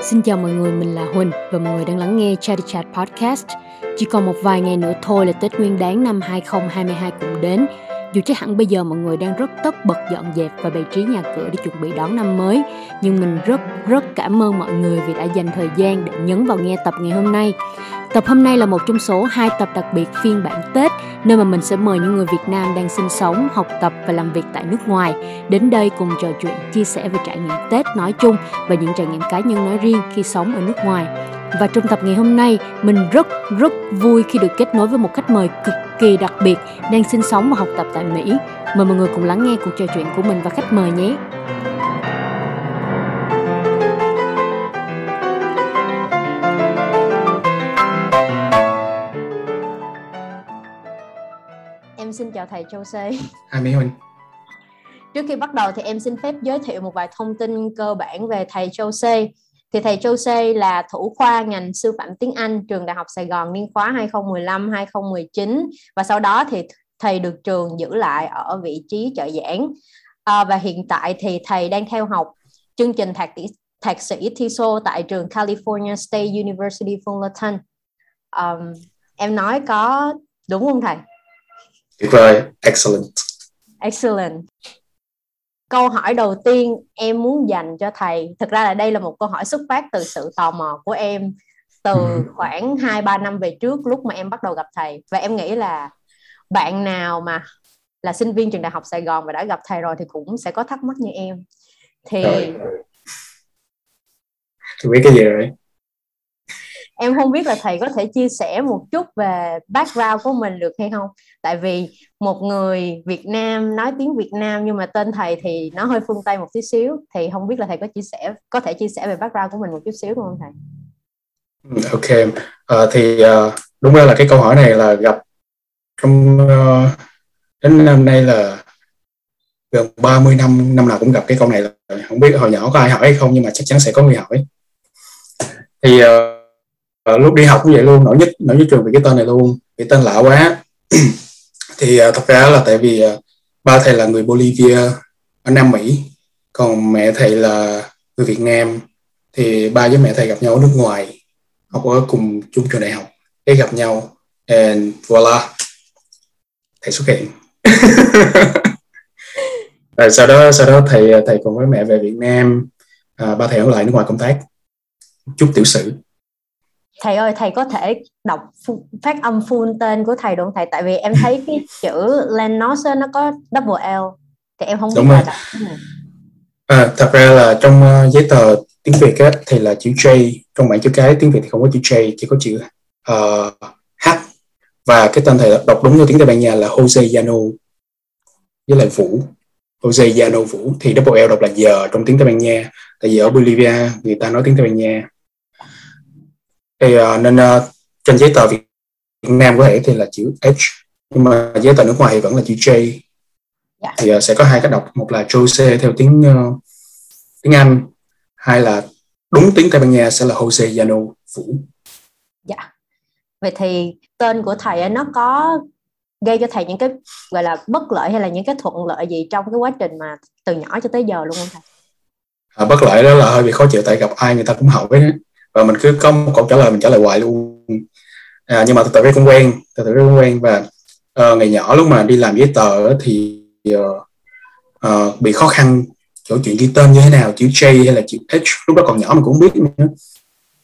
Xin chào mọi người, mình là Huỳnh và mọi người đang lắng nghe Chatty Chat Podcast. Chỉ còn một vài ngày nữa thôi là Tết Nguyên đán năm 2022 cũng đến. Dù chắc hẳn bây giờ mọi người đang rất tất bật dọn dẹp và bày trí nhà cửa để chuẩn bị đón năm mới, nhưng mình rất rất cảm ơn mọi người vì đã dành thời gian để nhấn vào nghe tập ngày hôm nay. Tập hôm nay là một trong số hai tập đặc biệt phiên bản Tết, nơi mà mình sẽ mời những người Việt Nam đang sinh sống, học tập và làm việc tại nước ngoài đến đây cùng trò chuyện, chia sẻ về trải nghiệm Tết nói chung và những trải nghiệm cá nhân nói riêng khi sống ở nước ngoài. Và trong tập ngày hôm nay, mình rất rất vui khi được kết nối với một khách mời cực kỳ đặc biệt đang sinh sống và học tập tại Mỹ. Mời mọi người cùng lắng nghe cuộc trò chuyện của mình và khách mời nhé. Xin chào thầy Châu Sê. Hai Mỹ Huynh. Trước khi bắt đầu thì em xin phép giới thiệu một vài thông tin cơ bản về thầy Châu Sê. Thì thầy Châu Sê là thủ khoa ngành sư phạm tiếng Anh trường Đại học Sài Gòn niên khóa 2015-2019 và sau đó thì thầy được trường giữ lại ở vị trí trợ giảng. À, và hiện tại thì thầy đang theo học chương trình thạc sĩ thạc sĩ TESOL tại trường California State University Fullerton. Um, em nói có đúng không thầy? Tuyệt vời, excellent. Excellent. Câu hỏi đầu tiên em muốn dành cho thầy, thực ra là đây là một câu hỏi xuất phát từ sự tò mò của em từ ừ. khoảng 2 3 năm về trước lúc mà em bắt đầu gặp thầy và em nghĩ là bạn nào mà là sinh viên trường đại học Sài Gòn và đã gặp thầy rồi thì cũng sẽ có thắc mắc như em. Thì rồi. Thì biết cái gì rồi? em không biết là thầy có thể chia sẻ một chút về background của mình được hay không tại vì một người Việt Nam nói tiếng Việt Nam nhưng mà tên thầy thì nó hơi phương Tây một tí xíu thì không biết là thầy có chia sẻ có thể chia sẻ về background của mình một chút xíu đúng không thầy? Ừ, ok, à, thì uh, đúng ra là cái câu hỏi này là gặp trong uh, đến năm nay là gần 30 năm năm nào cũng gặp cái câu này là không biết hồi nhỏ có ai hỏi hay không nhưng mà chắc chắn sẽ có người hỏi. Thì uh, lúc đi học cũng vậy luôn nổi nhất nổi nhất trường vì cái tên này luôn cái tên lạ quá thì uh, thật ra là tại vì uh, ba thầy là người Bolivia ở Nam Mỹ còn mẹ thầy là người Việt Nam. Thì ba với mẹ thầy gặp nhau ở nước ngoài học ở cùng chung trường đại học để gặp nhau and voila thầy xuất hiện. Rồi sau đó sau đó thầy à, thầy cùng với mẹ về Việt Nam à, ba thầy ở lại nước ngoài công tác chút tiểu sử thầy ơi thầy có thể đọc phát âm full tên của thầy được không thầy? Tại vì em thấy cái chữ Lenos nó có double L thì em không biết là đọc À, thật ra là trong uh, giấy tờ tiếng Việt á, thì là chữ J trong bảng chữ cái tiếng Việt thì không có chữ J chỉ có chữ uh, H. Và cái tên thầy đọc đúng như tiếng Tây Ban Nha là Jose Llano với lại Vũ. Jose Llano Vũ thì double L đọc là giờ trong tiếng Tây Ban Nha. Tại vì ở Bolivia người ta nói tiếng Tây Ban Nha thì uh, nên uh, trên giấy tờ Việt Nam có thể thì là chữ H nhưng mà giấy tờ nước ngoài thì vẫn là chữ J yeah. Dạ. thì uh, sẽ có hai cách đọc một là Jose theo tiếng uh, tiếng Anh hai là đúng tiếng Tây Ban Nha sẽ là Jose Llano Vũ dạ yeah. vậy thì tên của thầy nó có gây cho thầy những cái gọi là bất lợi hay là những cái thuận lợi gì trong cái quá trình mà từ nhỏ cho tới giờ luôn không thầy? À, bất lợi đó là hơi bị khó chịu tại gặp ai người ta cũng hỏi và mình cứ có một câu trả lời mình trả lời hoài luôn. À, nhưng mà từ từ cũng quen từ từ cũng quen. Và uh, ngày nhỏ lúc mà đi làm giấy tờ thì uh, uh, bị khó khăn chỗ chuyện ghi tên như thế nào chữ J hay là chữ H. Lúc đó còn nhỏ mình cũng biết nữa.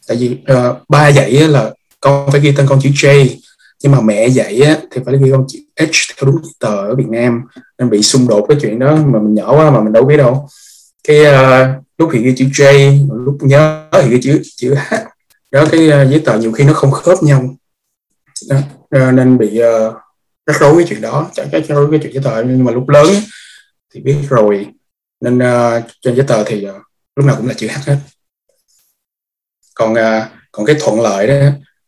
Tại vì uh, ba dạy là con phải ghi tên con chữ J. Nhưng mà mẹ dạy á, thì phải ghi con chữ H theo đúng tờ ở Việt Nam. Nên bị xung đột cái chuyện đó mà mình nhỏ quá mà mình đâu biết đâu. Cái uh, lúc thì ghi chữ J lúc nhớ thì ghi chữ chữ H. Đó cái uh, giấy tờ nhiều khi nó không khớp nhau. Đó, uh, nên bị uh, rắc rối cái chuyện đó chẳng cái rối cái chuyện giấy tờ. Nhưng mà lúc lớn thì biết rồi. Nên uh, trên giấy tờ thì uh, lúc nào cũng là chữ H hết. Còn uh, còn cái thuận lợi đó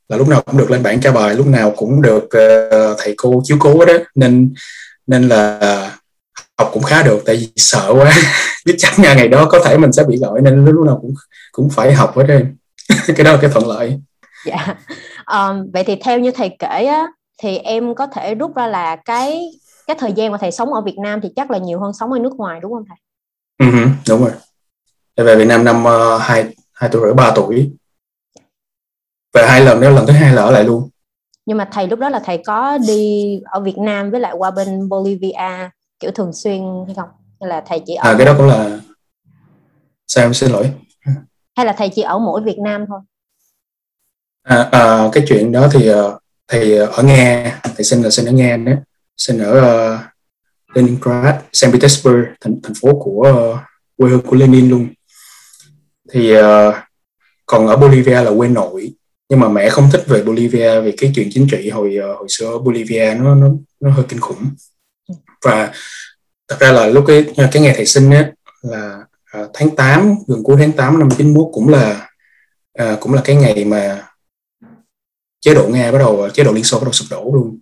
là lúc nào cũng được lên bảng tra bài lúc nào cũng được uh, thầy cô chiếu cố đó. Nên nên là học cũng khá được tại vì sợ quá. Biết chắc nha ngày đó có thể mình sẽ bị gọi nên lúc nào cũng cũng phải học hết trơn cái đó là cái thuận lợi. Dạ. Um, vậy thì theo như thầy kể á thì em có thể rút ra là cái cái thời gian mà thầy sống ở Việt Nam thì chắc là nhiều hơn sống ở nước ngoài đúng không thầy? Uh-huh, đúng rồi. về Việt Nam năm uh, hai hai tuổi rưỡi ba tuổi. Về hai lần đó lần thứ hai là ở lại luôn. Nhưng mà thầy lúc đó là thầy có đi ở Việt Nam với lại qua bên Bolivia kiểu thường xuyên hay không? Hay là thầy chỉ ở à cái đó cũng là sao em xin lỗi? Hay là thầy chỉ ở mỗi Việt Nam thôi? À, à, cái chuyện đó thì ờ, thầy ở Nga. Thầy sinh là sinh ở Nga đấy sinh ở uh, Leningrad Saint Petersburg thành thành phố của uh, quê hương của Lenin luôn. Thì uh, còn ở Bolivia là quê nội. Nhưng mà mẹ không thích về Bolivia vì cái chuyện chính trị hồi uh, hồi xưa ở Bolivia nó nó nó hơi kinh khủng và thật ra là lúc cái à, cái ngày thầy sinh á là uh, tháng 8 gần cuối tháng 8 năm 91 cũng là uh, cũng là cái ngày mà chế độ Nga bắt đầu chế độ Liên Xô bắt đầu sụp đổ luôn.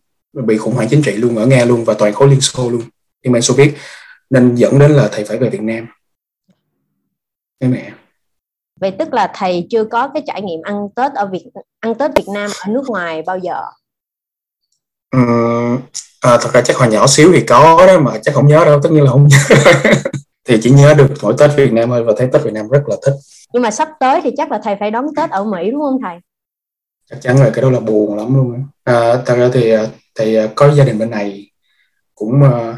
Bị khủng hoảng chính trị luôn ở Nga luôn và toàn khối Liên Xô luôn. Liên minh Xô Viết nên dẫn đến là thầy phải về Việt Nam. Với mẹ. Vậy tức là thầy chưa có cái trải nghiệm ăn Tết ở Việt ăn Tết Việt Nam ở nước ngoài bao giờ? Uhm, à, thật ra chắc hồi nhỏ xíu thì có đó mà chắc không nhớ đâu tất nhiên là không nhớ thì chỉ nhớ được mỗi Tết Việt Nam thôi và thấy Tết Việt Nam rất là thích. Nhưng mà sắp tới thì chắc là thầy phải đón Tết ở Mỹ đúng không thầy? Chắc chắn là cái đó là buồn lắm luôn à, thật ra thì à, thì à, có gia đình bên này cũng uh,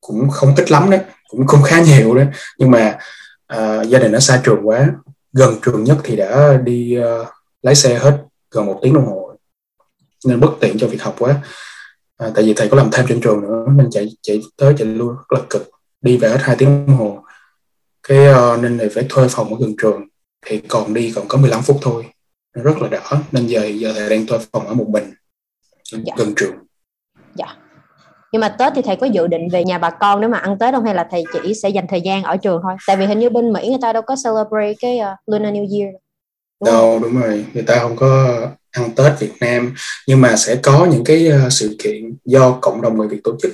cũng không ít lắm đấy cũng không khá nhiều đấy. Nhưng mà uh, gia đình nó xa trường quá gần trường nhất thì đã đi uh, lái xe hết gần một tiếng đồng hồ nên bất tiện cho việc học quá. À, tại vì thầy có làm thêm trên trường nữa nên chạy chạy tới chạy lui rất là cực đi về hết hai tiếng đồng hồ. Cái uh, nên thầy phải thuê phòng ở gần trường thì còn đi còn có 15 phút thôi. Rất là đỡ nên giờ giờ thầy đang thuê phòng ở một mình dạ. gần trường. Dạ. Nhưng mà Tết thì thầy có dự định về nhà bà con để mà ăn Tết không? Hay là thầy chỉ sẽ dành thời gian ở trường thôi? Tại vì hình như bên Mỹ người ta đâu có celebrate cái uh, Lunar New Year đúng đâu đúng rồi. Người ta không có ăn Tết Việt Nam nhưng mà sẽ có những cái uh, sự kiện do cộng đồng người Việt tổ chức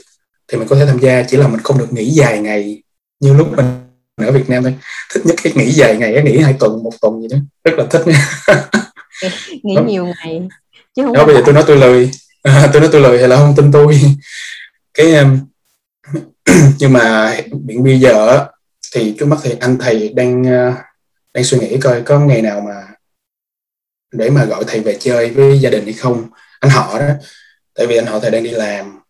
thì mình có thể tham gia chỉ là mình không được nghỉ dài ngày như lúc mình ở Việt Nam thôi. Thích nhất cái nghỉ dài ngày nghỉ hai tuần một tuần gì đó. Rất là thích nghỉ nhiều ngày chứ không đó bây giờ tôi nói tôi lười. À, tôi nói tôi lười hay là không tin tôi. Cái nhưng mà hiện bây giờ thì trước mắt thì anh thầy đang uh, đang suy nghĩ coi có ngày nào mà để mà gọi thầy về chơi với gia đình hay không? Anh họ đó. Tại vì anh họ thầy đang đi làm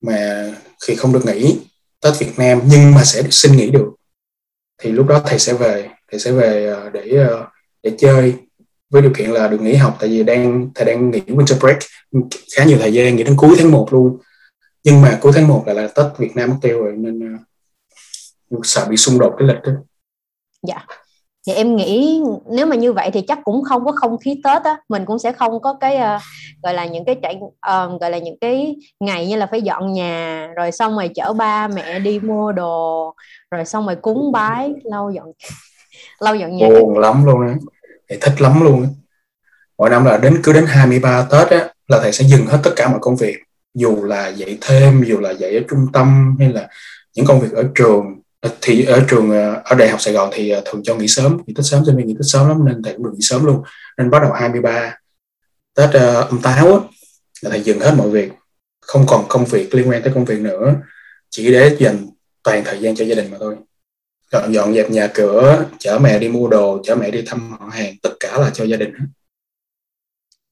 mà khi không được nghỉ Tết Việt Nam nhưng mà sẽ xin nghỉ được. Thì lúc đó thầy sẽ về thầy sẽ về ờ, để ờ, để chơi với điều kiện là được nghỉ học tại vì đang thầy đang nghỉ winter break khá nhiều thời gian nghỉ đến cuối tháng 1 luôn. Nhưng mà cuối tháng 1 là là Tết Việt Nam mất tiêu rồi nên uh, sợ bị xung đột cái lịch đó. Dạ thì em nghĩ nếu mà như vậy thì chắc cũng không có không khí Tết á mình cũng sẽ không có cái uh, gọi là những cái trải uh, gọi là những cái ngày như là phải dọn nhà rồi xong rồi chở ba mẹ đi mua đồ rồi xong rồi cúng bái lau dọn lau dọn nhà. Buồn lắm luôn á. Thầy thích lắm luôn á. Mỗi năm là đến cứ đến 23 Tết á là thầy sẽ dừng hết tất cả mọi công việc. Dù là dạy thêm dù là dạy ở trung tâm hay là những công việc ở trường thì ở trường ờ, ở đại học Sài Gòn thì ờ, thường cho nghỉ sớm nghỉ Tết sớm cho nên nghỉ Tết sớm lắm nên thầy cũng được nghỉ sớm luôn. Nên bắt đầu 23 Tết uh, âm táo á, là thầy dừng hết mọi việc không còn công việc liên quan tới công việc nữa chỉ để dành toàn thời gian cho gia đình mà thôi. Dọn dọn dẹp nhà cửa chở mẹ đi mua đồ chở mẹ đi thăm họ hàng tất cả là cho gia đình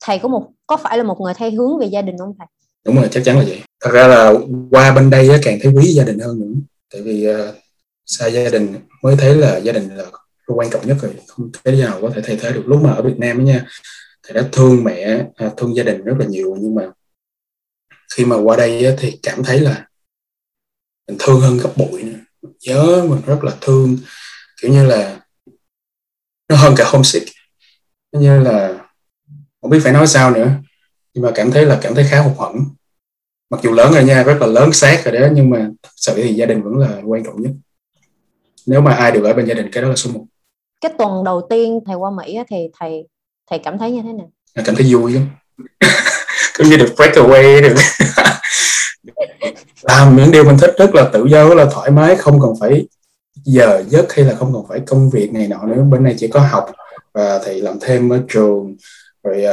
thầy có một có phải là một người theo hướng về gia đình không thầy? Đúng rồi chắc chắn là vậy. Thật ra là qua bên đây càng thấy quý gia đình hơn nữa. Tại vì xa gia đình, mới thấy là gia đình là quan trọng nhất rồi. Không thể nào có thể thay thế được. Lúc mà ở Việt Nam ấy nha, Thì đã thương mẹ à, thương gia đình rất là nhiều. Nhưng mà khi mà qua đây thì cảm thấy là mình thương hơn gấp bội nữa. Nhớ mình rất là thương, kiểu như là, nó hơn cả homesick. Như là, không biết phải nói sao nữa. Nhưng mà cảm thấy là cảm thấy khá hụt hẫng. Mặc dù lớn rồi nha, rất là lớn xác rồi đó, nhưng mà thật sự thì gia đình vẫn là quan trọng nhất nếu mà ai được ở bên gia đình cái đó là số một. Cái tuần đầu tiên thầy qua Mỹ thì thầy thầy cảm thấy như thế nào? Cảm thấy vui lắm cứ như được break away được. Làm những điều mình thích rất là tự do rất là thoải mái không cần phải giờ giấc hay là không cần phải công việc này nọ nữa. Bên này chỉ có học và thầy làm thêm ở trường rồi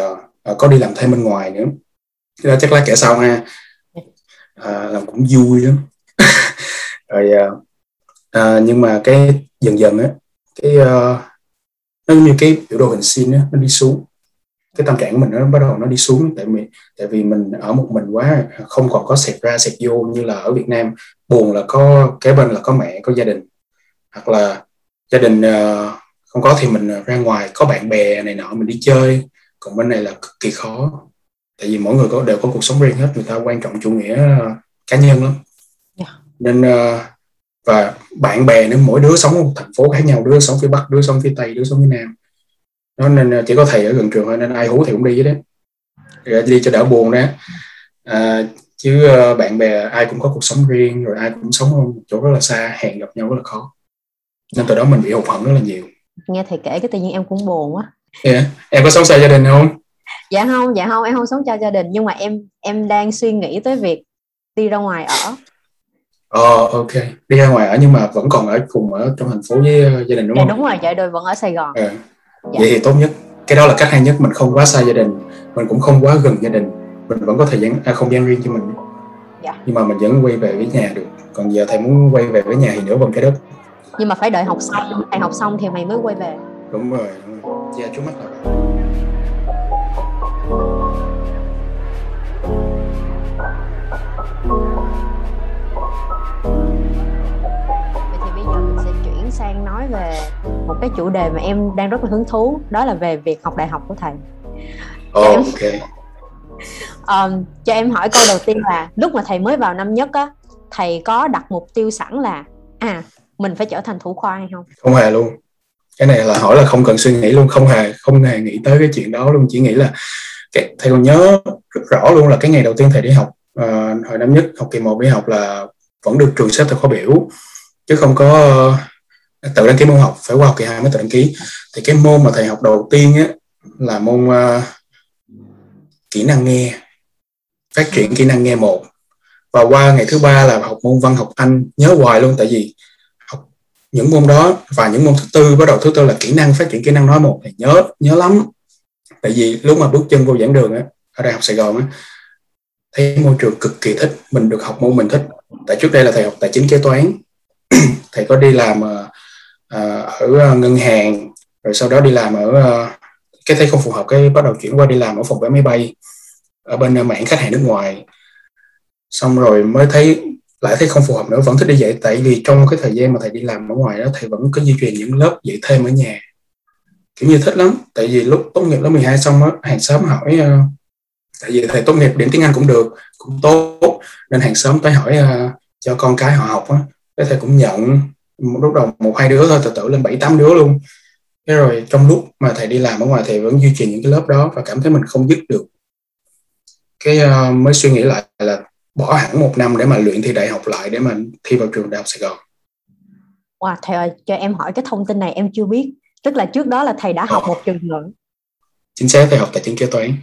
uh, có đi làm thêm bên ngoài nữa. Đó chắc là kể sau ha. À, làm cũng vui lắm. Rồi uh, uh, nhưng mà cái dần dần á cái uh, nó như cái biểu đồ hình sin á nó đi xuống. Cái tâm trạng của mình nó bắt đầu nó đi xuống tại vì tại vì mình ở một mình quá không còn có sẹt ra sẹt vô như là ở Việt Nam. Buồn là có kế bên là có mẹ có gia đình. Hoặc là gia đình uh, không có thì mình ra ngoài có bạn bè này nọ mình đi chơi. Còn bên này là cực kỳ khó. Tại vì mỗi người có đều có cuộc sống riêng hết người ta quan trọng chủ nghĩa uh, cá nhân lắm. Yeah. Dạ. nên uh, và bạn bè nữa mỗi đứa sống một thành phố khác nhau đứa sống phía bắc đứa sống phía tây đứa sống phía nam. Nó nên chỉ có thầy ở gần trường thôi nên ai hú thì cũng đi với đấy đi cho đỡ buồn đó à, chứ bạn bè ai cũng có cuộc sống riêng rồi ai cũng sống ở một chỗ rất là xa hẹn gặp nhau rất là khó. Nên từ đó mình bị hụt hẫng rất là nhiều. Nghe thầy kể cái tự nhiên em cũng buồn quá. Yeah. em có sống xa gia đình không? Dạ không dạ không em không sống xa gia đình. Nhưng mà em em đang suy nghĩ tới việc đi ra ngoài ở ờ ok đi ra ngoài ở nhưng mà vẫn còn ở cùng ở trong thành phố với ờ, gia đình đúng dạ, không đúng rồi dạ đôi vẫn ở sài gòn à. dạ. vậy thì tốt nhất cái đó là cách hay nhất mình không quá xa gia đình mình cũng không quá gần gia đình mình vẫn có thời gian à, không gian riêng cho mình dạ. nhưng mà mình vẫn quay về với nhà được còn giờ thầy muốn quay về với nhà thì nữa bằng cái đất nhưng mà phải đợi học xong thầy học xong thì mày mới quay về đúng rồi, đúng rồi. dạ chú mắt là vậy nói về một cái chủ đề mà em đang rất là hứng thú đó là về việc học đại học của thầy. Oh, em, ok. Um, cho em hỏi câu đầu tiên là lúc mà thầy mới vào năm nhất á thầy có đặt mục tiêu sẵn là à mình phải trở thành thủ khoa hay không? Không hề luôn. Cái này là hỏi là không cần suy nghĩ luôn không hề không hề nghĩ tới cái chuyện đó luôn chỉ nghĩ là cái, thầy còn nhớ rất rõ luôn là cái ngày đầu tiên thầy đi học uh, hồi năm nhất học kỳ một đi học là vẫn được trường xếp theo khóa biểu chứ không có tự đăng ký môn học phải qua học kỳ hai mới tự đăng ký. Thì cái môn mà thầy học đầu tiên á là môn uh, kỹ năng nghe phát triển kỹ năng nghe một. Và qua ngày thứ ba là học môn văn học anh. Nhớ hoài luôn tại vì học những môn đó và những môn thứ tư bắt đầu thứ tư là kỹ năng phát triển kỹ năng nói một. Thì nhớ nhớ lắm. Tại vì lúc mà bước chân vô giảng đường á ở đại học sài gòn á thấy môi trường cực kỳ thích. Mình được học môn mình thích. Tại trước đây là thầy học tài chính kế toán. Thầy có đi làm uh, Ờ, ở ờ, ngân hàng, rồi sau đó đi làm ở ờ, cái thấy không phù hợp cái bắt đầu chuyển qua đi làm ở phòng vé máy bay ở bên mảng khách hàng nước ngoài. Xong rồi mới thấy, lại thấy không phù hợp nữa, vẫn thích đi dạy, tại vì trong cái thời gian mà thầy đi làm ở ngoài đó, thầy vẫn có di truyền những lớp dạy thêm ở nhà. Kiểu như thích lắm, tại vì lúc tốt nghiệp lớp 12 xong á, hàng xóm hỏi tại vì thầy tốt nghiệp điểm tiếng Anh cũng được, cũng tốt, nên hàng xóm tới hỏi cho con cái họ học á. Cái thầy cũng nhận lúc đầu một hai đứa thôi từ từ lên bảy tám đứa luôn thế rồi trong lúc mà thầy đi làm ở ngoài thầy vẫn duy trì những cái lớp đó và cảm thấy mình không dứt được cái uh, mới suy nghĩ lại là bỏ hẳn một năm để mà luyện thi đại học lại để mà thi vào trường đại học Sài Gòn. Wow, thầy ơi, cho em hỏi cái thông tin này em chưa biết. Tức là trước đó là thầy đã học một trường rồi. Chính xác, thầy học tài chính kế toán.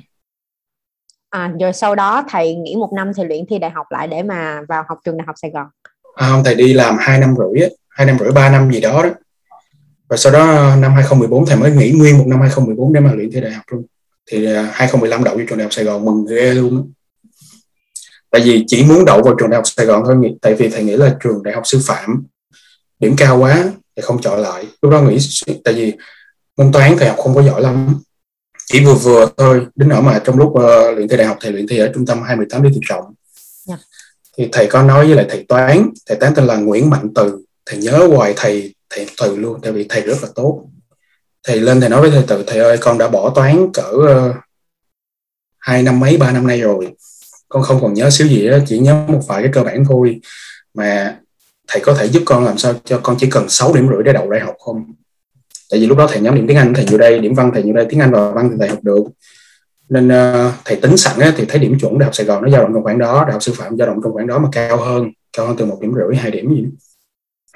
À, rồi sau đó thầy nghỉ một năm thì luyện thi đại học lại để mà vào học trường đại học Sài Gòn. À, không, thầy đi làm hai năm rưỡi á, hai năm rưỡi ba năm gì đó đó. Và sau đó năm 2014 thầy mới nghỉ nguyên một năm 2014 để mà luyện thi đại học luôn. Thì 2015 à, đậu vô trường đại học Sài Gòn mừng ghê luôn tại vì chỉ muốn đậu vào trường đại học Sài Gòn thôi tại vì thầy nghĩ là trường đại học sư phạm điểm cao quá thì không chọn lại lúc đó nghĩ tại vì môn toán thầy học không có giỏi lắm chỉ vừa vừa thôi đến nỗi mà trong lúc uh, luyện thi đại học thầy luyện thi ở trung tâm 218 Lý Tự Trọng yeah. Dạ. thì thầy có nói với lại thầy toán thầy toán tên là Nguyễn Mạnh Từ thầy nhớ hoài thầy thầy Từ luôn tại vì thầy rất là tốt. Thầy lên thầy nói với thầy Từ thầy ơi con đã bỏ toán cỡ uh, hai năm mấy ba năm nay rồi. Con không còn nhớ xíu gì đó chỉ nhớ một vài cái cơ bản thôi. Mà thầy có thể giúp con làm sao cho con chỉ cần 6 điểm rưỡi để đậu đại học không? Tại vì lúc đó thầy nhóm điểm tiếng Anh thầy vô đây điểm văn thầy vô đây tiếng Anh và văn thì thầy học được. Nên uh, thầy tính sẵn á, thì thấy điểm chuẩn đại học Sài Gòn nó dao động trong khoảng đó đại học sư phạm dao động trong khoảng đó mà cao hơn cao hơn từ một điểm rưỡi hai điểm gì đó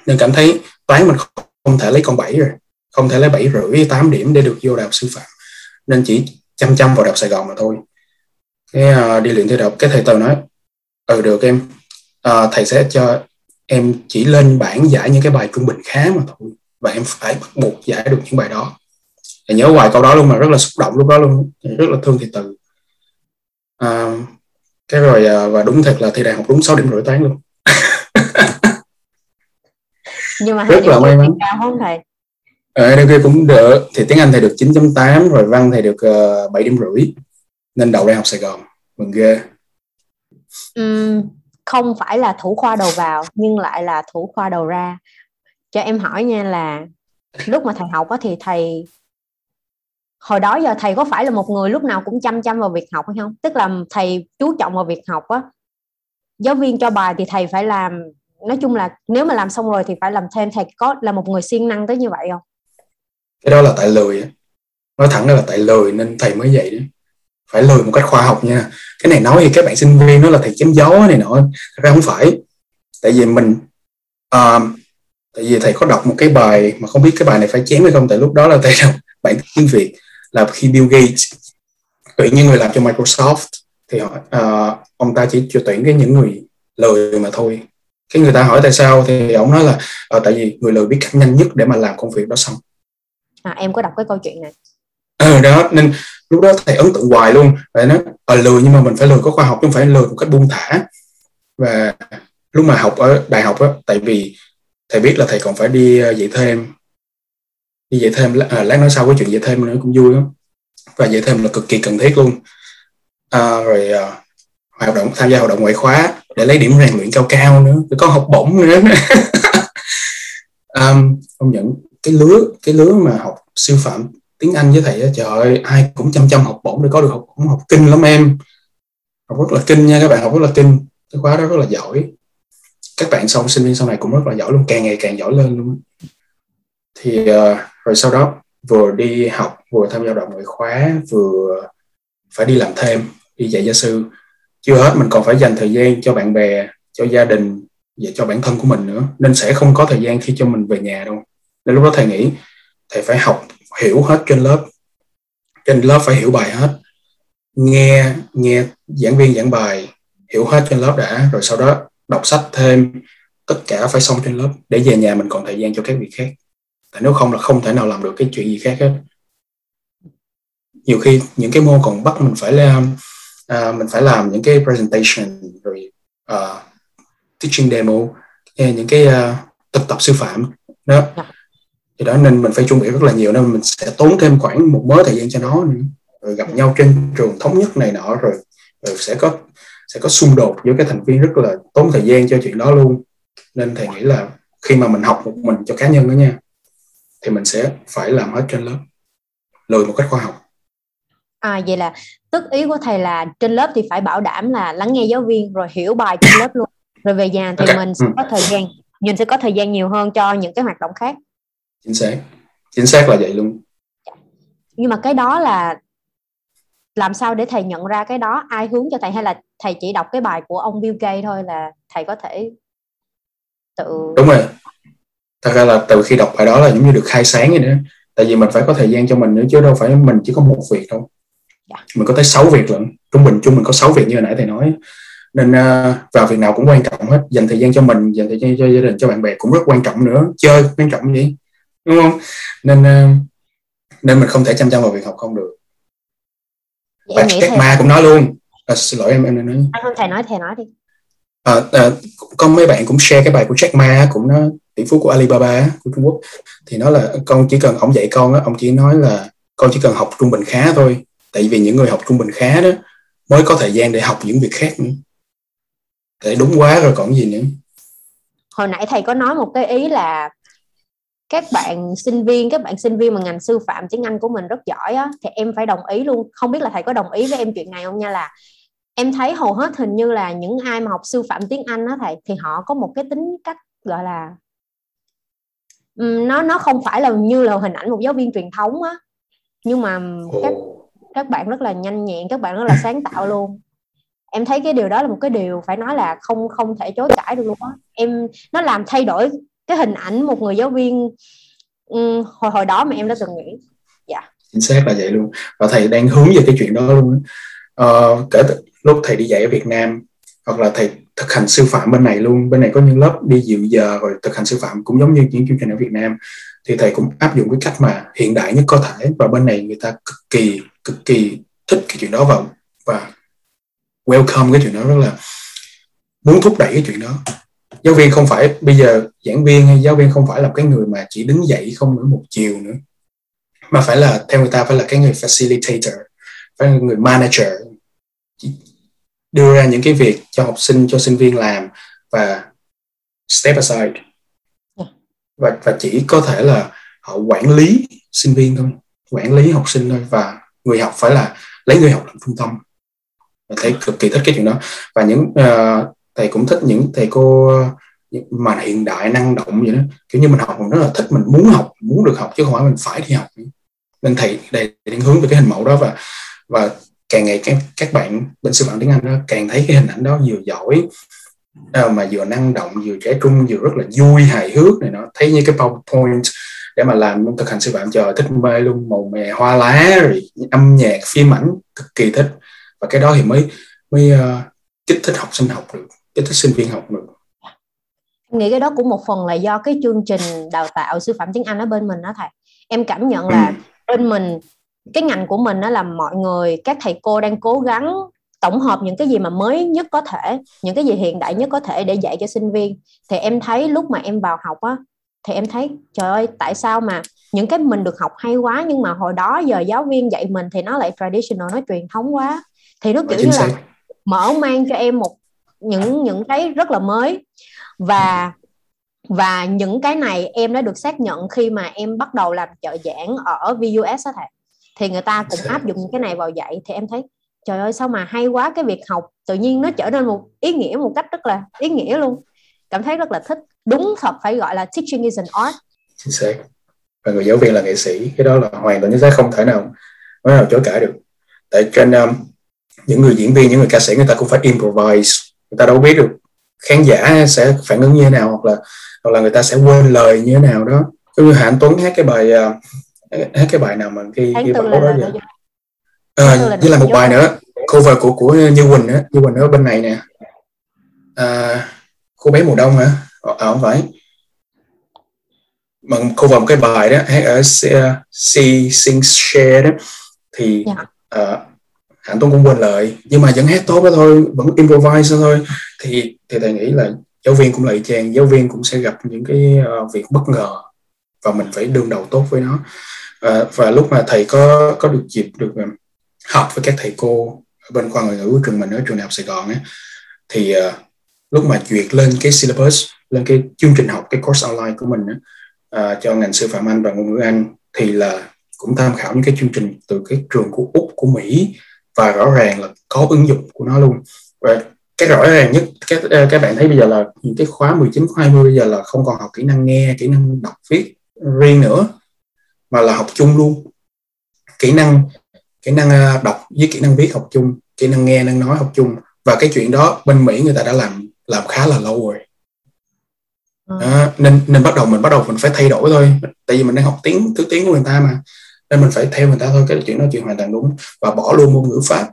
nên cảm thấy toán mình không thể lấy con bảy rồi. Không thể lấy bảy rưỡi tám điểm để được vô đại học sư phạm. Nên chỉ chăm chăm vào đại học Sài Gòn mà thôi. Cái uh, đi luyện thi đại học cái thầy tàu nói ừ được em. Uh, thầy sẽ cho em chỉ lên bảng giải những cái bài trung bình khá mà thôi và em phải bắt buộc giải được những bài đó. Thầy nhớ hoài câu đó luôn mà rất là xúc động lúc đó luôn. Rất là thương thầy từ uh, à, cái rồi uh, và đúng thật là thi đại học đúng 6 điểm rưỡi toán luôn. nhưng mà rất là may mắn. cao không thầy. Ở đây kia cũng được thì tiếng Anh thầy được 9.8 rồi văn thầy được uh, 7 điểm rưỡi. Nên đậu đại học Sài Gòn. Mừng ghê. Um, không phải là thủ khoa đầu vào nhưng lại là thủ khoa đầu ra. Cho em hỏi nha là lúc mà thầy học á thì thầy hồi đó giờ thầy có phải là một người lúc nào cũng chăm chăm vào việc học hay không? Tức là thầy chú trọng vào việc học á. Giáo viên cho bài thì thầy phải làm nói chung là nếu mà làm xong rồi thì phải làm thêm thầy có là một người siêng năng tới như vậy không? Cái đó là tại lười nói thẳng là tại lười nên thầy mới vậy đó. Phải lười một cách khoa học nha. Cái này nói thì các bạn sinh viên nó là thầy chém gió này nọ. Thật ra không phải. Tại vì mình uh, tại vì thầy có đọc một cái bài mà không biết cái bài này phải chém hay không tại lúc đó là thầy đọc bản tiếng việt là khi Bill Gates tuyển những người làm cho Microsoft thì họ uh, ông ta chỉ cho tuyển cái những người lười mà thôi cái người ta hỏi tại sao thì ông nói là uh, tại vì người lười biết cách nhanh nhất để mà làm công việc đó xong. À, em có đọc cái câu chuyện này. Ừ đó nên lúc đó thầy ấn tượng hoài luôn. Và nó ờ lười nhưng mà mình phải lười có khoa học chứ không phải lười một cách buông thả. Và lúc mà học ở đại học á tại vì thầy biết là thầy còn phải đi ờ, dạy thêm. Đi dạy thêm à, lát nói sau cái chuyện dạy thêm nữa cũng vui lắm. Và dạy thêm là cực kỳ cần thiết luôn. À, rồi à, hoạt động tham gia hoạt động ngoại khóa để lấy điểm rèn luyện cao cao nữa có học bổng nữa. Um, công nhận cái lứa cái lứa mà học siêu phẩm tiếng Anh với thầy á trời ơi ai cũng chăm chăm học bổng để có được học bổng học kinh lắm em. Học rất là kinh nha các bạn học rất là kinh. Cái khóa đó rất là giỏi. Các bạn sau sinh viên sau này cũng rất là giỏi luôn càng ngày càng giỏi lên luôn. Thì uh, rồi sau đó vừa đi học vừa tham gia hoạt động ngoại khóa vừa phải đi làm thêm đi dạy gia sư chưa hết, mình còn phải dành thời gian cho bạn bè, cho gia đình và cho bản thân của mình nữa. Nên sẽ không có thời gian khi cho mình về nhà đâu. Nên lúc đó thầy nghĩ, thầy phải học, hiểu hết trên lớp. Trên lớp phải hiểu bài hết. Nghe nghe giảng viên giảng bài, hiểu hết trên lớp đã. Rồi sau đó đọc sách thêm. Tất cả phải xong trên lớp. Để về nhà mình còn thời gian cho các việc khác. Tại nếu không là không thể nào làm được cái chuyện gì khác hết. Nhiều khi những cái môn còn bắt mình phải làm uh, mình phải làm những cái presentation rồi uh, teaching demo những cái uh, thực tập sư phạm. Đó. Dạ. Thì đó nên mình phải chuẩn bị rất là nhiều nên mình sẽ tốn thêm khoảng một mớ thời gian cho nó nữa. Rồi gặp nhau trên trường thống nhất này nọ rồi, rồi sẽ có sẽ có xung đột giữa các thành viên rất là tốn thời gian cho chuyện đó luôn. Nên thầy nghĩ là khi mà mình học một mình cho cá nhân đó nha thì mình sẽ phải làm hết trên lớp lười một cách khoa học à vậy là tức ý của thầy là trên lớp thì phải bảo đảm là lắng nghe giáo viên rồi hiểu bài trên lớp luôn. Rồi về nhà thì okay. mình sẽ có thời gian mình sẽ có thời gian nhiều hơn cho những cái hoạt động khác. Chính xác. Chính xác là vậy luôn. Nhưng mà cái đó là làm sao để thầy nhận ra cái đó? Ai hướng cho thầy? Hay là thầy chỉ đọc cái bài của ông Bill Gates thôi là thầy có thể tự đúng rồi. Thật ra là từ khi đọc bài đó là giống như được khai sáng vậy nữa tại vì mình phải có thời gian cho mình nữa chứ đâu phải mình chỉ có một việc đâu. Mình có tới 6 việc lận. Trung bình chung mình có 6 việc như hồi nãy thầy nói. Nên uh, vào việc nào cũng quan trọng hết. Dành thời gian cho mình dành thời gian cho gia đình cho bạn bè cũng rất quan trọng nữa. Chơi quan trọng gì? Đúng không? Nên ờ, nên mình không thể chăm chăm vào việc học không được. Và Jack Ma cũng nói luôn. À, xin lỗi em em nói. Anh không thầy nói thầy nói đi. À, à, có mấy bạn cũng share cái bài của Jack Ma cũng nó tỷ phú của Alibaba của Trung Quốc. Thì nó là con chỉ cần ông dạy con á ông chỉ nói là con chỉ cần học trung bình khá thôi tại vì những người học trung bình khá đó mới có thời gian để học những việc khác nữa. Để đúng quá rồi còn gì nữa? Hồi nãy thầy có nói một cái ý là các bạn sinh viên các bạn sinh viên mà ngành sư phạm tiếng Anh của mình rất giỏi á thì em phải đồng ý luôn. Không biết là thầy có đồng ý với em chuyện này không nha là em thấy hầu hết hình như là những ai mà học sư phạm tiếng Anh á thầy thì họ có một cái tính cách gọi là nó nó không phải là như là hình ảnh một giáo viên truyền thống á. Nhưng mà các các bạn rất là nhanh nhẹn các bạn rất là sáng tạo luôn. Em thấy cái điều đó là một cái điều phải nói là không không thể chối cãi được luôn á. Em nó làm thay đổi cái hình ảnh một người giáo viên um, hồi hồi đó mà em đã từng nghĩ. Dạ. Yeah. chính xác là vậy luôn. Và thầy đang hướng về cái chuyện đó luôn uh, kể từ lúc thầy đi dạy ở Việt Nam hoặc là thầy thực hành sư phạm bên này luôn. Bên này có những lớp đi dự giờ rồi thực hành sư phạm cũng giống như những chương trình ở Việt Nam. Thì thầy cũng áp dụng cái cách mà hiện đại nhất có thể. Và bên này người ta cực kỳ cực kỳ thích cái chuyện đó và và welcome cái chuyện đó. Rất là muốn thúc đẩy cái chuyện đó. Giáo viên không phải bây giờ giảng viên hay giáo viên không phải là cái người mà chỉ đứng dậy không nữa một chiều nữa mà phải là theo người ta phải là cái người facilitator phải là người manager. Đưa ra những cái việc cho học sinh cho sinh viên làm và step aside. Và và chỉ có thể là họ quản lý sinh viên thôi quản lý học sinh thôi và người học phải là lấy người học làm trung tâm. Và thấy cực kỳ thích cái chuyện đó. Và những uh, thầy cũng thích những thầy cô mà hiện đại năng động vậy đó. Kiểu như mình học mình rất là thích mình muốn học muốn được học chứ không phải mình phải đi học. Nên thầy đây định hướng về cái hình mẫu đó và và càng ngày các các bạn bên sư phạm tiếng Anh đó càng thấy cái hình ảnh đó vừa giỏi ờ, mà vừa năng động vừa trẻ trung vừa rất là vui hài hước này nó thấy như cái PowerPoint để mà làm thực hành sư phạm chờ thích mê luôn màu mè hoa lá rồi âm nhạc phim ảnh cực kỳ thích. Và cái đó thì mới mới uh, kích thích học sinh học được kích thích sinh viên học được. Em nghĩ cái đó cũng một phần là do cái chương trình đào tạo sư phạm tiếng Anh ở bên mình đó thầy. Em cảm nhận là ừ. bên mình cái ngành của mình đó là mọi người các thầy cô đang cố gắng tổng hợp những cái gì mà mới nhất có thể những cái gì hiện đại nhất có thể để dạy cho sinh viên. Thì em thấy lúc mà em vào học á thì em thấy trời ơi tại sao mà những cái mình được học hay quá nhưng mà hồi đó giờ giáo viên dạy mình thì nó lại traditional nó truyền thống quá. Thì nó kiểu như là mở mang cho em một những những cái rất là mới. Và và những cái này em đã được xác nhận khi mà em bắt đầu làm trợ giảng ở VUS đó thầy. Thì người ta cũng áp dụng cái này vào dạy. Thì em thấy trời ơi sao mà hay quá cái việc học. Tự nhiên nó trở nên một ý nghĩa một cách rất là ý nghĩa luôn cảm thấy rất là thích. Đúng thật phải gọi là teaching is an art. Chính xác. Và người giáo viên là nghệ sĩ cái đó là hoàn toàn chính xác không thể nào nói nào chối cãi được. Tại trên um, những người diễn viên những người ca sĩ người ta cũng phải improvise người ta đâu biết được khán giả sẽ phản ứng như thế nào hoặc là hoặc là người ta sẽ quên lời như thế nào đó. Như Hạnh Tuấn hát cái bài uh, hát cái bài nào mà khi khi bảo đó vậy? à, với là một bài nữa cover của của Như Quỳnh á Như Quỳnh ở bên này nè. À, cô bé mùa đông hả ờ, à, không phải mà cover một cái bài đó hát ở C Sing Share đó thì yeah. Dạ. uh, hạnh tuấn cũng quên lời nhưng mà vẫn hát tốt đó thôi vẫn improvise thôi thì thì thầy nghĩ là giáo viên cũng lại chàng giáo viên cũng sẽ gặp những cái uh, việc bất ngờ và mình phải đương đầu tốt với nó và, và lúc mà thầy có có được dịp được uh, học với các thầy cô ở bên khoa ngoại ngữ trường mình ở trường đại học Sài Gòn ấy, thì uh, lúc mà duyệt lên cái syllabus lên cái chương trình học cái course online của mình uh, cho ngành sư phạm Anh và ngôn ngữ Anh thì là cũng tham khảo những cái chương trình từ cái trường của Úc của Mỹ và rõ ràng là có ứng dụng của nó luôn. Và cái rõ ràng nhất các à, các bạn thấy bây giờ là những cái khóa 19 khóa 20 bây giờ là không còn học kỹ năng nghe kỹ năng đọc viết riêng nữa mà là học chung luôn. Kỹ năng kỹ năng à, đọc với kỹ năng viết học chung kỹ năng nghe năng nói học chung. Và cái chuyện đó bên Mỹ người ta đã làm làm khá là lâu rồi. Đó, nên nên bắt đầu mình bắt đầu mình phải thay đổi thôi. Tại vì mình đang học tiếng thứ tiếng của người ta mà. Nên mình phải theo người ta thôi cái chuyện đó chuyện hoàn toàn đúng. Và bỏ luôn môn ngữ pháp.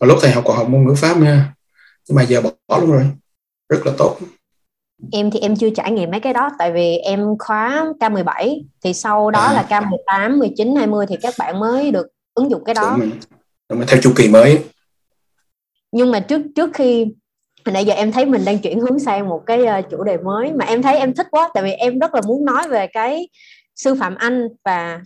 Và lúc thầy học còn học môn ngữ pháp nha. Nhưng mà giờ bỏ, bỏ luôn rồi. Rất là tốt. Em thì em chưa trải nghiệm mấy cái đó tại vì em khóa K17 thì sau đó à. là K18, 19, 20 thì các bạn mới được ứng dụng cái đó. Đúng rồi. theo chu kỳ mới. Nhưng mà trước trước khi nãy giờ em thấy mình đang chuyển hướng sang một cái uh, chủ đề mới mà em thấy em thích quá tại vì em rất là muốn nói về cái sư phạm Anh và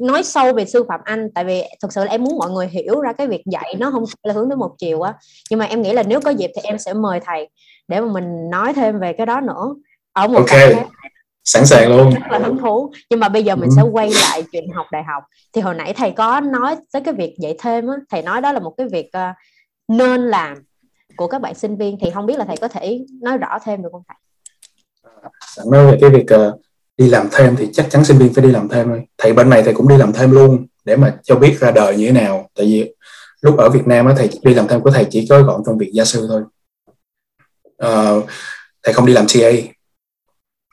nói sâu về sư phạm Anh. Tại vì thực sự là em muốn mọi người hiểu ra cái việc dạy nó không là hướng tới một chiều á. Nhưng mà em nghĩ là nếu có dịp thì em sẽ mời thầy để mà mình nói thêm về cái đó nữa. Ở một okay. cái sẵn sàng luôn. Rất là hứng thú. Nhưng mà bây giờ mình ừ. sẽ quay lại chuyện học đại học. Thì hồi nãy thầy có nói tới cái việc dạy thêm á. Thầy nói đó là một cái việc uh, nên làm của các bạn sinh viên thì không biết là thầy có thể nói rõ thêm được không thầy? À, dạ, nói về cái việc uh, đi làm thêm thì chắc chắn sinh viên phải đi làm thêm thôi. Thầy bên này thầy cũng đi làm thêm luôn để mà cho biết ra đời như thế nào. Tại vì lúc ở Việt Nam á thầy đi làm thêm của thầy chỉ có gọn trong việc gia sư thôi. Uh, thầy không đi làm TA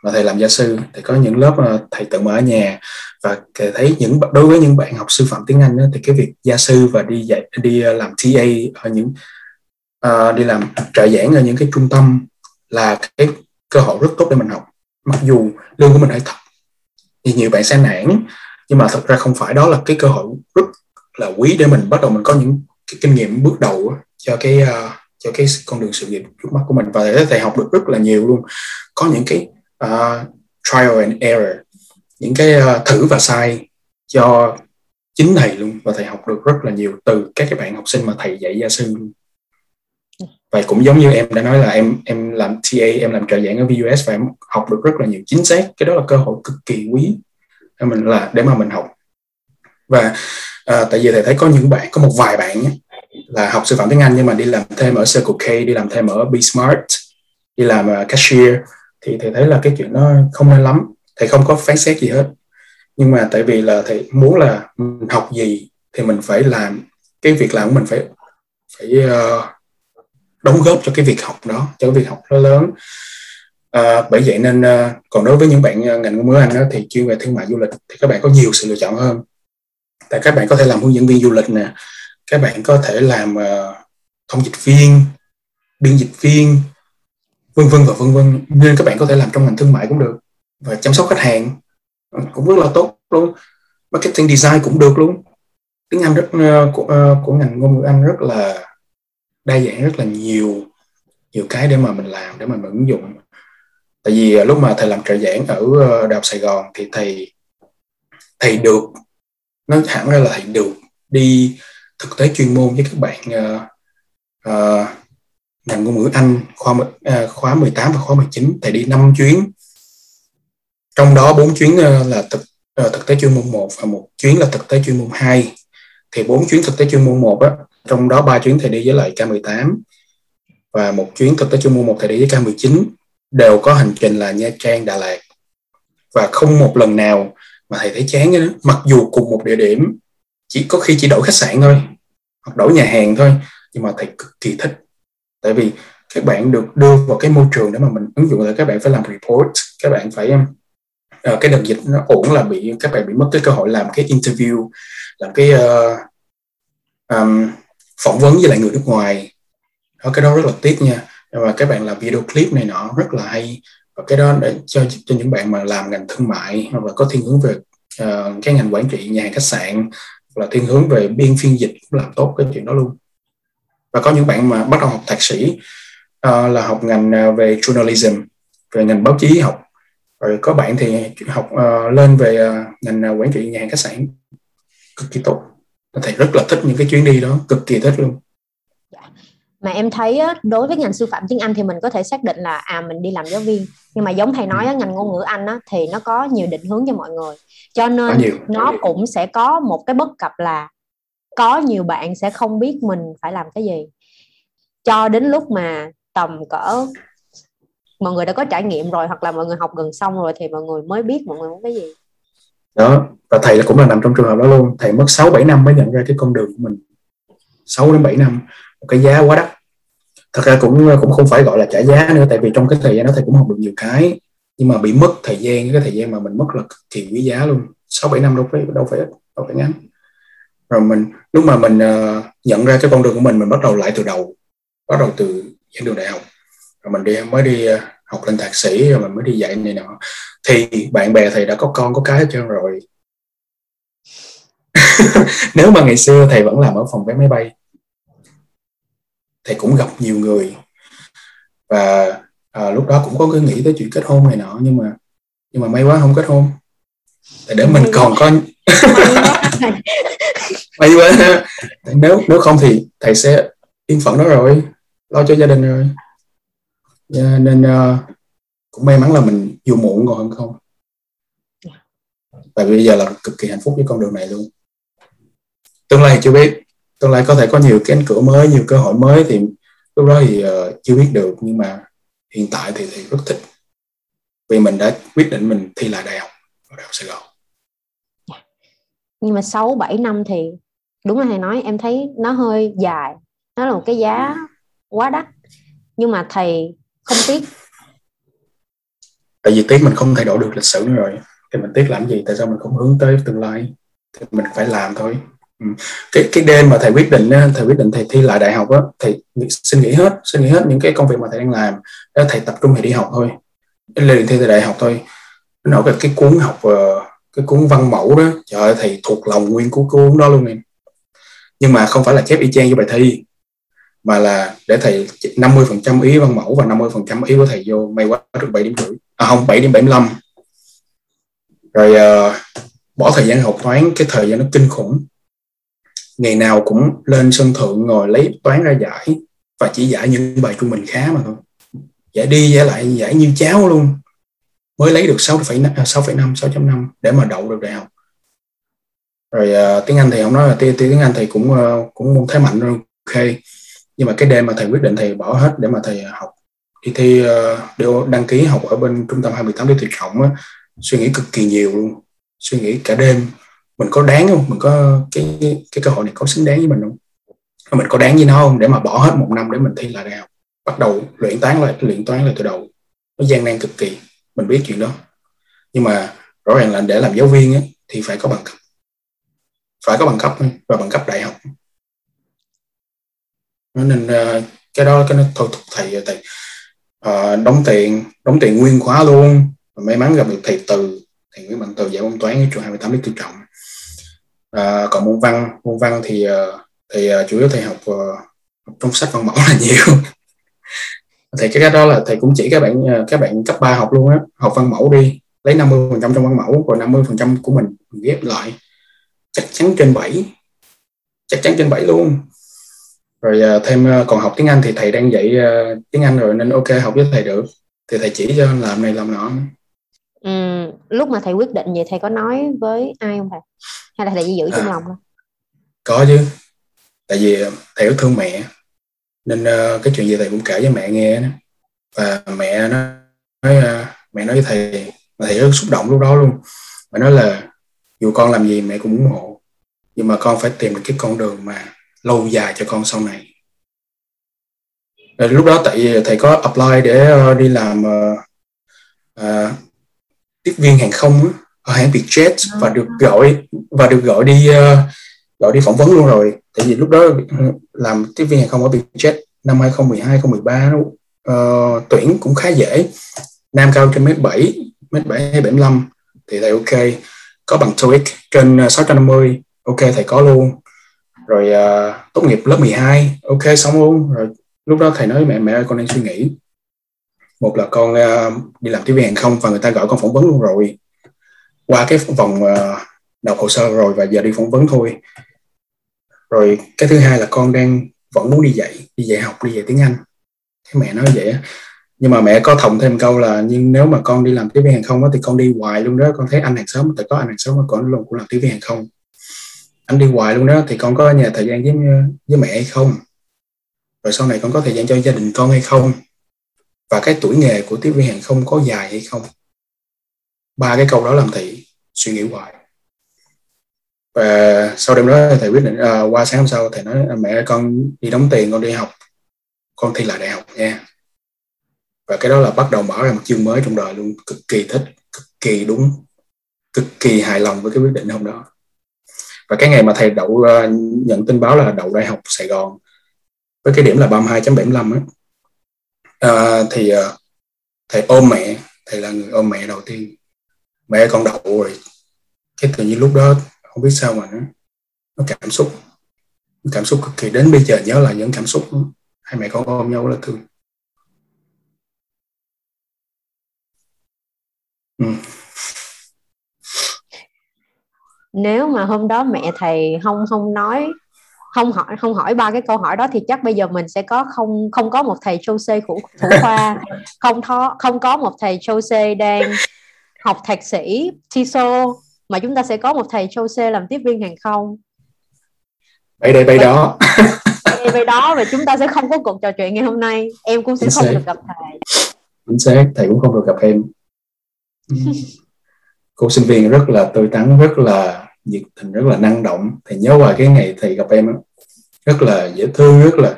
mà thầy làm gia sư. Thì có những lớp ờ, thầy tự mở ở nhà. Và thầy thấy những đối với những bạn học sư phạm tiếng Anh đó, thì cái việc gia sư và đi dạy đi làm TA ở những uh, đi làm trợ giảng ở những cái trung tâm là cái cơ hội rất tốt để mình học. Mặc dù lương của mình hơi thấp thì nhiều bạn sẽ nản nhưng mà thật ra không phải đó là cái cơ hội rất là quý để mình bắt đầu mình có những cái kinh nghiệm bước đầu cho cái uh, cho cái con đường sự nghiệp trước mắt của mình. Và thầy, học được rất là nhiều luôn. Có những cái uh, trial and error những cái uh, thử và sai cho chính thầy luôn. Và thầy học được rất là nhiều từ các cái bạn học sinh mà thầy dạy gia sư luôn và cũng giống như em đã nói là em em làm TA em làm trợ giảng ở VUS và em học được rất là nhiều chính xác. Cái đó là cơ hội cực kỳ quý để mình là để mà mình học. Và à, tại vì thầy thấy có những bạn có một vài bạn nhé, là học sư phạm tiếng Anh nhưng mà đi làm thêm ở Circle K đi làm thêm ở Be Smart đi làm uh, cashier thì thầy thấy là cái chuyện nó không nên lắm. Thầy không có phán xét gì hết. Nhưng mà tại vì là thầy muốn là mình học gì thì mình phải làm. Cái việc làm của mình phải phải uh, đóng góp cho cái việc học đó cho cái việc học nó lớn. À, bởi vậy nên à, còn đối với những bạn à, ngành ngôn ngữ anh đó, thì chuyên về thương mại du lịch thì các bạn có nhiều sự lựa chọn hơn. Tại các bạn có thể làm hướng dẫn viên du lịch nè các bạn có thể làm uh, thông dịch viên biên dịch viên vân vân và vân vân. Nên các bạn có thể làm trong ngành thương mại cũng được và chăm sóc khách hàng cũng rất là tốt luôn. Marketing design cũng được luôn. Tiếng anh rất uh, của, uh, của ngành ngôn ngữ anh rất là đa dạng rất là nhiều nhiều cái để mà mình làm để mà mình ứng dụng. Tại vì à, lúc mà thầy làm trợ giảng ở ờ, đại học Sài Gòn thì thầy thầy được nói hẳn ra là thầy được đi thực tế chuyên môn với các bạn uh, uh, ngành ngôn ngữ Anh khoa uh, khóa 18 và khóa 19 thầy đi 5 chuyến. Trong đó bốn chuyến uh, là thực uh, thực tế chuyên môn 1 và một chuyến là thực tế chuyên môn 2 thì bốn chuyến thực tế chuyên môn 1 á trong đó ba chuyến thầy đi với lại K18 và một chuyến thực tế chuyên môn một thầy đi với K19 đều có hành trình là Nha Trang Đà Lạt. Và không một lần nào mà thầy thấy chán đó. Mặc dù cùng một địa điểm chỉ có khi chỉ đổi khách sạn thôi hoặc đổi nhà hàng thôi nhưng mà thầy cực kỳ thích. Tại vì các bạn được đưa vào cái môi trường để mà mình ứng dụng là các bạn phải làm report các bạn phải uh, cái đợt dịch nó ổn là bị các bạn bị mất cái cơ hội làm cái interview làm cái uh, um, phỏng vấn với lại người nước ngoài. Đó cái đó rất là tiếc nha. Và các bạn làm video clip này nọ rất là hay. Và cái đó để cho cho những bạn mà làm ngành thương mại hoặc là có thiên hướng về uh, cái ngành quản trị nhà hàng khách sạn hoặc là thiên hướng về biên phiên dịch cũng làm tốt cái chuyện đó luôn. Và có những bạn mà bắt đầu học thạc sĩ uh, là học ngành ờ, về journalism về ngành báo chí học. Rồi có bạn thì học uh, lên về uh, ngành quản trị nhà hàng khách sạn cực kỳ tốt thầy rất là thích những cái chuyến đi đó cực kỳ thích luôn. Dạ. mà em thấy á, đối với ngành sư phạm tiếng Anh thì mình có thể xác định là à mình đi làm giáo viên. Nhưng mà giống thầy nói á, ngành ngôn ngữ Anh á, thì nó có nhiều định hướng cho mọi người. Cho nên nhiều, nó cũng sẽ có một cái bất cập là có nhiều bạn sẽ không biết mình phải làm cái gì. Cho đến lúc mà tầm cỡ mọi người đã có trải nghiệm rồi hoặc là mọi người học gần xong rồi thì mọi người mới biết mọi người muốn cái gì đó và thầy cũng là nằm trong trường hợp đó luôn. Thầy mất 6 7 năm mới nhận ra cái con đường của mình. 6 đến 7 năm một cái giá quá đắt. Thật ra cũng cũng không phải gọi là trả giá nữa tại vì trong cái thời gian đó thầy cũng học được nhiều cái nhưng mà bị mất thời gian cái thời gian mà mình mất là cực kỳ quý giá luôn. 6 7 năm đâu phải đâu phải đâu phải ngắn. Rồi mình lúc mà mình uh, nhận ra cái con đường của mình mình bắt đầu lại từ đầu bắt đầu từ giảng đường đại học. Rồi mình đi mới đi uh, học lên thạc sĩ rồi mình mới đi dạy này nọ. Thì bạn bè thầy đã có con có cái hết trơn rồi. Nếu mà ngày xưa thầy vẫn làm ở phòng vé máy bay thầy cũng gặp nhiều người. Và à, lúc đó cũng có cái nghĩ tới chuyện kết hôn này nọ nhưng mà nhưng mà may quá không kết hôn. Để để mình còn có may quá. Nếu nếu không thì thầy sẽ yên phận đó rồi lo cho gia đình rồi yeah, nên uh, cũng may mắn là mình dù muộn còn hơn không? Tại vì bây giờ là cực kỳ hạnh phúc với con đường này luôn. Tương lai chưa biết. Tương lai có thể có nhiều cánh cửa mới nhiều cơ hội mới thì lúc đó thì uh, chưa biết được. Nhưng mà hiện tại thì thì rất thích. Vì mình đã quyết định mình thi lại đại học ở đại học Sài Gòn. Nhưng mà 6 7 năm thì đúng là thầy nói em thấy nó hơi dài. Nó là một cái giá quá đắt. Nhưng mà thầy không tiếc. Tại vì tiếc mình không thay đổi được lịch sử nữa rồi. Thì mình tiếc làm gì? Tại sao mình không hướng tới tương lai? Thì mình phải làm thôi. Ừ. cái cái đêm mà thầy quyết định thầy quyết định thầy thi lại đại học á, thầy xin nghỉ hết, xin nghỉ hết những cái công việc mà thầy đang làm. Đó, thầy tập trung thầy đi học thôi. Lên thi thầy đại học thôi. Nó cái cái cuốn học ờ, cái cuốn văn mẫu đó. Trời ơi, thầy thuộc lòng nguyên của cuốn đó luôn em. Nhưng mà không phải là chép y chang với bài thi mà là để thầy 50% ý văn mẫu và 50% ý của thầy vô may quá được 7 điểm rưỡi. À không 7 điểm 75 rồi uh, bỏ thời gian học toán cái thời gian nó kinh khủng. Ngày nào cũng lên sân thượng ngồi lấy toán ra giải và chỉ giải những bài trung bình khá mà thôi. Giải đi giải lại giải như cháo luôn. Mới lấy được 6,5 6,5 6.5 để mà đậu được đại học. Rồi uh, tiếng Anh thì không nói là tiếng, tiếng Anh thì cũng uh, cũng thấy mạnh rồi ok nhưng mà cái đêm mà thầy quyết định thầy bỏ hết để mà thầy học đi thi ờ, đều đăng ký học ở bên trung tâm 28 để tuyệt vọng á suy nghĩ cực kỳ nhiều luôn. Suy nghĩ cả đêm. Mình có đáng không? Mình có cái cái cơ hội này có xứng đáng với mình không? Mình có đáng với nó không? Để mà bỏ hết một năm để mình thi lại đại học. Bắt đầu luyện toán lại luyện toán lại từ đầu. Nó gian nan cực kỳ. Mình biết chuyện đó. Nhưng mà rõ ràng là để làm giáo viên ấy, thì phải có bằng cấp. Phải có bằng cấp và bằng cấp đại học nên uh, cái đó cái nó thôi thúc thầy thầy uh, đóng tiền đóng tiền nguyên khóa luôn. May mắn gặp được thầy từ thầy Nguyễn Mạnh Từ dạy môn toán ở trường 28 Lý Tự Trọng. À, còn môn văn môn văn thì uh, thì uh, chủ yếu thầy học, uh, học trong sách văn mẫu là nhiều. Thì cái đó là thầy cũng chỉ các bạn các bạn cấp 3 học luôn á học văn mẫu đi lấy 50 phần trăm trong văn mẫu rồi 50 phần trăm của mình, mình ghép lại chắc chắn trên 7 chắc chắn trên 7 luôn rồi uh, thêm uh, còn học tiếng Anh thì thầy đang dạy uh, tiếng Anh rồi nên ok học với thầy được. Thì thầy chỉ cho làm này làm nọ. Ừ, lúc mà thầy quyết định vậy thầy có nói với ai không thầy? Hay là thầy chỉ giữ trong à, lòng thôi? có chứ. Tại vì thầy rất thương mẹ. Nên uh, cái chuyện gì thầy cũng kể với mẹ nghe đó. và mẹ nó nói uh, mẹ nói với thầy thầy rất xúc động lúc đó luôn. Mẹ nói là dù con làm gì mẹ cũng ủng hộ. Nhưng mà con phải tìm được cái con đường mà lâu dài cho con sau này. Rồi lúc đó tại thầy có apply để uh, đi làm uh, uh, tiếp viên hàng không ở hãng Vietjet và à. được gọi và được gọi đi uh, gọi đi phỏng vấn luôn rồi. Tại vì lúc đó làm tiếp viên hàng không ở Vietjet năm 2012 2013 nó uh, tuyển cũng khá dễ. Nam cao trên mét 7 mét 7 hay 75 thì thầy ok. Có bằng TOEIC trên 650 ok thầy có luôn rồi uh, tốt nghiệp lớp 12 ok xong luôn. Rồi lúc đó thầy nói mẹ mẹ ơi con đang suy nghĩ. Một là con uh, đi làm tiếp viên hàng không và người ta gọi con phỏng vấn luôn rồi. Qua cái vòng uh, nộp hồ sơ rồi và giờ đi phỏng vấn thôi. Rồi cái thứ hai là con đang vẫn muốn đi dạy đi dạy học đi dạy tiếng anh. Thế mẹ nói vậy á. Nhưng mà mẹ có thòng thêm câu là nhưng nếu mà con đi làm tiếp viên hàng không đó, thì con đi hoài luôn đó. Con thấy anh hàng xóm tại có anh hàng xóm mà con luôn cũng làm tiếp viên hàng không anh đi hoài luôn đó thì con có nhà thời gian với với mẹ hay không? Rồi sau này con có thời gian cho gia đình con hay không? Và cái tuổi nghề của tiếp viên hàng không có dài hay không? Ba cái câu đó làm thầy suy nghĩ hoài. Và sau đêm đó thầy quyết định à, qua sáng hôm sau thầy nói mẹ con đi đóng tiền con đi học. Con thi lại đại học nha. Và cái đó là bắt đầu mở ra một chương mới trong đời luôn. Cực kỳ thích cực kỳ đúng cực kỳ hài lòng với cái quyết định hôm đó và cái ngày mà thầy đậu uh, nhận tin báo là đậu đại học Sài Gòn với cái điểm là 32.75 á uh, thì uh, thầy ôm mẹ thầy là người ôm mẹ đầu tiên mẹ con đậu rồi cái tự nhiên lúc đó không biết sao mà nó nó cảm xúc cảm xúc cực kỳ đến bây giờ nhớ lại những cảm xúc đó. hai mẹ con ôm nhau là thương ừ nếu mà hôm đó mẹ thầy không không nói không hỏi không hỏi ba cái câu hỏi đó thì chắc bây giờ mình sẽ có không không có một thầy châu C của thủ khoa. Không thó, không có một thầy C đang học thạc sĩ TESOL mà chúng ta sẽ có một thầy C làm tiếp viên hàng không. Bay đây bay đó. Bay đó và chúng ta sẽ không có cuộc trò chuyện ngày hôm nay. Em cũng sẽ chính không xác. được gặp thầy. Chính xác thầy cũng không được gặp em cô sinh viên rất là tươi tắn rất là nhiệt tình rất là năng động. Thầy nhớ qua cái ngày thầy gặp em rất là dễ thương rất là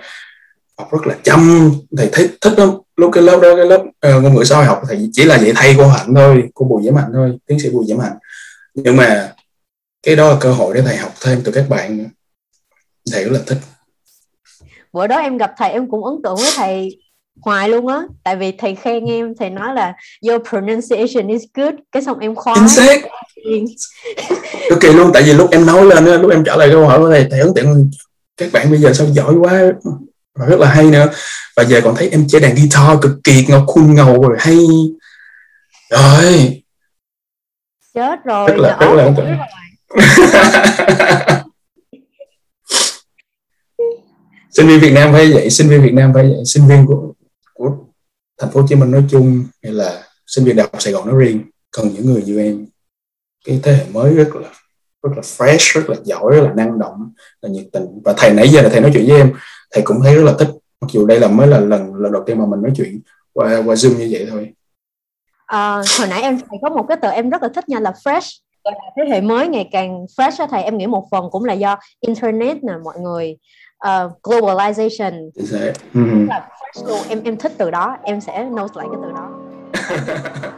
học rất là chăm. Thầy thấy thích lắm. Lúc cái lớp đó cái lớp uh, ngôn ngữ xã hội học thầy chỉ là dạy thay cô hạnh thôi cô bùi diễm hạnh thôi tiến sĩ bùi diễm hạnh. Nhưng mà cái đó là cơ hội để thầy học thêm từ các bạn thầy rất là thích. Bữa đó em gặp thầy em cũng ấn tượng với thầy hoài luôn á. Tại vì thầy khen em thầy nói là your pronunciation is good. Cái xong em khoái chính xác. Cực kỳ luôn tại vì lúc em nói lên lúc em trả lời câu hỏi của thầy thầy ấn tượng các bạn bây giờ sao giỏi quá. Và rất là hay nữa. Và giờ còn thấy em chơi đàn guitar cực kỳ ngọc khuôn ngầu rồi hay. Rồi chết rồi rất là rất là ấn tượng. Sinh viên Việt Nam phải vậy sinh viên Việt Nam phải vậy sinh viên của của thành phố Hồ Chí Minh nói chung hay là sinh viên đại học Sài Gòn nói riêng cần những người như em. Cái thế hệ mới rất là rất là fresh rất là giỏi rất là năng động là nhiệt tình. Và thầy nãy giờ là thầy nói chuyện với em thầy cũng thấy rất là thích. Mặc dù đây là mới là lần lần đầu tiên mà mình nói chuyện qua qua zoom như vậy thôi. À, hồi nãy em thầy có một cái từ em rất là thích nha là fresh. Là thế hệ mới ngày càng fresh đó thầy em nghĩ một phần cũng là do internet nè mọi người. Uh, globalization. Mm-hmm fresh luôn em em thích từ đó, em sẽ note lại cái từ đó.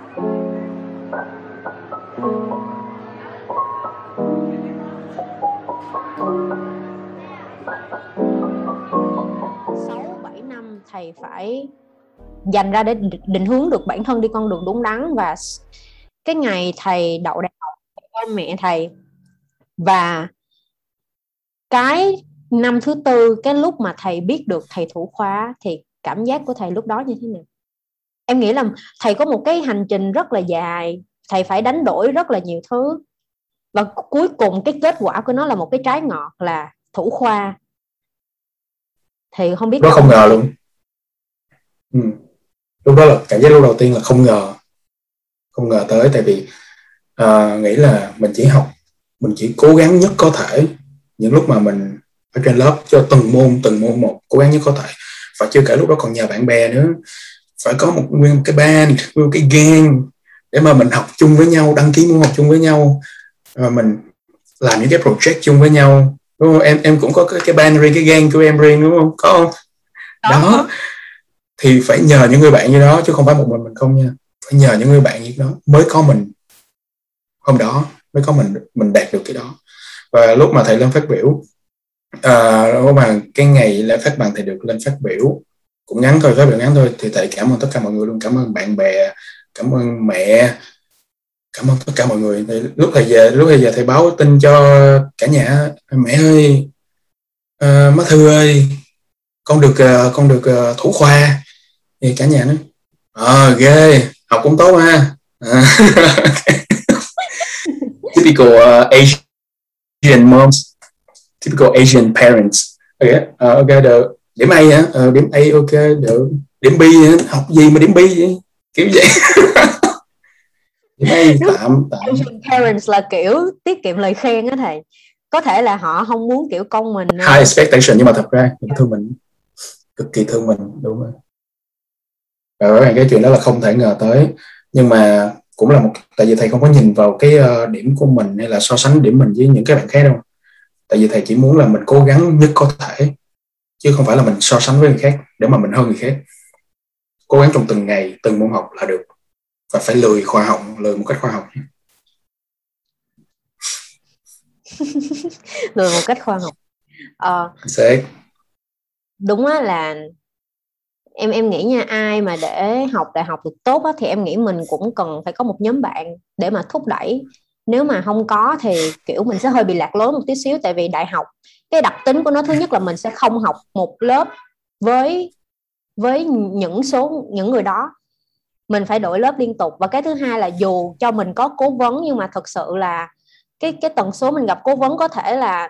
Sáu, bảy, năm thầy phải dành ra để định hướng được bản thân đi con đường đúng đắn và cái ngày thầy đậu đại học con mẹ thầy và cái năm thứ tư, cái lúc mà thầy biết được thầy thủ khóa thì cảm giác của thầy lúc đó như thế nào? Em nghĩ là thầy có một cái hành trình rất là dài thầy phải đánh đổi rất là nhiều thứ. Và cuối cùng cái kết quả của nó là một cái trái ngọt là thủ khoa. Thì không biết nó không ngờ luôn. Ừ. lúc đó là cảm giác lúc đầu tiên là không ngờ. Không ngờ tới tại vì uh, nghĩ là mình chỉ học mình chỉ cố gắng nhất có thể. Những lúc mà mình ở trên lớp cho từng môn từng môn một cố gắng nhất có thể và chưa kể lúc đó còn nhờ bạn bè nữa. Phải có một nguyên một cái band nguyên một cái gang để mà mình học chung với nhau đăng ký môn học chung với nhau. Và mình làm những cái project chung với nhau. Đúng không? Em em cũng có cái, cái band riêng cái gang của em riêng đúng không? Có không? Đó. đó. Thì phải nhờ những người bạn như đó chứ không phải một mình mình không nha. Phải nhờ những người bạn như đó mới có mình. Hôm đó mới có mình mình đạt được cái đó. Và lúc mà thầy lên phát biểu Ờ, à, lúc mà cái ngày lễ phát bằng thầy được lên phát biểu. Cũng ngắn thôi phát biểu ngắn thôi. Thì thầy cảm ơn tất cả mọi người luôn. Cảm ơn bạn bè cảm ơn mẹ cảm ơn tất cả mọi người. Thì lúc thầy về lúc thầy về thầy báo tin cho cả nhà. Mẹ ơi à, má thư ơi con được ờ, con được thủ khoa. Thì cả nhà nói ờ ghê học cũng tốt ha. À. Typical uh, Asian moms typical Asian parents. Okay, uh, ok được điểm A hả uh, điểm A ok được điểm B hả? học gì mà điểm B vậy? Kiểu vậy. Điểm A tạm tạm. Asian parents là kiểu tiết kiệm lời khen á thầy. Có thể là họ không muốn kiểu con mình high expectation nhưng mà thật ra người thương mình. Cực kỳ thương mình đúng rồi. Và cái chuyện đó là không thể ngờ tới. Nhưng mà cũng là một tại vì thầy không có nhìn vào cái uh, điểm của mình hay là so sánh điểm mình với những cái bạn khác đâu tại vì thầy chỉ muốn là mình cố gắng nhất có thể chứ không phải là mình so sánh với người khác để mà mình hơn người khác. Cố gắng trong từng ngày từng môn học là được. Và phải lười khoa học lười một cách khoa học. Lười một cách khoa học. Ờ, uh, đúng á là em em nghĩ nha ai mà để học đại học được tốt á, thì em nghĩ mình cũng cần phải có một nhóm bạn để mà thúc đẩy nếu mà không có thì kiểu mình sẽ hơi bị lạc lối một tí xíu tại vì đại học cái đặc tính của nó thứ nhất là mình sẽ không học một lớp với với những số những người đó. Mình phải đổi lớp liên tục. Và cái thứ hai là dù cho mình có cố vấn nhưng mà thật sự là cái cái tần số mình gặp cố vấn có thể là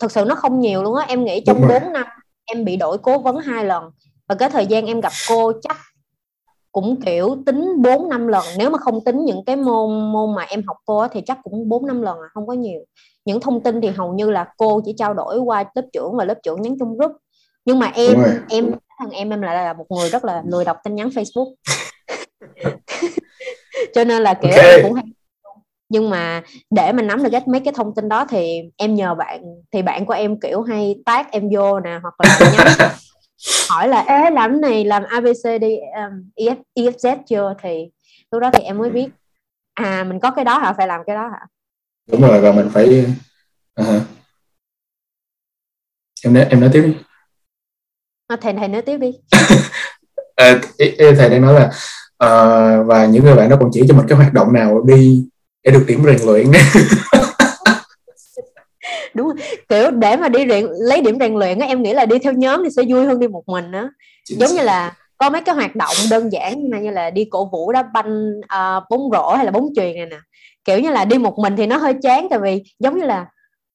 thật sự nó không nhiều luôn á. Em nghĩ trong 4 năm em bị đổi cố vấn hai lần. Và cái thời gian em gặp cô chắc cũng kiểu tính 4 năm lần. Nếu mà không tính những cái môn môn mà em học cô thì chắc cũng 4 năm lần à không có nhiều. Những thông tin thì hầu như là cô chỉ trao đổi qua lớp trưởng và lớp trưởng nhắn trong group. Nhưng mà em em thằng em em lại là một người rất là lười đọc tin nhắn Facebook. Cho nên là kiểu okay. cũng hay. Nhưng mà để mình nắm được cái mấy cái thông tin đó thì em nhờ bạn thì bạn của em kiểu hay tag em vô nè hoặc là nhắn hỏi là ế làm này làm abc đi um, EF, EFZ chưa? Thì lúc đó thì em mới biết à mình có cái đó hả? Phải làm cái đó hả? Đúng rồi và mình phải uh-huh. em nói em nói tiếp đi. À, thầy thầy nói tiếp đi. À, thầy đang nói là uh, và những người bạn đó còn chỉ cho mình cái hoạt động nào đi để được điểm rèn luyện đúng rồi. kiểu để mà đi rèn lấy điểm rèn luyện á em nghĩ là đi theo nhóm thì sẽ vui hơn đi một mình á. Giống như là có mấy cái hoạt động đơn giản như là đi cổ vũ đá banh uh, bóng rổ hay là bóng chuyền này nè. Kiểu như là đi một mình thì nó hơi chán tại vì giống như là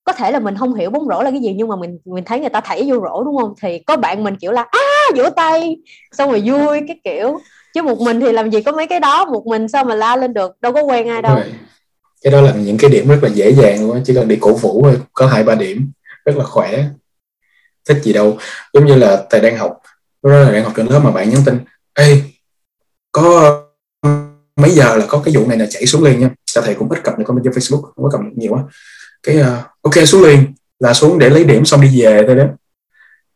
có thể là mình không hiểu bóng rổ là cái gì nhưng mà mình mình thấy người ta thảy vô rổ đúng không? Thì có bạn mình kiểu là á vỗ tay! Xong rồi vui cái kiểu. Chứ một mình thì làm gì có mấy cái đó một mình sao mà la lên được? Đâu có quen ai đâu cái đó là những cái điểm rất là dễ dàng luôn chỉ cần đi cổ vũ thôi có hai ba điểm rất là khỏe. Thích gì đâu. Giống như là thầy đang học lúc đó là đang học trên lớp mà bạn nhắn tin ê có mấy giờ là có cái vụ này là chạy xuống liền nha. Sao thầy cũng ít cập nhật comment trên facebook không có cập nhật nhiều quá cái uh, ok xuống liền là xuống để lấy điểm xong đi về thôi đó.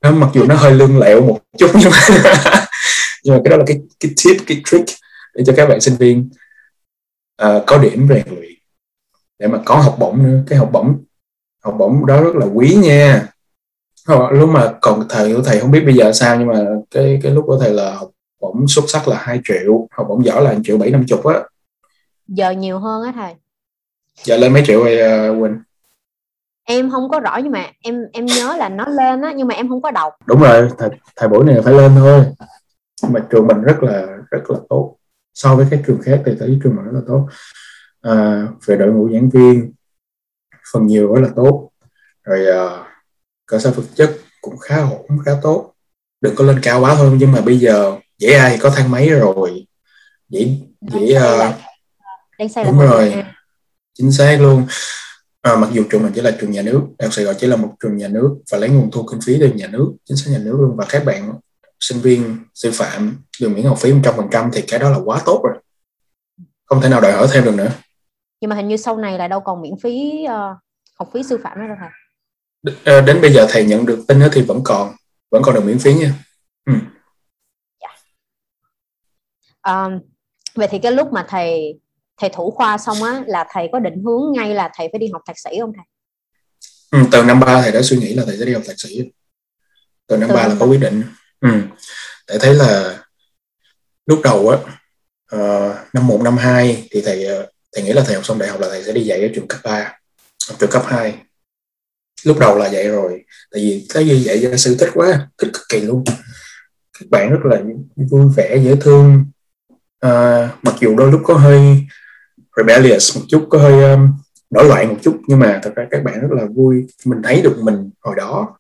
Nó mặc dù nó hơi lương lẹo một chút nhưng mà nhưng mà cái đó là cái cái tip cái trick để cho các bạn sinh viên uh, có điểm rèn luyện để mà có học bổng nữa. Cái học bổng học bổng đó rất là quý nha. Lúc mà còn thầy của thầy không biết bây giờ sao nhưng mà cái cái lúc của thầy là học bổng xuất sắc là 2 triệu học bổng giỏi là 1 triệu bảy năm chục á. Giờ nhiều hơn á thầy. Giờ lên mấy triệu rồi uh, Quỳnh? Em không có rõ nhưng mà em em nhớ là nó lên á nhưng mà em không có đọc. Đúng rồi thầy, thầy buổi này phải lên thôi. Mà trường mình rất là rất là tốt. So với các trường khác thì thấy trường mình rất là tốt à, về đội ngũ giảng viên phần nhiều rất là tốt. Rồi à, cơ sở vật chất cũng khá ổn khá tốt. Đừng có lên cao quá thôi nhưng mà bây giờ dễ ai có thang máy rồi. Dễ dễ uh, đúng rồi. Chính xác luôn. À, mặc dù trường mình chỉ là trường nhà nước đại học sài gòn chỉ là một trường nhà nước và lấy nguồn thu kinh phí từ nhà nước chính sách nhà nước luôn. Và các bạn sinh viên sư phạm được miễn học phí 100% thì cái đó là quá tốt rồi. Không thể nào đòi hỏi thêm được nữa nhưng mà hình như sau này là đâu còn miễn phí uh, học phí sư phạm nữa đâu thầy ờ, đến bây giờ thầy nhận được tin thì vẫn còn vẫn còn được miễn phí nha ừ. yeah. Dạ. um, vậy thì cái lúc mà thầy thầy thủ khoa xong á là thầy có định hướng ngay là thầy phải đi học thạc sĩ không thầy ừ, từ năm ba thầy đã suy nghĩ là thầy sẽ đi học thạc sĩ từ năm ba là có quyết định ừ. thầy thấy là lúc đầu á uh, năm một năm hai thì thầy thầy nghĩ là thầy học xong đại học là thầy sẽ đi dạy ở trường cấp 3 trường cấp 2 lúc đầu là vậy rồi tại vì cái gì dạy gia sư thích quá thích cực kỳ luôn. Các bạn rất là vui vẻ dễ thương. À, mặc dù đôi lúc có hơi rebellious một chút có hơi um, nổi loạn một chút nhưng mà thật ra các bạn rất là vui. Mình thấy được mình hồi đó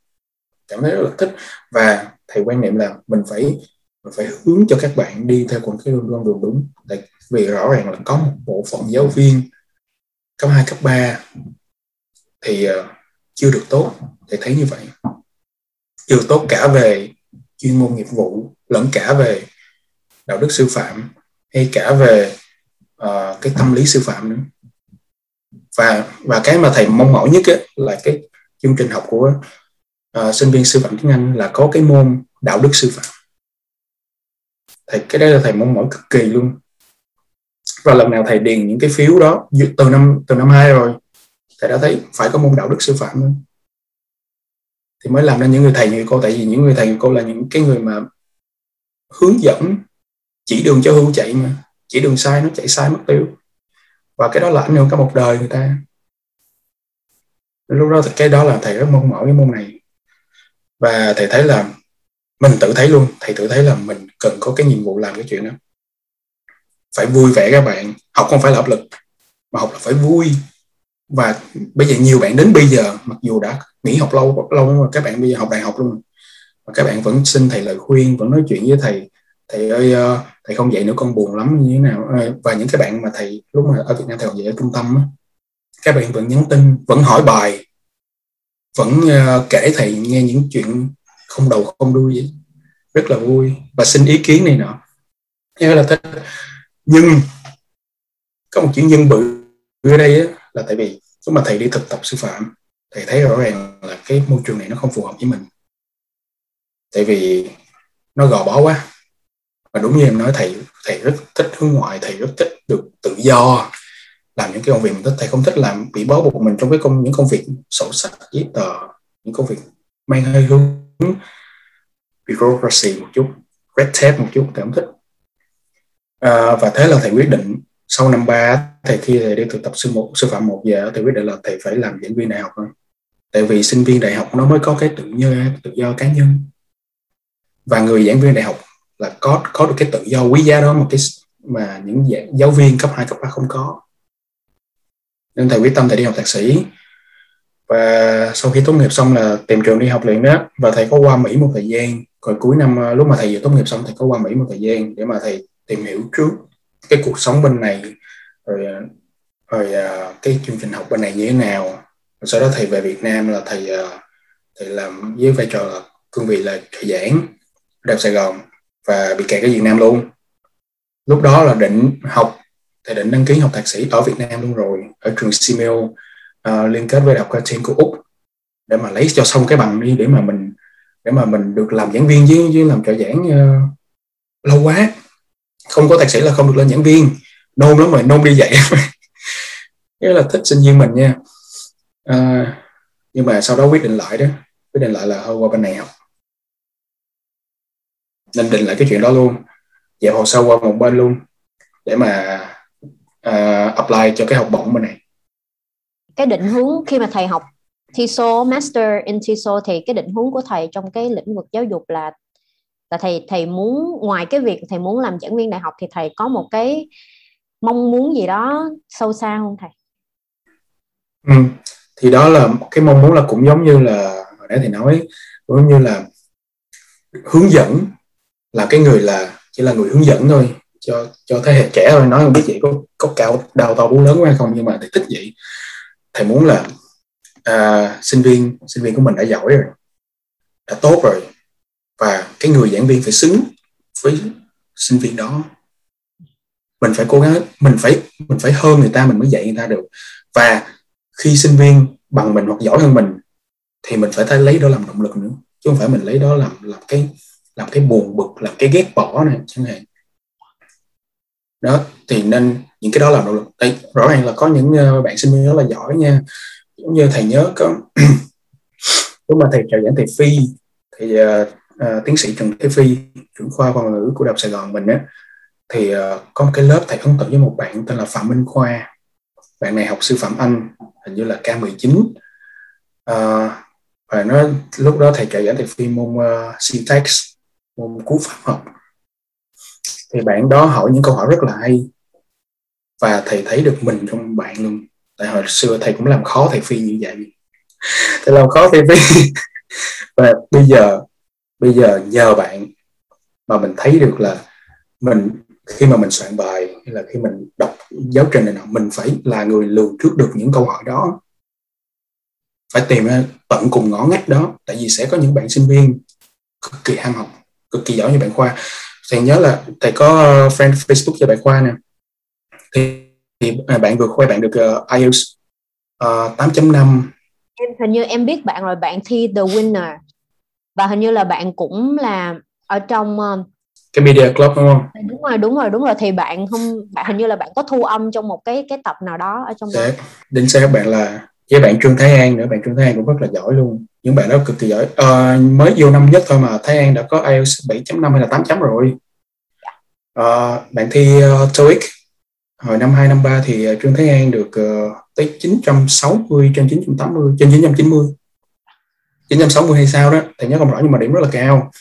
cảm thấy rất là thích. Và thầy quan niệm là mình phải mình phải hướng cho các bạn đi theo con cái con đường đúng. Tại vì rõ ràng là có một bộ phận giáo viên cấp 2, cấp 3 thì ờ, chưa được tốt để thấy như vậy. Chưa tốt cả về chuyên môn nghiệp vụ lẫn cả về đạo đức sư phạm hay cả về uh, cái tâm lý sư phạm nữa. Và và cái mà thầy mong mỏi nhất ấy, là cái chương trình học của uh, sinh viên sư phạm tiếng Anh là có cái môn đạo đức sư phạm. Thầy cái đấy là thầy mong mỏi cực kỳ luôn và lần nào thầy điền những cái phiếu đó từ năm từ năm hai rồi, thầy đã thấy phải có môn đạo đức sư phạm nữa thì mới làm nên những người thầy như cô, tại vì những người thầy như cô là những cái người mà hướng dẫn, chỉ đường cho hưu chạy mà, chỉ đường sai nó chạy sai mất tiêu. Và cái đó là ảnh hưởng cả một đời người ta. Lúc đó cái đó là thầy rất mong mỏi cái môn này. Và thầy thấy là mình tự thấy luôn, thầy tự thấy là mình cần có cái nhiệm vụ làm cái chuyện đó phải vui vẻ các bạn. Học không phải là áp lực, mà học là phải vui. Và bây giờ nhiều bạn đến bây giờ, mặc dù đã nghỉ học lâu lâu mà các bạn bây giờ học đại học luôn mà các bạn vẫn xin thầy lời khuyên, vẫn nói chuyện với thầy. Thầy ơi ờ, thầy không dạy nữa, con buồn lắm, như thế nào? Ờ, và những cái bạn mà thầy lúc mà ở Việt Nam thầy còn dạy ở trung tâm các bạn vẫn nhắn tin, vẫn hỏi bài, vẫn ờ, kể thầy nghe những chuyện không đầu không đuôi vậy rất là vui. Và xin ý kiến này nọ. Thế là thích nhưng có một chuyện nhân bự ở đây á, là tại vì lúc mà thầy đi thực tập sư phạm thầy thấy rõ ràng là cái môi trường này nó không phù hợp với mình. Tại vì nó gò bó quá. Và đúng như em nói thầy thầy rất thích hướng ngoại thầy rất thích được tự do làm những cái công việc mình thích. Thầy không thích làm bị bó buộc mình trong cái công những công việc sổ sách giấy tờ những công việc mang hơi hướng bureaucracy một chút red tape một chút thầy không thích à, và thế là thầy quyết định sau năm ba thầy khi thầy đi thực tập sư một sư phạm một giờ thầy quyết định là thầy phải làm diễn viên đại học thôi. Tại vì sinh viên đại học nó mới có cái tự do tự do cá nhân. Và người giảng viên đại học là có có được cái tự do quý giá đó một cái mà những dạng giáo viên cấp 2, cấp 3 không có. Nên thầy quyết tâm thầy đi học thạc sĩ. Và sau khi tốt nghiệp xong là tìm trường đi học liền đó. Và thầy có qua Mỹ một thời gian. Rồi cuối năm à, lúc mà thầy vừa tốt nghiệp xong thầy có qua Mỹ một thời gian để mà thầy tìm hiểu trước cái cuộc sống bên này rồi à, rồi à, cái chương trình học bên này như thế nào. Rồi sau đó thầy về Việt Nam là thầy à, thầy làm với vai trò là cương vị là thầy giảng đại Sài Gòn và bị kẹt ở Việt Nam luôn. Lúc đó là định học thầy định đăng ký học thạc sĩ ở Việt Nam luôn rồi ở trường Simeo uh, liên kết với đại học Curtin của úc để mà lấy cho xong cái bằng đi để mà mình để mà mình được làm giảng viên với với làm trợ giảng uh, lâu quá không có thạc sĩ là không được lên giảng viên. Nôn lắm rồi nôn đi dạy cái là thích sinh viên mình nha. À, nhưng mà sau đó quyết định lại đó. Quyết định lại là thôi qua bên này học. Nên định lại cái chuyện đó luôn. Dạ, Dẹp hồ sơ qua một bên luôn. Để mà uh, apply cho cái học bổng bên này. Cái định hướng khi mà thầy học TESOL Master in TESOL thì cái định hướng của thầy trong cái lĩnh vực giáo dục là là thầy thầy muốn ngoài cái việc thầy muốn làm giảng viên đại học thì thầy có một cái mong muốn gì đó sâu xa không thầy? Ừ. Thì đó là cái mong muốn là cũng giống như là hồi nãy thầy nói cũng như là hướng dẫn là cái người là chỉ là người hướng dẫn thôi cho cho thế hệ trẻ thôi nói không biết chị có có cao đào to bú lớn quá hay không nhưng mà thầy thích vậy thầy muốn là à, sinh viên sinh viên của mình đã giỏi rồi đã tốt rồi và cái người giảng viên phải xứng với sinh viên đó. Mình phải cố gắng mình phải mình phải hơn người ta mình mới dạy người ta được. Và khi sinh viên bằng mình hoặc giỏi hơn mình thì mình phải thấy lấy đó làm động lực nữa. Chứ không phải mình lấy đó làm làm cái làm cái buồn bực làm cái ghét bỏ này chẳng hạn. Đó thì nên những cái đó làm động lực. Đấy, rõ ràng là có những ờ, bạn sinh viên rất là giỏi nha. Giống như thầy nhớ có lúc mà thầy trợ giảng thầy phi thì uh, uh, tiến sĩ trần thế phi trưởng khoa ngoại ngữ của đại học sài gòn mình á. Thì uh, có một cái lớp thầy ấn tượng với một bạn tên là phạm minh khoa. Bạn này học sư phạm anh hình như là K19 uh, ờ, và nó lúc đó thầy dạy giảng thầy phi môn uh, syntax môn cú pháp học. Thì bạn đó hỏi những câu hỏi rất là hay. Và thầy thấy được mình trong bạn luôn. Tại hồi xưa thầy cũng làm khó thầy phi như vậy. Thầy làm khó thầy phi. Và bây giờ bây giờ nhờ bạn mà mình thấy được là mình khi mà mình soạn bài hay là khi mình đọc giáo trình này nọ mình phải là người lường trước được những câu hỏi đó. Phải tìm tận cùng ngõ ngách đó tại vì sẽ có những bạn sinh viên cực kỳ ham học cực kỳ giỏi như bạn khoa. Thầy nhớ là thầy có friend Facebook cho bạn khoa nè. Thì, thì à, bạn vừa khoe bạn được uh, IELTS uh, 8.5 em hình như em biết bạn rồi bạn thi The Winner và hình như là bạn cũng là ở trong uh, cái media club đúng không? Đúng rồi đúng rồi đúng rồi. Thì bạn không bạn hình như là bạn có thu âm trong một cái cái tập nào đó ở trong đó. Đến xe các bạn là với bạn Trương Thái An nữa. Bạn Trương Thái An cũng rất là giỏi luôn. Những bạn đó cực kỳ giỏi. À, mới vô năm nhất thôi mà Thái An đã có IELTS 7.5 hay là 8 chấm rồi. À, bạn thi uh, TOEIC hồi năm 2 năm 3 thì Trương Thái An được uh, tới 960 trên 980 trên 990 960 hay sao đó thầy nhớ không rõ nhưng mà điểm rất là cao.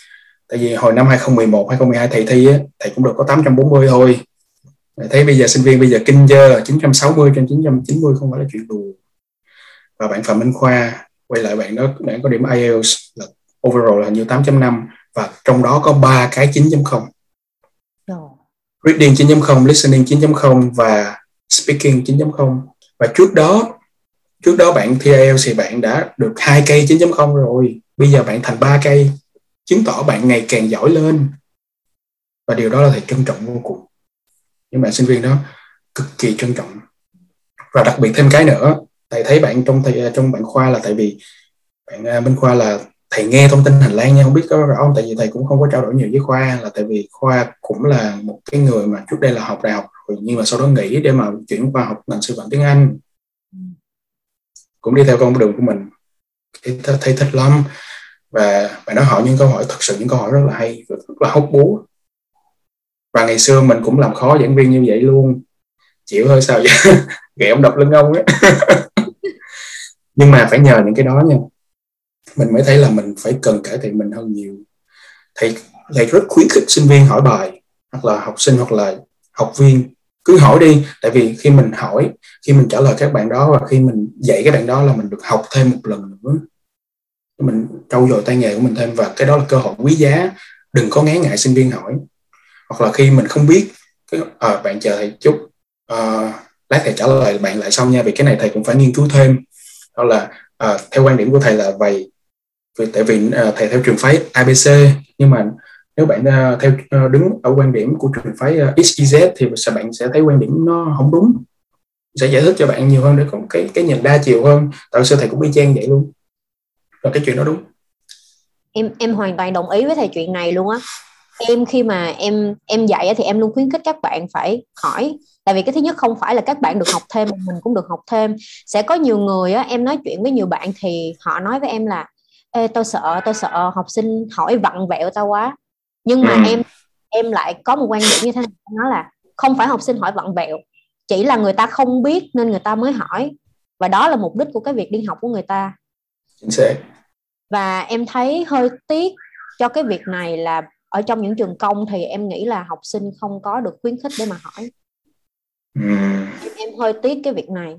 Tại vì hồi năm 2011 2012 thầy thi á, thầy cũng được có 840 thôi. Thấy bây giờ sinh viên bây giờ kinh chưa? 960 trên 990 không phải là chuyện đùa. Và bạn Phạm Minh Khoa quay lại bạn đó bạn có điểm IELTS là overall là như 8.5 và trong đó có ba cái 9.0 reading 9.0 listening 9.0 và speaking 9.0 và trước đó trước đó bạn thi IELTS thì bạn đã được hai cây 9.0 rồi. Bây giờ bạn thành ba cây, chứng tỏ bạn ngày càng giỏi lên. Và điều đó là thầy trân trọng vô cùng. Những bạn sinh viên đó cực kỳ trân trọng. Và đặc biệt thêm cái nữa, thầy thấy bạn trong thầy à, trong bạn khoa là tại vì bạn à, bên khoa là thầy nghe thông tin hành lang nha, không biết có rõ không? Tại vì thầy cũng không có trao đổi nhiều với khoa, là tại vì khoa cũng là một cái người mà trước đây là học đại học rồi, nhưng mà sau đó nghỉ để mà chuyển qua học ngành sư phạm tiếng anh cũng đi theo con đường của mình. Thấy, thấy thích lắm. Và bạn nó hỏi những câu hỏi thật sự những câu hỏi rất là hay rất là hóc búa. Và ngày xưa mình cũng làm khó giảng viên như vậy luôn. Chịu thôi sao vậy? Ghẹo đập lưng ông ấy. Nhưng mà phải nhờ những cái đó nha. Mình mới thấy là mình phải cần cải thiện mình hơn nhiều. Thầy thầy rất khuyến khích sinh viên hỏi bài hoặc là học sinh hoặc là học viên cứ hỏi đi tại vì khi mình hỏi khi mình trả lời các bạn đó và khi mình dạy các bạn đó là mình được học thêm một lần nữa. Mình trau dồi tay nghề của mình thêm và cái đó là cơ hội quý giá. Đừng có ngán ngại sinh viên hỏi. Hoặc là khi mình không biết cái à, bạn chờ thầy chút à, lát thầy trả lời bạn lại sau nha vì cái này thầy cũng phải nghiên cứu thêm. Đó là à, theo quan điểm của thầy là vậy. Tại vì à, thầy theo trường phái ABC nhưng mà nếu bạn uh, theo uh, đứng ở quan điểm của trường phái à, uh, XYZ thì sẽ bạn sẽ thấy quan điểm nó không đúng. Sẽ giải thích cho bạn nhiều hơn để có cái cái nhìn đa chiều hơn. Tại sư thầy cũng y chang vậy luôn. Và cái chuyện đó đúng. Em em hoàn toàn đồng ý với thầy chuyện này luôn á. Em khi mà em em dạy thì em luôn khuyến khích các bạn phải hỏi. Tại vì cái thứ nhất không phải là các bạn được học thêm mình cũng được học thêm. Sẽ có nhiều người á em nói chuyện với nhiều bạn thì họ nói với em là Ê, tôi sợ tôi sợ học sinh hỏi vặn vẹo tao quá nhưng mà ừ. em em lại có một quan điểm như thế này nó là không phải học sinh hỏi vặn vẹo chỉ là người ta không biết nên người ta mới hỏi. Và đó là mục đích của cái việc đi học của người ta. Chính xác. Và em thấy hơi tiếc cho cái việc này là ở trong những trường công thì em nghĩ là học sinh không có được khuyến khích để mà hỏi. Ừ. em, em hơi tiếc cái việc này.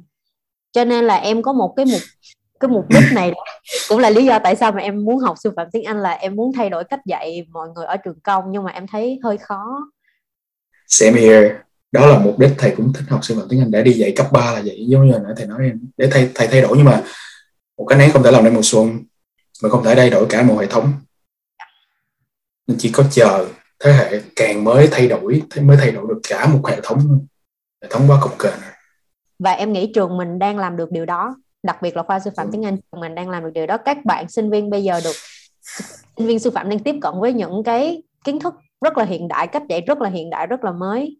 Cho nên là em có một cái mục cái mục đích này cũng là lý do tại sao mà em muốn học sư phạm tiếng Anh là em muốn thay đổi cách dạy mọi người ở trường công nhưng mà em thấy hơi khó. Same here. Đó là mục đích thầy cũng thích học sư phạm tiếng Anh để đi dạy cấp 3 là vậy. Giống như nãy thầy nói em để thầy thầy thay đổi nhưng mà một cái nén không thể làm nên mùa xuân mà không thể thay đổi cả một hệ thống. Nên chỉ có chờ thế hệ càng mới thay đổi mới thay đổi được cả một hệ thống. Hệ thống quá cồng kềnh và em nghĩ trường mình đang làm được điều đó đặc biệt là khoa sư phạm tiếng Anh trường mình đang làm được điều đó. Các bạn sinh viên bây giờ được sinh viên sư phạm đang tiếp cận với những cái kiến thức rất là hiện đại cách dạy rất là hiện đại rất là mới.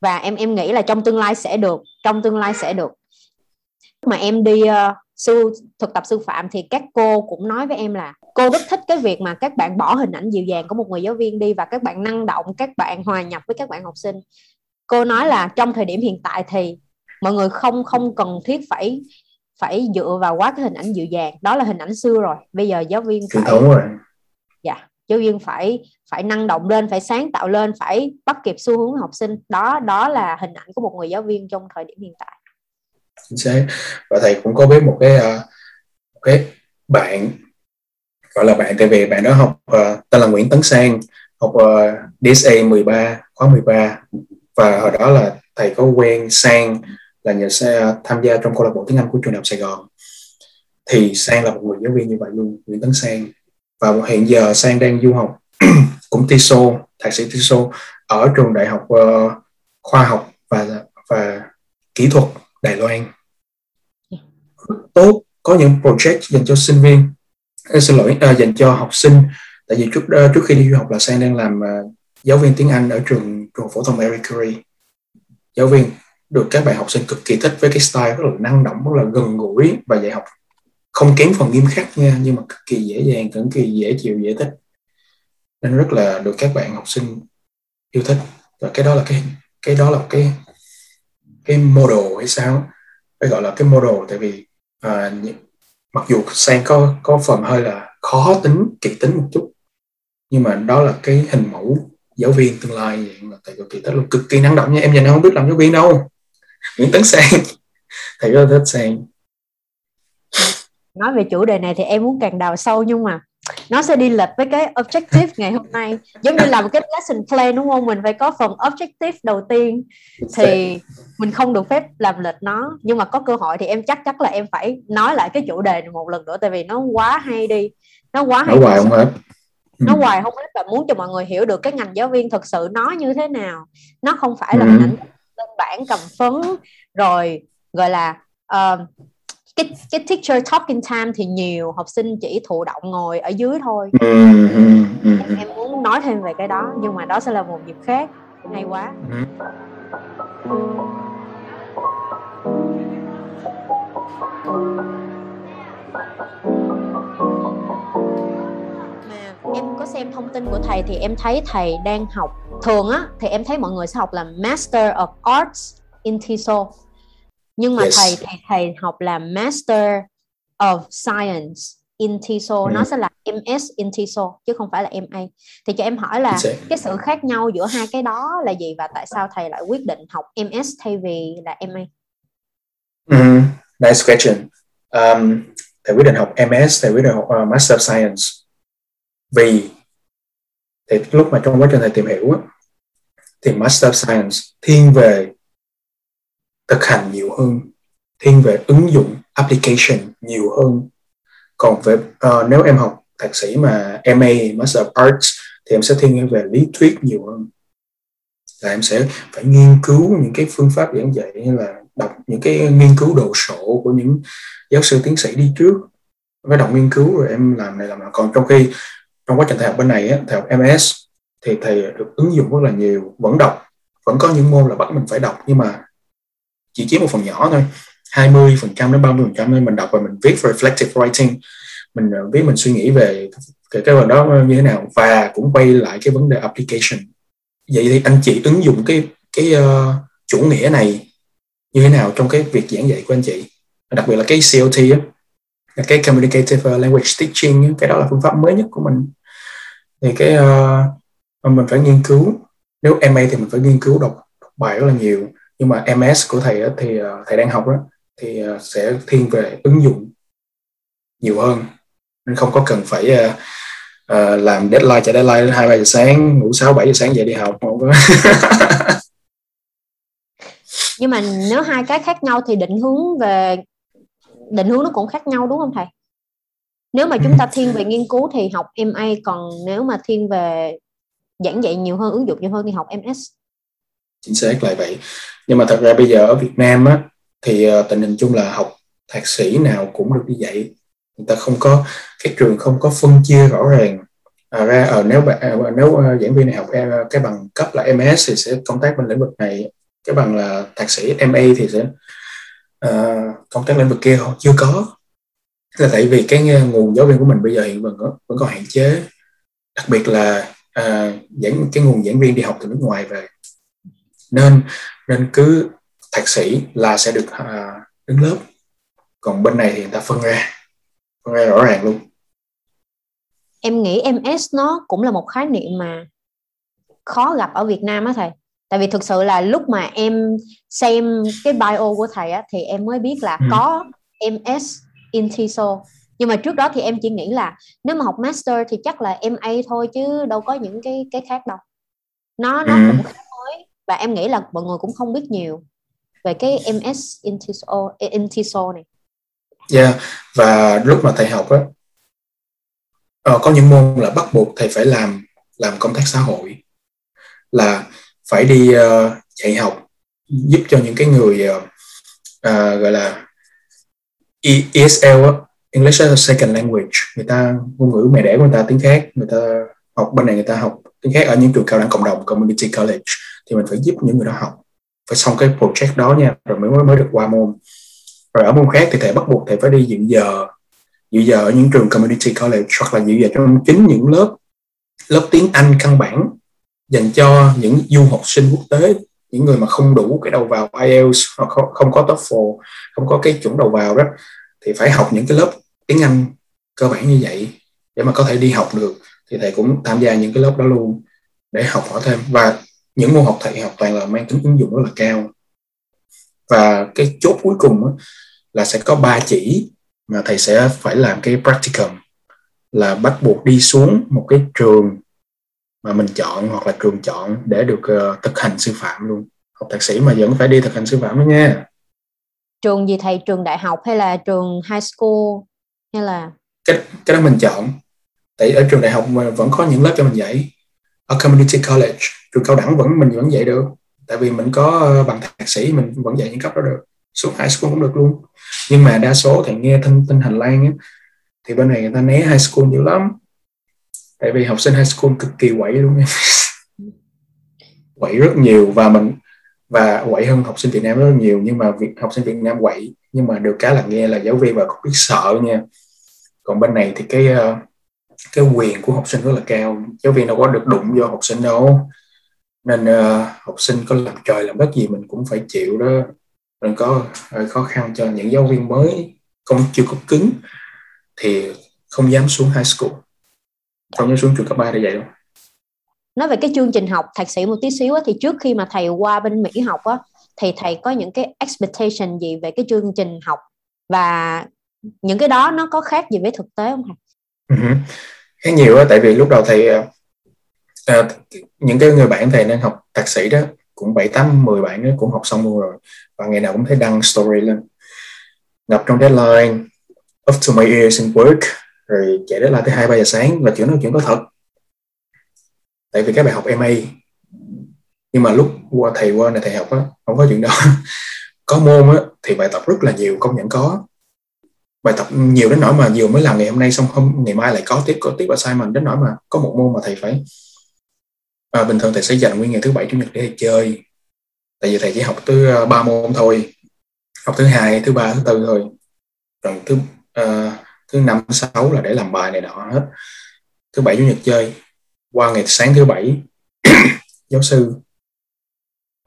Và em em nghĩ là trong tương lai sẽ được trong tương lai sẽ được. Mà em đi uh, sư thực tập sư phạm thì các cô cũng nói với em là cô rất thích cái việc mà các bạn bỏ hình ảnh dịu dàng của một người giáo viên đi và các bạn năng động các bạn hòa nhập với các bạn học sinh. Cô nói là trong thời điểm hiện tại thì mọi người không không cần thiết phải phải dựa vào quá cái hình ảnh dịu dàng. Đó là hình ảnh xưa rồi. Bây giờ giáo viên phải rồi. dạ giáo viên phải phải năng động lên phải sáng tạo lên phải bắt kịp xu hướng học sinh. Đó đó là hình ảnh của một người giáo viên trong thời điểm hiện tại. Chính xác. Và thầy cũng có biết một cái uh, cái bạn gọi là bạn tại vì bạn đó học uh, tên là Nguyễn Tấn Sang học uh, DSA 13 khóa 13 và hồi đó là thầy có quen Sang là nhờ xe tham gia trong câu lạc bộ tiếng Anh của trường đại học Sài Gòn. Thì Sang là một người giáo viên như vậy luôn Nguyễn Tấn Sang. Và hiện giờ Sang đang du học cũng TISO thạc sĩ TISO ở trường đại học uh, khoa học và và kỹ thuật Đài Loan. Rất tốt có những project dành cho sinh viên à, xin lỗi à, dành cho học sinh. Tại vì trước uh, trước khi đi du học là Sang đang làm uh, giáo viên tiếng Anh ở trường trường phổ thông Marie Curie. Giáo viên được các bạn học sinh cực kỳ thích với cái style rất là năng động rất là gần gũi và dạy học. Không kém phần nghiêm khắc nha nhưng mà cực kỳ dễ dàng cực kỳ dễ chịu dễ thích. Nên rất là được các bạn học sinh yêu thích. Và cái đó là cái cái đó là cái cái model hay sao? Phải gọi là cái model tại vì à, mặc dù sang có có phần hơi là khó tính kỳ tính một chút nhưng mà đó là cái hình mẫu giáo viên tương lai vậy mà tại cực kỳ thích luôn cực kỳ năng động nha. Em nhìn không biết làm giáo viên đâu. Nguyễn Tấn Sang. Thầy rất thích Sang. Nói về chủ đề này thì em muốn càng đào sâu nhưng mà nó sẽ đi lệch với cái objective ngày hôm nay. Giống như là một cái lesson plan đúng không? Mình phải có phần objective đầu tiên. Thì mình không được phép làm lệch nó. Nhưng mà có cơ hội thì em chắc chắc là em phải nói lại cái chủ đề này một lần nữa tại vì nó quá hay đi. Nó quá hay nói hoài không hết. Nó hoài không hết và muốn cho mọi người hiểu được cái ngành giáo viên thực sự nó như thế nào. Nó không phải là hình ảnh bảng cầm phấn rồi gọi là uh, cái cái teacher talking time thì nhiều học sinh chỉ thụ động ngồi ở dưới thôi. Em, em muốn nói thêm về cái đó nhưng mà đó sẽ là một dịp khác. Hay quá. Mà em có xem thông tin của thầy thì em thấy thầy đang học thường á thì em thấy mọi người sẽ học là Master of Arts in TESOL nhưng mà Yes. thầy thầy thầy học là Master of Science in TESOL Ừ. nó sẽ là MS in TESOL chứ không phải là MA thì cho em hỏi là cái sự khác nhau giữa hai cái đó là gì và tại sao thầy lại quyết định học MS thay vì là MA Mhm. Nice question. Um, thầy quyết định học MS, thầy quyết định học uh, Master of Science vì thì lúc mà trong quá trình thầy tìm hiểu á, thì Master of Science thiên về thực hành nhiều hơn, thiên về ứng dụng application nhiều hơn. Còn về uh, nếu em học thạc sĩ mà MA Master of Arts thì em sẽ thiên về lý thuyết nhiều hơn. Là em sẽ phải nghiên cứu những cái phương pháp giảng dạy như là đọc những cái nghiên cứu đồ sộ của những giáo sư tiến sĩ đi trước phải đọc nghiên cứu rồi em làm này làm nọ còn trong khi trong quá trình thầy học bên này thầy học MS thì thầy được ứng dụng rất là nhiều vẫn đọc vẫn có những môn là bắt mình phải đọc nhưng mà chỉ chiếm một phần nhỏ thôi. 20 phần trăm đến 30 phần trăm nên mình đọc và mình viết reflective writing. Mình ờ, viết mình suy nghĩ về cái cái phần đó như thế nào và cũng quay lại cái vấn đề application. Vậy thì anh chị ứng dụng cái cái uh, chủ nghĩa này như thế nào trong cái việc giảng dạy của anh chị? Đặc biệt là cái COT á cái communicative uh, language teaching cái đó là phương pháp mới nhất của mình. Thì cái uh, mình phải nghiên cứu. Nếu MA thì mình phải nghiên cứu đọc, đọc bài rất là nhiều. Nhưng mà MS của thầy đó thì uh, thầy đang học đó thì uh, sẽ thiên về ứng dụng nhiều hơn. Nên không có cần phải uh, uh, làm deadline chạy deadline đến hai ba giờ sáng ngủ sáu bảy giờ sáng dậy đi học. Không có. Nhưng mà nếu hai cái khác nhau thì định hướng về định hướng nó cũng khác nhau đúng không thầy? Nếu mà chúng ta thiên về nghiên cứu thì học MA còn nếu mà thiên về giảng dạy nhiều hơn ứng dụng nhiều hơn thì học MS chính xác là vậy. Nhưng mà thật ra bây giờ ở Việt Nam á thì uh, tình hình chung là học thạc sĩ nào cũng được đi dạy. Người ta không có cái trường không có phân chia rõ ràng. À, ra ở nếu bạn à, nếu uh, giảng viên này học uh, cái bằng cấp là MS thì sẽ công tác bên lĩnh vực này cái bằng là thạc sĩ MA thì sẽ uh, công tác lĩnh vực kia họ chưa có. Là tại vì cái nguồn giáo viên của mình bây giờ hiện vẫn có, vẫn còn hạn chế. Đặc biệt là uh, giảng cái nguồn giảng viên đi học từ nước ngoài về. Nên nên cứ thạc sĩ là sẽ được uh, đứng lớp. Còn bên này thì người ta phân ra phân ra rõ ràng luôn. Em nghĩ MS nó cũng là một khái niệm mà khó gặp ở Việt Nam á thầy tại vì thực sự là lúc mà em xem cái bio của thầy á thì em mới biết là ừ. có MS in TESOL nhưng mà trước đó thì em chỉ nghĩ là nếu mà học master thì chắc là MA thôi chứ đâu có những cái cái khác đâu nó nó ừ. cũng khá mới và em nghĩ là mọi người cũng không biết nhiều về cái MS in TESOL, in TESOL này. Yeah và lúc mà thầy học á uh, có những môn là bắt buộc thầy phải làm làm công tác xã hội là phải đi uh, dạy học giúp cho những cái người uh, uh, gọi là ESL á, English as a Second Language. Người ta ngôn ngữ mẹ đẻ của người ta tiếng khác người ta học bên này người ta học tiếng khác. Ở những trường cao đẳng cộng đồng community college thì mình phải giúp những người đó học. Phải xong cái project đó nha rồi mới mới được qua môn. Rồi ở môn khác thì thầy bắt buộc thầy phải đi dự giờ dự giờ ở những trường community college hoặc là dự giờ trong chính những lớp lớp tiếng Anh căn bản dành cho những du học sinh quốc tế những người mà không đủ cái đầu vào IELTS hoặc không, có TOEFL không có cái chuẩn đầu vào đó thì phải học những cái lớp tiếng Anh cơ bản như vậy để mà có thể đi học được. Thì thầy cũng tham gia những cái lớp đó luôn để học hỏi thêm. Và những môn học thầy học toàn là mang tính ứng dụng rất là cao. Và cái chốt cuối cùng đó, là sẽ có ba chỉ mà thầy sẽ phải làm cái practicum là bắt buộc đi xuống một cái trường mà mình chọn hoặc là trường chọn để được uh, thực hành sư phạm luôn. Học thạc sĩ mà vẫn phải đi thực hành sư phạm đó nha. Trường gì thầy? Trường đại học hay là trường high school? Hay là? Cái cái đó mình chọn. Tại ở trường đại học mà vẫn có những lớp cho mình dạy. Ở community college trường cao đẳng vẫn mình vẫn dạy được. Tại vì mình có bằng thạc sĩ mình vẫn dạy những cấp đó được. Xuống high school cũng được luôn. Nhưng mà đa số thầy nghe thông tin hành lang á, thì bên này người ta né high school nhiều lắm tại vì học sinh high school cực kỳ quậy luôn quậy rất nhiều và mình và quậy hơn học sinh Việt Nam rất nhiều. Nhưng mà việc học sinh Việt Nam quậy nhưng mà được cái là nghe là giáo viên và cũng biết sợ nha. Còn bên này thì cái ờ, cái quyền của học sinh rất là cao. Giáo viên đâu có được đụng vô học sinh đâu. Nên uh, học sinh có làm trời làm đất gì mình cũng phải chịu đó. Nên có hơi khó khăn cho những giáo viên mới. Không chưa có cứng thì không dám xuống high school không dám xuống trường cấp 3 để dạy đâu nói về cái chương trình học thạc sĩ một tí xíu á, thì trước khi mà thầy qua bên Mỹ học á thì thầy có những cái expectation gì về cái chương trình học? Và những cái đó nó có khác gì với thực tế không thầy? Uh-huh. Khác nhiều á, tại vì lúc đầu thầy uh, những cái người bạn thầy đang học thạc sĩ đó cũng bảy tám mười bạn đó cũng học xong luôn rồi. Và ngày nào cũng thấy đăng story lên. Ngập trong deadline up to my ears in work rồi chạy deadline tới hai ba giờ sáng và chuyện đó chuyện có thật. Tại vì các bạn học MA nhưng mà lúc qua thầy qua này thầy học á không có chuyện đó. Có môn á thì bài tập rất là nhiều công nhận có. Bài tập nhiều đến nỗi mà vừa mới làm ngày hôm nay xong hôm ngày mai lại có tiếp có tiếp assignment đến nỗi mà có một môn mà thầy phải à, bình thường thầy sẽ dành nguyên ngày thứ bảy chủ nhật để thầy chơi. Tại vì thầy chỉ học tới à, ba môn thôi. Học thứ hai thứ ba thứ tư thôi. Rồi thứ uh, thứ năm sáu là để làm bài này nọ hết. Thứ bảy chủ nhật chơi. Qua ngày sáng thứ bảy giáo sư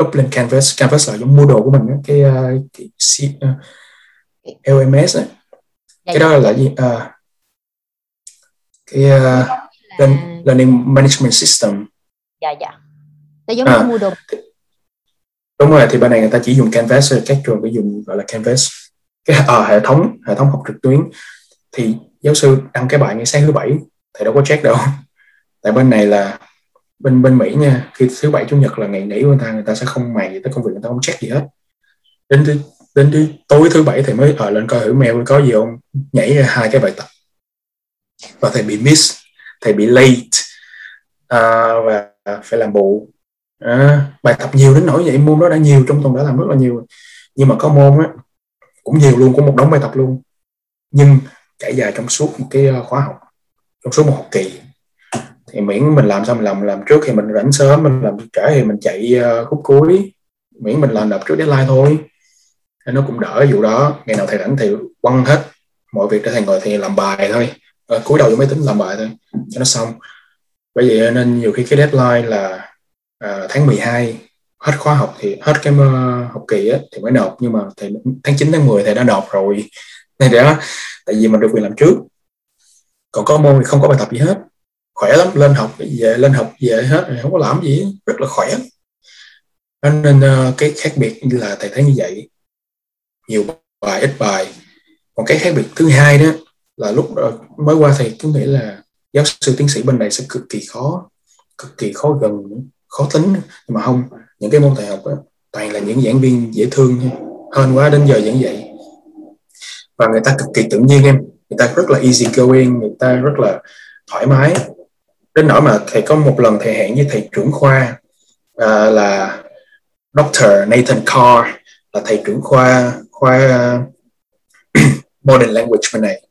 up lên canvas. Canvas là giống mua đồ của mình đó. cái, uh, cái uh, LMS ấy. Cái đó dạ. là gì? Uh, cái uh, là... learning management system. Dạ dạ. Nó giống à, mua đồ. Đúng rồi thì bên này người ta chỉ dùng canvas các trường phải dùng gọi là canvas. Cái à, hệ thống hệ thống học trực tuyến thì giáo sư đăng cái bài ngày sáng thứ bảy thầy đâu có check đâu. Tại bên này là bên bên Mỹ nha khi thứ bảy chủ nhật là ngày nghỉ của người ta người ta sẽ không mày gì tới công việc người ta không check gì hết. Đến thứ đến, thứ tối thứ bảy thì mới ở lên coi thử mail có gì không nhảy ra hai cái bài tập. Và thầy bị miss thầy bị late à, và phải làm bộ à, ờ, bài tập nhiều đến nỗi vậy môn đó đã nhiều trong tuần đã làm rất là nhiều. Nhưng mà có môn á cũng nhiều luôn có một đống bài tập luôn. Nhưng trải dài trong suốt một cái ờ, khóa học trong suốt một học kỳ. Thì miễn mình làm sao mình làm làm trước thì mình rảnh sớm mình làm trễ thì mình chạy uh, khúc cuối. Miễn mình làm đập trước deadline thôi. Thì nó cũng đỡ vụ đó. Ngày nào thầy rảnh thì quăng hết. Mọi việc để thầy ngồi thì làm bài thôi. Ờ, à, cúi đầu vô máy tính làm bài thôi cho nó xong. Bởi vậy nên nhiều khi cái deadline là à, tháng 12 hết khóa học thì hết cái uh, học kỳ á, thì mới nộp. Nhưng mà thì tháng 9 tháng 10 thầy đã nộp rồi. Thì đó tại vì mình được quyền làm trước. Còn có môn thì không có bài tập gì hết. Khỏe lắm lên học về lên học về hết không có làm gì rất là khỏe. Nên ờ, cái khác biệt là thầy thấy như vậy. Nhiều bài ít bài. Còn cái khác biệt thứ hai đó là lúc ờ, mới qua thầy cứ nghĩ là giáo sư tiến sĩ bên này sẽ cực kỳ khó cực kỳ khó gần khó tính. Nhưng mà không những cái môn thầy học đó, toàn là những giảng viên dễ thương hơn quá đến giờ giảng dạy và người ta cực kỳ tự nhiên em. Người ta rất là easy going người ta rất là thoải mái. Đến nỗi mà thầy có một lần thầy hẹn với thầy trưởng khoa uh, là Dr. Nathan Carr là thầy trưởng khoa khoa modern language bên này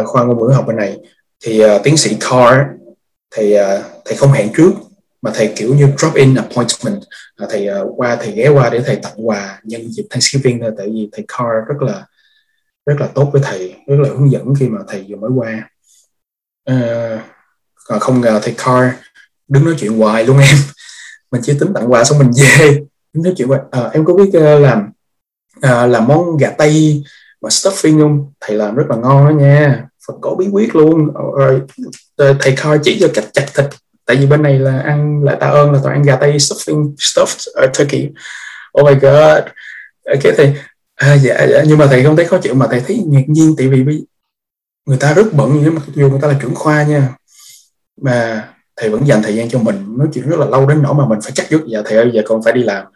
uh, khoa ngôn ngữ học bên này. Thì uh, tiến sĩ Carr thầy uh, thầy không hẹn trước mà thầy kiểu như drop in appointment. Uh, thầy uh, qua thầy ghé qua để thầy tặng quà nhân dịp Thanksgiving thôi tại vì thầy Carr rất là rất là tốt với thầy rất là hướng dẫn khi mà thầy vừa mới qua. À, còn không ngờ thầy Carr đứng nói chuyện hoài luôn em. Mình chỉ tính tặng quà xong mình về. Đứng nói chuyện hoài. À, em có biết ờ, làm à, làm món gà tây mà stuffing không? Thầy làm rất là ngon đó nha. Phật có bí quyết luôn. Rồi thầy Carr chỉ cho cách chặt thịt. Tại vì bên này là ăn lại tạ ơn là toàn ăn gà tây stuffing stuffed uh, turkey. Oh my god. Cái thầy à, dạ, dạ nhưng mà thầy không thấy khó chịu mà thầy thấy ngạc nhiên tại vì người ta rất bận nhưng mà dù người ta là trưởng khoa nha mà thầy vẫn dành thời gian cho mình. Nói chuyện rất là lâu đến nỗi mà mình phải chắc chút dạ thầy ơi giờ con phải đi làm.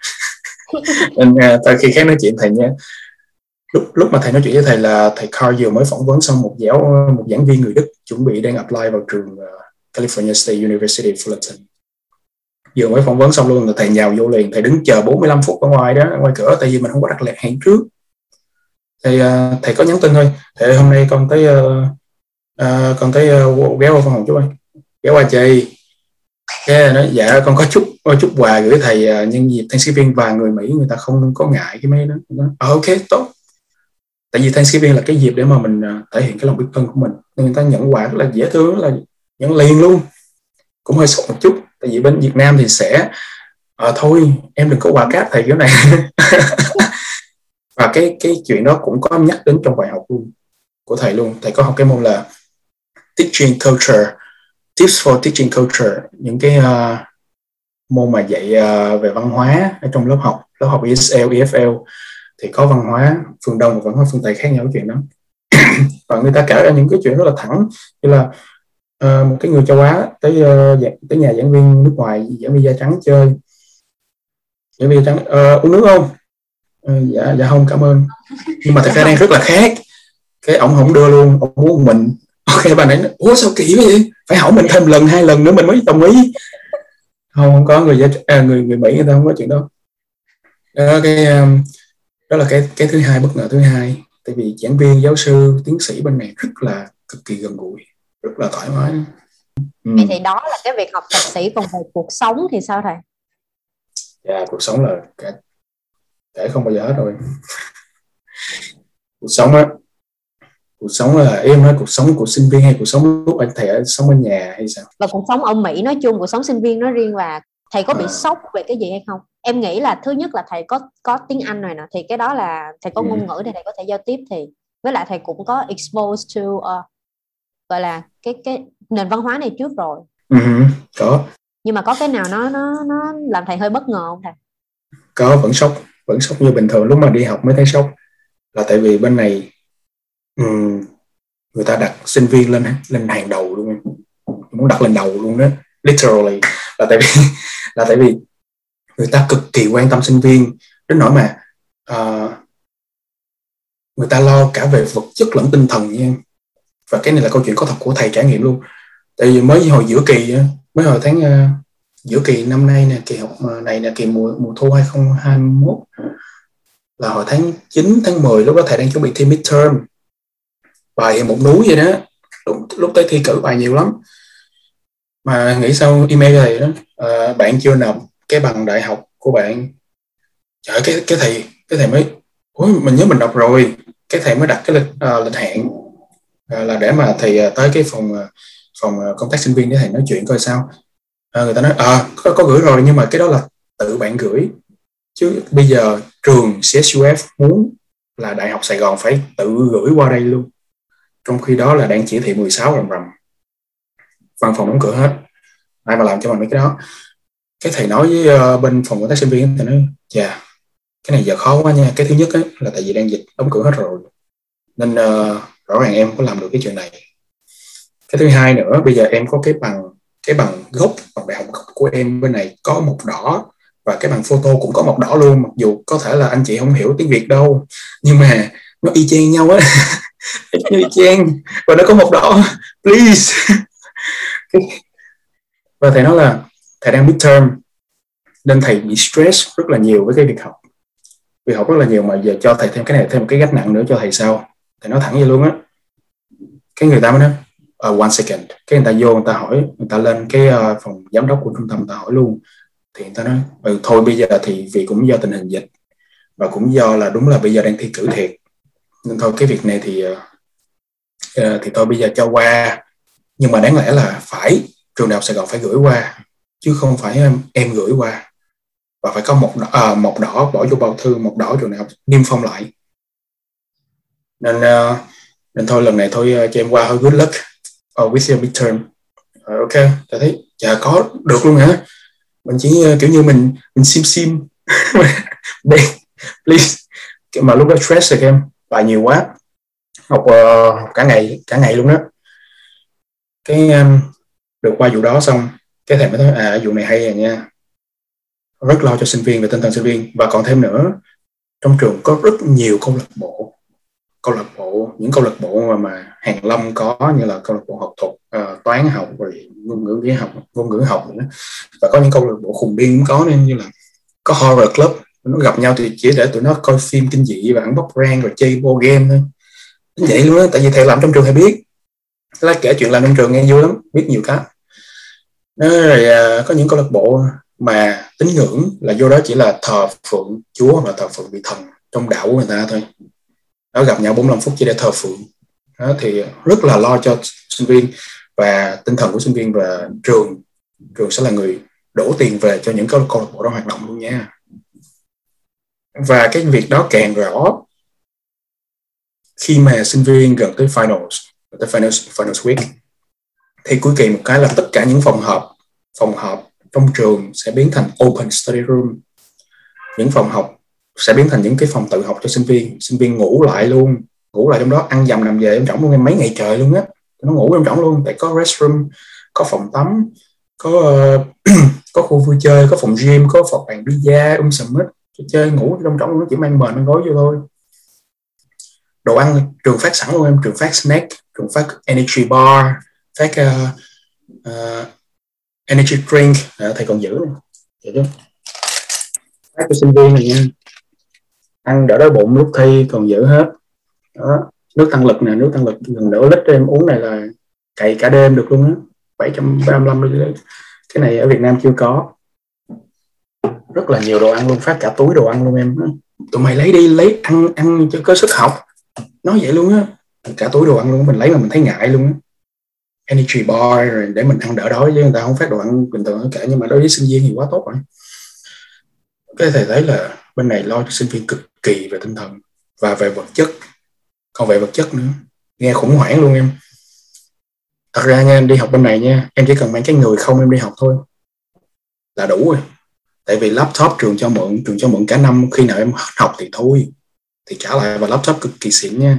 Nên tại khi khác nói chuyện thầy nha. Lúc lúc mà thầy nói chuyện với thầy là thầy Carl vừa mới phỏng vấn xong một giáo một giảng viên người Đức chuẩn bị đang apply vào trường uh, California State University Fullerton. Vừa mới phỏng vấn xong luôn là thầy nhào vô liền thầy đứng chờ 45 phút ở ngoài đó ngoài cửa tại vì mình không có đặt lẹt hẹn trước thì uh, thầy có nhắn tin thôi. Thầy hôm nay con tới uh, uh, con tới uh, ghé qua phòng chú anh ghé qua chơi. Cái nói dạ con có chút chút quà gửi thầy uh, nhân dịp Thanksgiving và người Mỹ người ta không có ngại cái mấy đó. Nói, ok tốt. Tại vì Thanksgiving là cái dịp để mà mình uh, thể hiện cái lòng biết ơn của mình. Nên người ta nhận quà rất là dễ thương là nhận liền luôn. Cũng hơi sốc một chút. Tại vì bên Việt Nam thì sẽ à, thôi em đừng có quà cáp thầy kiểu này. cái cái chuyện đó cũng có nhắc đến trong bài học luôn của thầy luôn. Thầy có học cái môn là teaching culture tips for teaching culture những cái uh, môn mà dạy uh, về văn hóa ở trong lớp học lớp học ESL, EFL thì có văn hóa phương Đông và văn hóa phương Tây khác nhau cái chuyện đó. Và người ta kể ra những cái chuyện rất là thẳng như là uh, một cái người châu Á tới uh, tới nhà giảng viên nước ngoài giảng viên da trắng chơi. Giảng viên da trắng uh, uống nước không? Dạ dạ không cảm ơn. Nhưng mà thật ra đang rất là khác. Cái ổng không đưa luôn ông muốn mình. Ok bà này ủa sao kỳ vậy? Phải hỏi mình thêm lần hai lần nữa mình mới đồng ý. Không không có người à, người người mỹ người ta không có chuyện đó. Đó cái um, đó là cái cái thứ hai bất ngờ thứ hai. Tại vì giảng viên giáo sư tiến sĩ bên này rất là cực kỳ gần gũi rất là thoải mái. Ừ. vậy thì đó là cái việc học thạc sĩ còn về cuộc sống thì sao thầy? Dạ cuộc sống là cái kể không bao giờ hết rồi. Cuộc sống á cuộc sống là em nói cuộc sống của sinh viên hay cuộc sống lúc anh thầy ở sống ở nhà hay sao? Và cuộc sống ở Mỹ nói chung cuộc sống sinh viên nói riêng và thầy có bị à. sốc về cái gì hay không? Em nghĩ là thứ nhất là thầy có có tiếng Anh rồi nè thì cái đó là thầy có ừ. ngôn ngữ để thầy có thể giao tiếp thì với lại thầy cũng có exposed to uh, gọi là cái cái nền văn hóa này trước rồi. Ừ, có. Nhưng mà có cái nào nó nó nó làm thầy hơi bất ngờ không thầy? Có vẫn sốc vẫn sốc như bình thường. Lúc mà đi học mới thấy sốc là tại vì bên này um, người ta đặt sinh viên lên lên hàng đầu luôn. Muốn đặt lên đầu luôn đó literally. Là tại vì là tại vì người ta cực kỳ quan tâm sinh viên. Đến nỗi mà uh, người ta lo cả về vật chất lẫn tinh thần nha. Và cái này là câu chuyện có thật của thầy trải nghiệm luôn. Tại vì mới hồi giữa kỳ mới hồi tháng ờ, giữa kỳ năm nay nè kỳ học ờ, này là kỳ mùa mùa thu 2021 là hồi tháng 9 tháng 10 lúc đó thầy đang chuẩn bị thi midterm. Bài một núi vậy đó. Lúc, lúc tới thi cử bài nhiều lắm. Mà nghĩ sau email thầy đó à, bạn chưa nộp cái bằng đại học của bạn. Trời cái cái thầy cái thầy mới ôi mình nhớ mình đọc rồi. Cái thầy mới đặt cái lịch à, lịch hẹn. À, là để mà thầy à, tới cái phòng à, phòng công tác sinh viên để thầy nói chuyện coi sao à, người ta nói à có, có gửi rồi nhưng mà cái đó là tự bạn gửi. Chứ bây giờ trường CSUF muốn là đại học Sài Gòn phải tự gửi qua đây luôn. Trong khi đó là đang chỉ thị 16 rầm rầm. Văn phòng đóng cửa hết. Ai mà làm cho mình mấy cái đó? Cái thầy nói với uh, bên phòng công tác sinh viên thì nói chà cái này giờ khó quá nha. Cái thứ nhất ấy, là tại vì đang dịch đóng cửa hết rồi. Nên uh, rõ ràng em có làm được cái chuyện này. Cái thứ hai nữa bây giờ em có cái bằng cái bằng gốc, bằng đại học gốc của em bên này có một đỏ và cái bằng photo cũng có một đỏ luôn. Mặc dù có thể là anh chị không hiểu tiếng việt đâu, nhưng mà nó y chang nhau á. Y chang và nó có một đỏ. Please. Và thầy nói là, thầy đang midterm, nên thầy bị stress rất là nhiều với cái việc học. Việc học rất là nhiều mà giờ cho thầy thêm cái này, thêm một cái gánh nặng nữa cho thầy sao thầy nói thẳng vậy luôn á. Cái người ta mới nói uh, one second. Cái người ta vô người ta hỏi người ta lên cái uh, phòng giám đốc của trung tâm người ta hỏi luôn. Thì người ta nói ừ, thôi bây giờ thì vì cũng do tình hình dịch và cũng do là đúng là bây giờ đang thi cử thiệt. Nên thôi cái việc này thì uh, thì thôi bây giờ cho qua. Nhưng mà đáng lẽ là phải trường đại học Sài Gòn phải gửi qua chứ không phải em, em gửi qua. Và phải có một đỏ, à, một đỏ bỏ vô bao thư một đỏ trường đại học niêm phong lại. Nên uh, nên thôi lần này thôi uh, cho em qua thôi good luck uh, with your midterm. Uh, ok ta thấy. Dạ có được luôn hả? Mình chỉ uh, kiểu như mình mình sim sim. Please. Mà lúc đó stress rồi em bài nhiều quá. Học uh, cả ngày cả ngày luôn đó. Cái um, được qua vụ đó xong cái thầy mới nói à vụ này hay rồi nha. Rất lo cho sinh viên về tinh thần sinh viên. Và còn thêm nữa trong trường có rất nhiều câu lạc bộ câu lạc bộ những câu lạc bộ mà mà hàng lâm có như là câu lạc bộ học thuật uh, toán học rồi ngôn ngữ viết học ngôn ngữ học nữa. Và có những câu lạc bộ khùng điên cũng có nên như là có horror club nó gặp nhau thì chỉ để tụi nó coi phim kinh dị và ăn bóc rang rồi chơi board game thôi. Vậy luôn á tại vì thầy làm trong trường thầy biết. Lá kể chuyện làm trong trường nghe vui lắm biết nhiều cái. Rồi uh, có những câu lạc bộ mà tín ngưỡng là vô đó chỉ là thờ phượng chúa hoặc là thờ phượng vị thần trong đạo của người ta thôi đó gặp nhau 45 phút chỉ để thờ phượng. Đó, thì rất là lo cho sinh viên và tinh thần của sinh viên và trường. Trường sẽ là người đổ tiền về cho những câu, câu lạc bộ đó hoạt động luôn nha. Và cái việc đó càng rõ khi mà sinh viên gần tới finals tới finals finals week thì cuối kỳ một cái là tất cả những phòng họp phòng họp trong trường sẽ biến thành open study room. Những phòng học sẽ biến thành những cái phòng tự học cho sinh viên. Sinh viên ngủ lại luôn ngủ lại trong đó ăn dầm nằm về trong trọng luôn em mấy ngày trời luôn á. Nó ngủ trong trọng luôn tại có restroom có phòng tắm có uh, có khu vui chơi có phòng gym có phòng bàn bida um sầm hết. Chơi ngủ trong trọng nó chỉ mang mền mang gối vô thôi. Đồ ăn trường phát sẵn luôn em trường phát snack trường phát energy bar phát uh, uh, energy drink. À, thầy còn giữ này vậy chứ phát cho sinh viên này nha ăn đỡ đói bụng lúc thi còn giữ hết. Đó, nước tăng lực nè, nước tăng lực gần nửa lít em uống này là cày cả đêm được luôn á. 735 ml cái này ở Việt Nam chưa có. Rất là nhiều đồ ăn luôn, phát cả túi đồ ăn luôn em. Tụi mày lấy đi, lấy ăn ăn cho có sức học. Nói vậy luôn á. Cả túi đồ ăn luôn, mình lấy mà mình thấy ngại luôn á. Energy bar rồi, để mình ăn đỡ đói chứ người ta không phát đồ ăn bình thường cả, nhưng mà đối với sinh viên thì quá tốt rồi. Cái thầy thấy là bên này lo cho sinh viên cực kỳ về tinh thần và về vật chất. Còn về vật chất nữa nghe khủng hoảng luôn em. Thật ra nha em đi học bên này nha em chỉ cần mang cái người không em đi học thôi là đủ rồi. Tại vì laptop trường cho mượn trường cho mượn cả năm khi nào em học thì thôi. Thì trả lại và laptop cực kỳ xịn nha.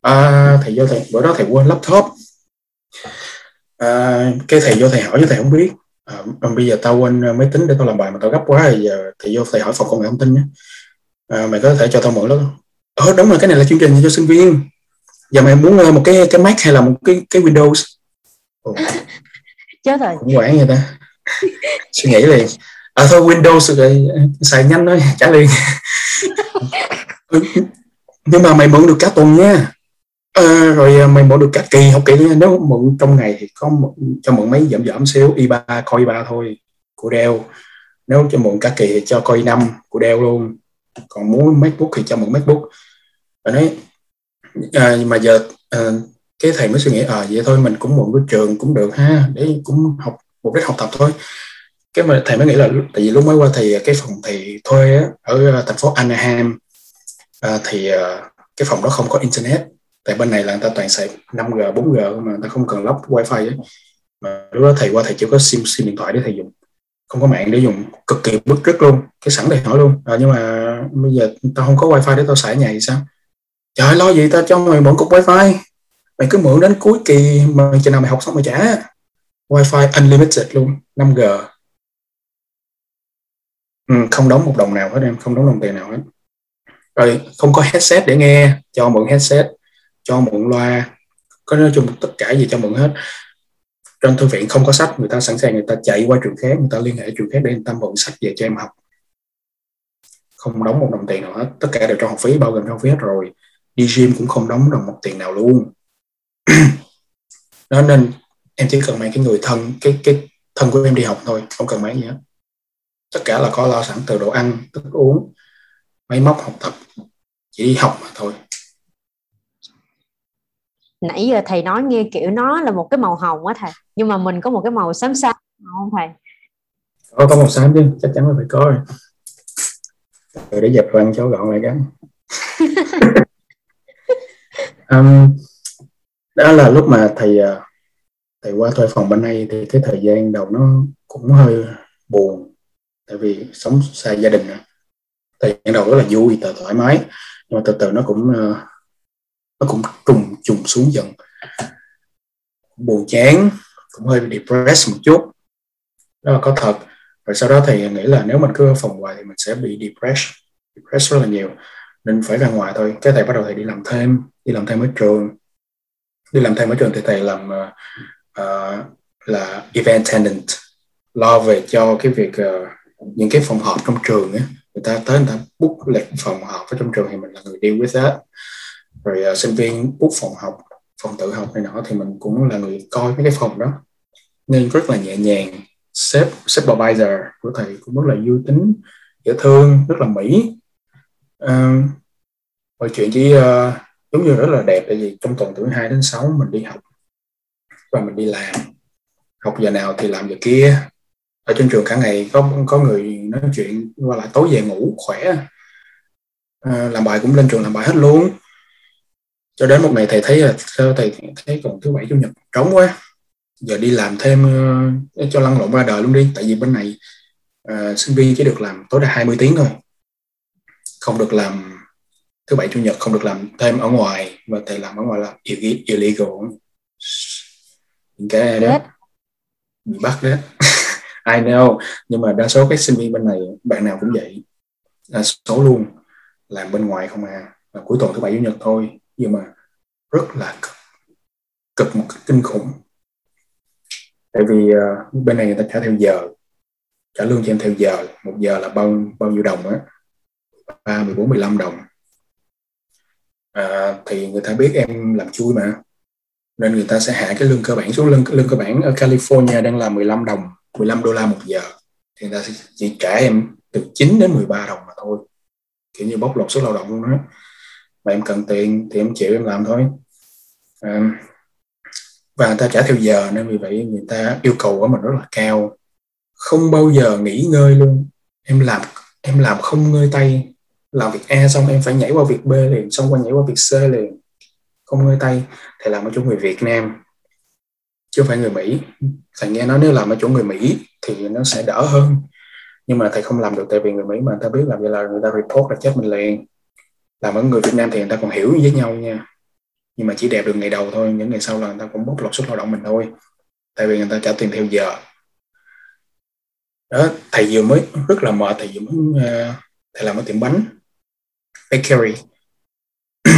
À, thầy vô thầy bữa đó thầy quên laptop. À, cái thầy vô thầy hỏi chứ thầy không biết à, bây giờ tao quên máy tính để tao làm bài mà tao gấp quá thì giờ thầy vô thầy hỏi phòng công nghệ thông tin nhé. À, mày có thể cho tao mượn đó ờ đúng rồi cái này là chương trình cho sinh viên. Giờ mày muốn một cái cái Mac hay là một cái cái Windows? Ồ. chết rồi. Cũng quản vậy ta. Suy nghĩ liền. À thôi Windows rồi xài nhanh thôi trả liền. Nhưng mà mày mượn được cả tuần nha à, rồi ờ, mày mượn được cả kỳ học kỳ nếu mượn trong ngày thì có mượn, cho mượn mấy giảm giảm xíu i3 coi i3 thôi của Dell nếu cho mượn cả kỳ thì cho coi i5 của Dell luôn. Còn muốn MacBook thì cho mượn MacBook. Và nói à, mà giờ à, cái thầy mới suy nghĩ à vậy thôi mình cũng mượn cái trường cũng được ha để cũng học một đích học tập thôi. Cái mà thầy mới nghĩ là tại vì lúc mới qua thì cái phòng thầy thuê á, ở thành phố Anaheim à, thì à, cái phòng đó không có internet tại bên này là người ta toàn xài 5G 4G mà người ta không cần lắp wifi ấy. mà lúc đó thầy qua thầy chỉ có sim sim điện thoại để thầy dùng. Không có mạng để dùng. Cực kỳ bức rứt luôn. Cái sẵn thầy hỏi luôn. À, nhưng mà bây giờ tao không có wifi để tao xài ở nhà thì sao? Trời lo gì tao cho mày mượn cục wifi? Mày cứ mượn đến cuối kỳ mà chừng nào mày học xong mày trả. Wifi unlimited luôn. 5G ừ, không đóng một đồng nào hết em. Không đóng đồng tiền nào hết. Rồi không có headset để nghe. Cho mượn headset cho mượn loa, có nói chung tất cả gì cho mượn hết. Trong thư viện không có sách, người ta sẵn sàng người ta chạy qua trường khác, người ta liên hệ trường khác để người ta mượn sách về cho em học. Không đóng một đồng tiền nào hết, tất cả đều cho học phí, bao gồm cho học phí hết rồi. Đi gym cũng không đóng đồng một tiền nào luôn. Đó, nên em chỉ cần mang cái người thân, cái cái thân của em đi học thôi, không cần mang gì hết. Tất cả là có lo sẵn từ đồ ăn, thức uống, máy móc, học tập, chỉ đi học mà thôi nãy giờ thầy nói nghe kiểu nó là một cái màu hồng á thầy nhưng mà mình có một cái màu xám xám không thầy? Có có màu xám chứ chắc chắn là phải có rồi. Rồi để dẹp răng cho gọn lại cái um, đó là lúc mà thầy à, thầy qua thuê phòng bên đây thì cái thời gian đầu nó cũng hơi buồn tại vì sống xa gia đình thời gian đầu rất là vui thoải mái nhưng mà từ từ nó cũng à, nó cũng trùng trùng xuống dần. Buồn chán cũng hơi depressed một chút. Đó là có thật. Rồi sau đó thì nghĩ là nếu mình cứ ở phòng hoài thì mình sẽ bị depressed depressed rất là nhiều. Nên phải ra ngoài thôi. Cái thầy bắt đầu thầy đi làm thêm đi làm thêm ở trường. Đi làm thêm ở trường thì thầy làm uh, là event attendant lo về cho cái việc uh, những cái phòng họp trong trường ấy. người ta tới người ta book lịch phòng họp ở trong trường thì mình là người deal with that rồi uh, sinh viên book phòng học phòng tự học này nọ thì mình cũng là người coi mấy cái phòng đó. Nên rất là nhẹ nhàng sếp supervisor của thầy cũng rất là vui tính dễ thương rất là mỹ. Uh, mọi chuyện chỉ uh, giống như rất là đẹp tại vì trong tuần từ 2 đến 6 mình đi học và mình đi làm. Học giờ nào thì làm giờ kia. Ở trên trường cả ngày có có người nói chuyện qua lại tối về ngủ khỏe. À, làm bài cũng lên trường làm bài hết luôn cho đến một ngày thầy thấy là sao thầy thấy còn thứ bảy chủ nhật trống quá. Giờ đi làm thêm uh, cho lăn lộn ra đời luôn đi. Tại vì bên này uh, sinh viên chỉ được làm tối đa 20 tiếng thôi. Không được làm thứ bảy chủ nhật không được làm thêm ở ngoài. Và thầy làm ở ngoài là illegal những cái đó bị bắt đó. I know. Nhưng mà đa số các sinh viên bên này bạn nào cũng vậy. Đa số luôn. Làm bên ngoài không à. Và cuối tuần thứ bảy chủ nhật thôi nhưng mà rất là cực, cực một cách kinh khủng. Tại vì uh, bên này người ta trả theo giờ trả lương cho em theo giờ một giờ là bao bao nhiêu đồng á? Ba mười bốn mười lăm đồng. À, thì người ta biết em làm chui mà nên người ta sẽ hạ cái lương cơ bản xuống. Lương lương cơ bản ở California đang là 15 đồng 15 đô la một giờ. Thì người ta sẽ chỉ trả em từ 9 đến 13 đồng mà thôi. Kiểu như bóc lột sức lao động luôn đó mà em cần tiền thì em chịu em làm thôi. À, và người ta trả theo giờ nên vì vậy người ta yêu cầu của mình rất là cao. Không bao giờ nghỉ ngơi luôn. Em làm em làm không ngơi tay. Làm việc A xong em phải nhảy qua việc B liền xong qua nhảy qua việc C liền. Không ngơi tay thầy làm ở chỗ người Việt Nam. Chứ không phải người Mỹ. Thầy nghe nói nếu làm ở chỗ người Mỹ thì nó sẽ đỡ hơn. Nhưng mà thầy không làm được tại vì người Mỹ mà người ta biết làm vậy là người ta report là chết mình liền làm ở người Việt Nam thì người ta còn hiểu với nhau nha. Nhưng mà chỉ đẹp được ngày đầu thôi những ngày sau là người ta cũng bóc lột sức lao động mình thôi. Tại vì người ta trả tiền theo giờ. Đó thầy vừa mới rất là mệt thầy vừa mới uh, thầy làm ở tiệm bánh bakery.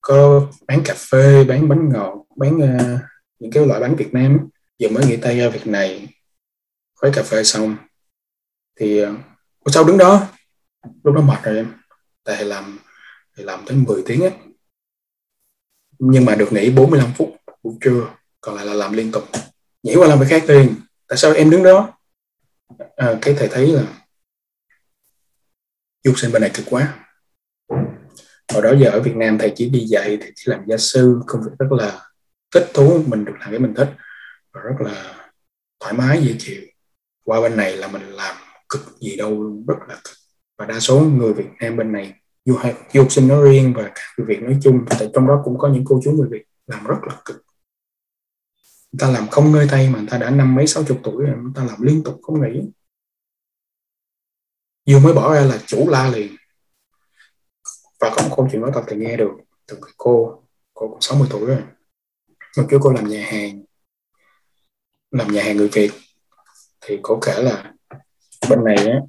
Có bán cà phê bán bánh ngọt bán uh, những cái loại bánh Việt Nam. Giờ mới nghĩ tay ra việc này khuấy cà phê xong. Thì ờ, uh, sau đứng đó. Lúc đó mệt rồi em. Tại thầy làm thì làm tới 10 tiếng á. Nhưng mà được nghỉ 45 phút buổi trưa còn lại là làm liên tục. Nhảy qua làm việc khác liền. Tại sao em đứng đó? À, cái thầy thấy là du sinh bên này cực quá. Hồi đó giờ ở Việt Nam thầy chỉ đi dạy thầy chỉ làm gia sư công việc rất là thích thú mình được làm cái mình thích và rất là thoải mái dễ chịu. Qua bên này là mình làm cực gì đâu rất là cực. Và đa số người Việt Nam bên này du học du học sinh nói riêng và các người Việt nói chung tại trong đó cũng có những cô chú người Việt làm rất là cực. Người ta làm không ngơi tay mà người ta đã năm mấy, sáu chục tuổi rồi, người ta làm liên tục không nghỉ. Vừa mới bỏ ra là chủ la liền. Và có một câu chuyện nói thật thì nghe được từ cái cô cô cũng 60 tuổi rồi. Một chú cô làm nhà hàng, làm nhà hàng người Việt. Thì cô kể là bên này á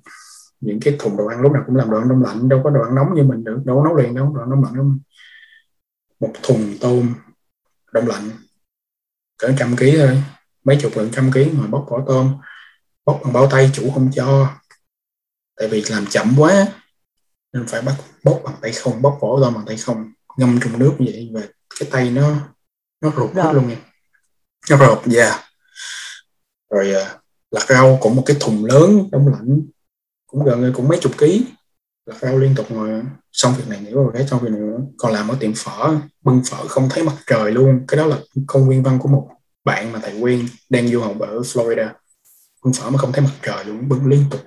những cái thùng đồ ăn lúc nào cũng làm đồ ăn đông lạnh đâu có đồ ăn nóng như mình được đâu có nấu liền đâu đồ ăn đông lạnh đâu. Một thùng tôm đông lạnh cỡ trăm ký thôi. Mấy chục gần trăm ký mà bóc vỏ tôm bóc bằng bao tay chủ không cho. Tại vì làm chậm quá nên phải bắt bóc bằng tay không bóc vỏ tôm bằng tay không. Ngâm trong nước như vậy và cái tay nó nó rụt hết luôn nha. Nó rột dạ yeah. rồi uh, lạc rau cũng một cái thùng lớn đông lạnh cũng gần cũng mấy chục ký là rau liên tục mà. Xong việc này nữa rồi cái xong việc này nữa. Còn làm ở tiệm phở, bưng phở không thấy mặt trời luôn. Cái đó là công viên văn của một bạn mà thầy quyên đang du học ở Florida. Bưng phở mà không thấy mặt trời luôn, bưng liên tục.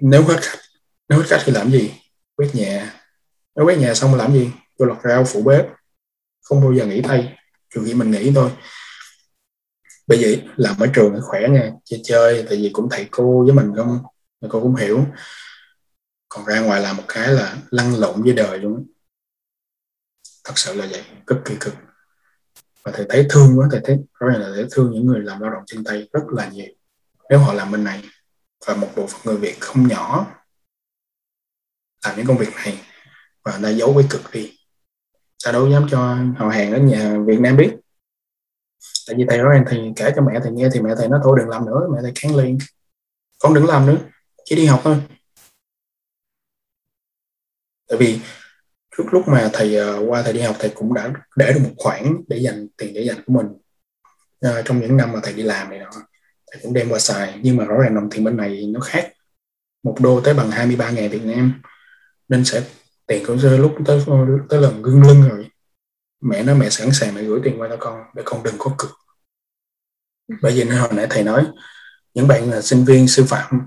Nếu hết khách, nếu hết khách thì làm gì? Quét nhà. Nếu quét nhà xong mà làm gì? Vô lọt rau phụ bếp. Không bao giờ nghỉ tay trừ khi mình nghỉ thôi bởi vậy làm ở trường khỏe nha, chơi chơi, tại vì cũng thầy cô với mình không cô cũng hiểu. Còn ra ngoài làm một cái là lăn lộn với đời luôn thật sự là vậy, cực kỳ cực. Và thầy thấy thương quá, thầy thấy rõ ràng là thầy thương những người làm lao động chân tay rất là nhiều. Nếu họ làm bên này, và một bộ phận người Việt không nhỏ, làm những công việc này, và đã giấu cái cực đi. Ta đâu dám cho họ hàng ở nhà Việt Nam biết tại vì thầy nói rằng thì kể cho mẹ thầy nghe thì mẹ thầy nói thôi đừng làm nữa. Mẹ thầy kháng liền. Con đừng làm nữa chỉ đi học thôi. Tại vì trước lúc mà thầy uh, qua thầy đi học thầy cũng đã để được một khoản để dành tiền để dành của mình uh, trong những năm mà thầy đi làm này đó thầy cũng đem qua xài nhưng mà rõ ràng đồng tiền bên này nó khác. Một đô tới bằng 23 ngàn Việt Nam nên sẽ tiền cũng rơi lúc tới tới lần gương lưng rồi mẹ nói mẹ sẵn sàng mẹ gửi tiền qua cho con để con đừng có cực. Bởi vì hồi nãy thầy nói, những bạn là sinh viên, sư phạm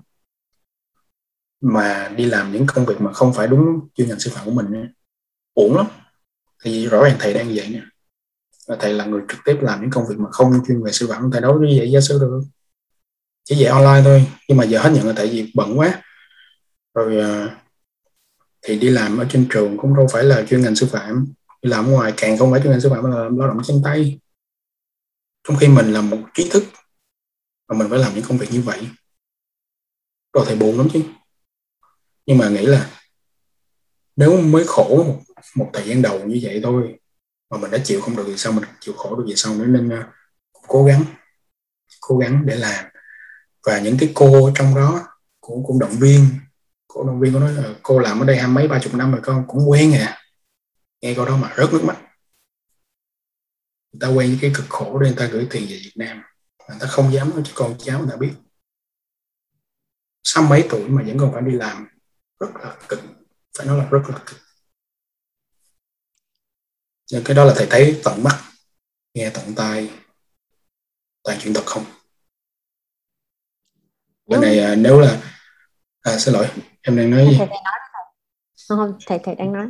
mà đi làm những công việc mà không phải đúng chuyên ngành sư phạm của mình uổng lắm. Thì rõ ràng thầy đang vậy nè thầy là người trực tiếp làm những công việc mà không chuyên về sư phạm, thầy đâu có vậy giáo sư được. Chỉ dạy online thôi, nhưng mà giờ hết nhận là tại vì bận quá. Rồi à, thì đi làm ở trên trường cũng đâu phải là chuyên ngành sư phạm làm ngoài càng không phải chuyên ngành sư phạm mà là lao động chân tay. Trong khi mình là một trí thức mà mình phải làm những công việc như vậy. Rồi thầy buồn lắm chứ. Nhưng mà nghĩ là nếu mới khổ một, một thời gian đầu như vậy thôi mà mình đã chịu không được thì sao mình chịu khổ được gì sau nữa nên uh, cố gắng cố gắng để làm. Và những cái cô trong đó cũng cũng động viên. Cô động viên có nói là cô làm ở đây hai mấy ba chục năm rồi con cũng quen à nghe câu đó mà rớt nước mắt. Người ta quen cái cực khổ để người ta gửi tiền về Việt Nam. Người ta không dám nói cho con cháu người ta biết. Sáu mấy tuổi mà vẫn còn phải đi làm rất là cực. Phải nói là rất là cực. Nhưng cái đó là thầy thấy tận mắt nghe tận tai toàn chuyện thật không? Cái này à, nếu là à, xin lỗi em đang nói gì? Thầy, thầy nói không, không thầy thầy đang nói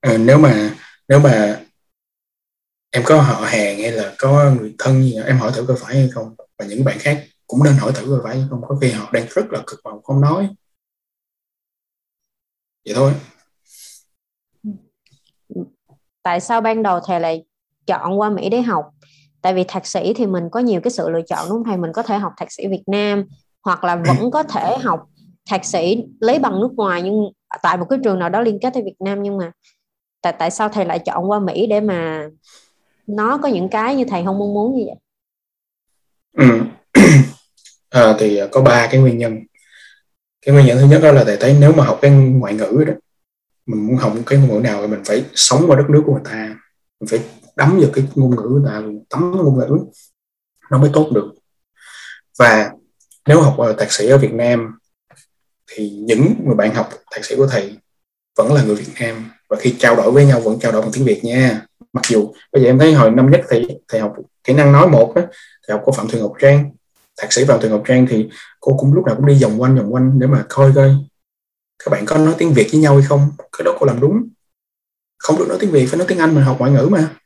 à, nếu mà nếu mà em có họ hàng hay là có người thân gì em hỏi thử có phải hay không? Và những bạn khác cũng nên hỏi thử có phải hay không? Có khi họ đang rất là cực vọng không nói. Vậy thôi. Tại sao ban đầu thầy lại chọn qua Mỹ để học? Tại vì thạc sĩ thì mình có nhiều cái sự lựa chọn đúng không thầy? Mình có thể học thạc sĩ Việt Nam hoặc là vẫn có thể học thạc sĩ lấy bằng nước ngoài nhưng tại một cái trường nào đó liên kết tới Việt Nam nhưng mà tại tại sao thầy lại chọn qua Mỹ để mà nó có những cái như thầy không mong muốn như vậy? Ừ. à, thì có ba cái nguyên nhân. Cái nguyên nhân thứ nhất đó là thầy thấy nếu mà học cái ngoại ngữ đó mình muốn học cái ngôn ngữ nào thì mình phải sống qua đất nước của người ta. Mình phải đắm vào cái ngôn ngữ người ta tắm ngôn ngữ. Nó mới tốt được. Và nếu học thạc sĩ ở Việt Nam thì những người bạn học thạc sĩ của thầy vẫn là người Việt Nam và khi trao đổi với nhau vẫn trao đổi bằng tiếng Việt nha. Mặc dù, bây giờ em thấy hồi năm nhất thì, thầy học kỹ năng nói một á, thầy học của Phạm Thùy Ngọc Trang, thạc sĩ Phạm Thùy Ngọc Trang thì cô cũng lúc nào cũng đi vòng quanh vòng quanh để mà coi coi các bạn có nói tiếng Việt với nhau hay không. Cái đó cô làm đúng. Không được nói tiếng Việt, phải nói tiếng Anh mình học ngoại ngữ mà.